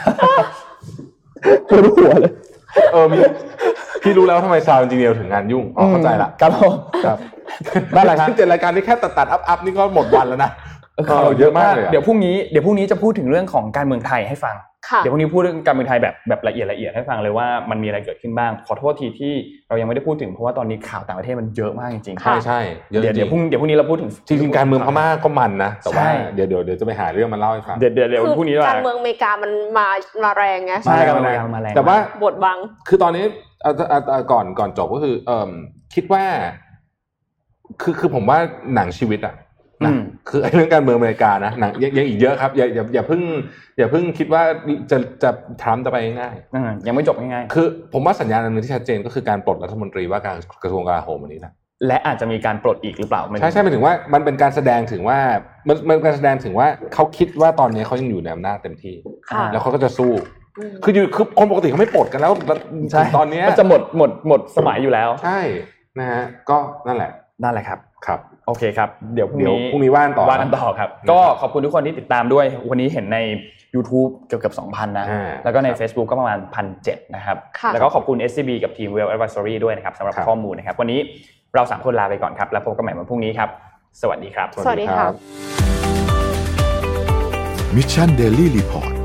ปวดหัวเลยเออมีพี่รู้แล้วทำไมซาวด์จริงๆถึงงานยุ่งอ๋อเข้าใจละครับผมครับ ได้เลยครับสิบเจ็ดรายการนี่แค่ตัดตัด up up นี่ก็หมดวันแล้วนะเออเยอะมากเลยอะเดี๋ยวพรุ่งนี้เดี๋ยวพรุ่งนี้จะพูดถึงเรื่องของการเมืองไทยให้ฟังค่ะเดี๋ยวพรุ่งนี้พูดเรื่องการเมืองไทยแบบแบบละเอียดละเอียดให้ฟังเลยว่ามันมีอะไรเกิดขึ้นบ้าง ขอโทษทีที่เรายังไม่ได้พูดถึงเพราะว่าตอนนี้ข่าวต่างประเทศมันเยอะมากจริงๆค่ะใช่ใช่เยอะเดี๋ยวจเดี๋ริยวงพรุ่งเดี๋ยวพรุ่งนี้เราพูดถึงจริงๆการเมืองพม่าก็มันนะแต่ว่าใช่เดี๋ยวเดี๋ยวเดี๋ยวจะไปหาเรื่องมาเล่าให้ฟังเดี๋ยวเดี๋ยวเดี๋ยวคือพรุ่งนี้ดีกว่าการเมืองอเมริกามันมามาแรงไงใช่มาการแรเมืองงมาแรงแต่ว่าบทบังคือตอนนี้เอ่อเอ่อเอ่อก่อนก่อนจบก็คือเอ่อคิดว่า คือคือผมว่าหนังชีวิตอะอืนะมคือไอ้เรื่องการเมืองอเมริกานะหนังยังยังอีกเยอะครับอย่าอย่าอย่าเพิ่งอย่าเพิ่งคิดว่าจะจะทรัมป์จะไปง่ายอืมยังไม่จบง่ายๆคือ ผมว่าสัญญาณอันหนึงที่ชัดเจนก็คือการปลดรัฐมนตรีว่าการกระทรวงกลาโหมอันนี้นะๆและอาจจะมีการปลดอีกหรือเปล่าไม่รู้ใช่ใช่หมายถึงว่ามันเป็นการแสดงถึงว่ามันมันเป็นการแสดงถึงว่าเขาคิดว่าตอนนี้เขายังอยู่ในอำนาจเต็มที่ค่ะแล้วเขาก็จะสู้อืมคืออยู่คือคนปกติเขาไม่ปลดกันแล้วใช่ตอนเนี้ยมันจะหมดหมดหมดสมัยอยู่แล้ว ใช่นะฮะก็นั่นแหละ นั่นแหละครับครับโอเคครับเดี๋ยวพรุ่งเดี๋ยวนี้พรุ่งนี้ว่านต่อว่ากันต่อครับ ก็ขอบคุณทุกคนที่ติดตามด้วย วันนี้เห็นใน YouTube เกือบเกือบ2,000 นะอ่าแล้วก็ใน Facebook ก็ประมาณ 1,700 นะครับค่ะแล้วก็ขอบคุณ SCB กับทีม Well Advisory ด้วยนะครับสำหรับครับข้อมูลนะครับ วันนี้เราสามคนลาไปก่อนครับ แล้วพบกันใหม่วันพรุ่งนี้ครับ สวัสดีครับ สวัสดีค่ะ Mission Daily Report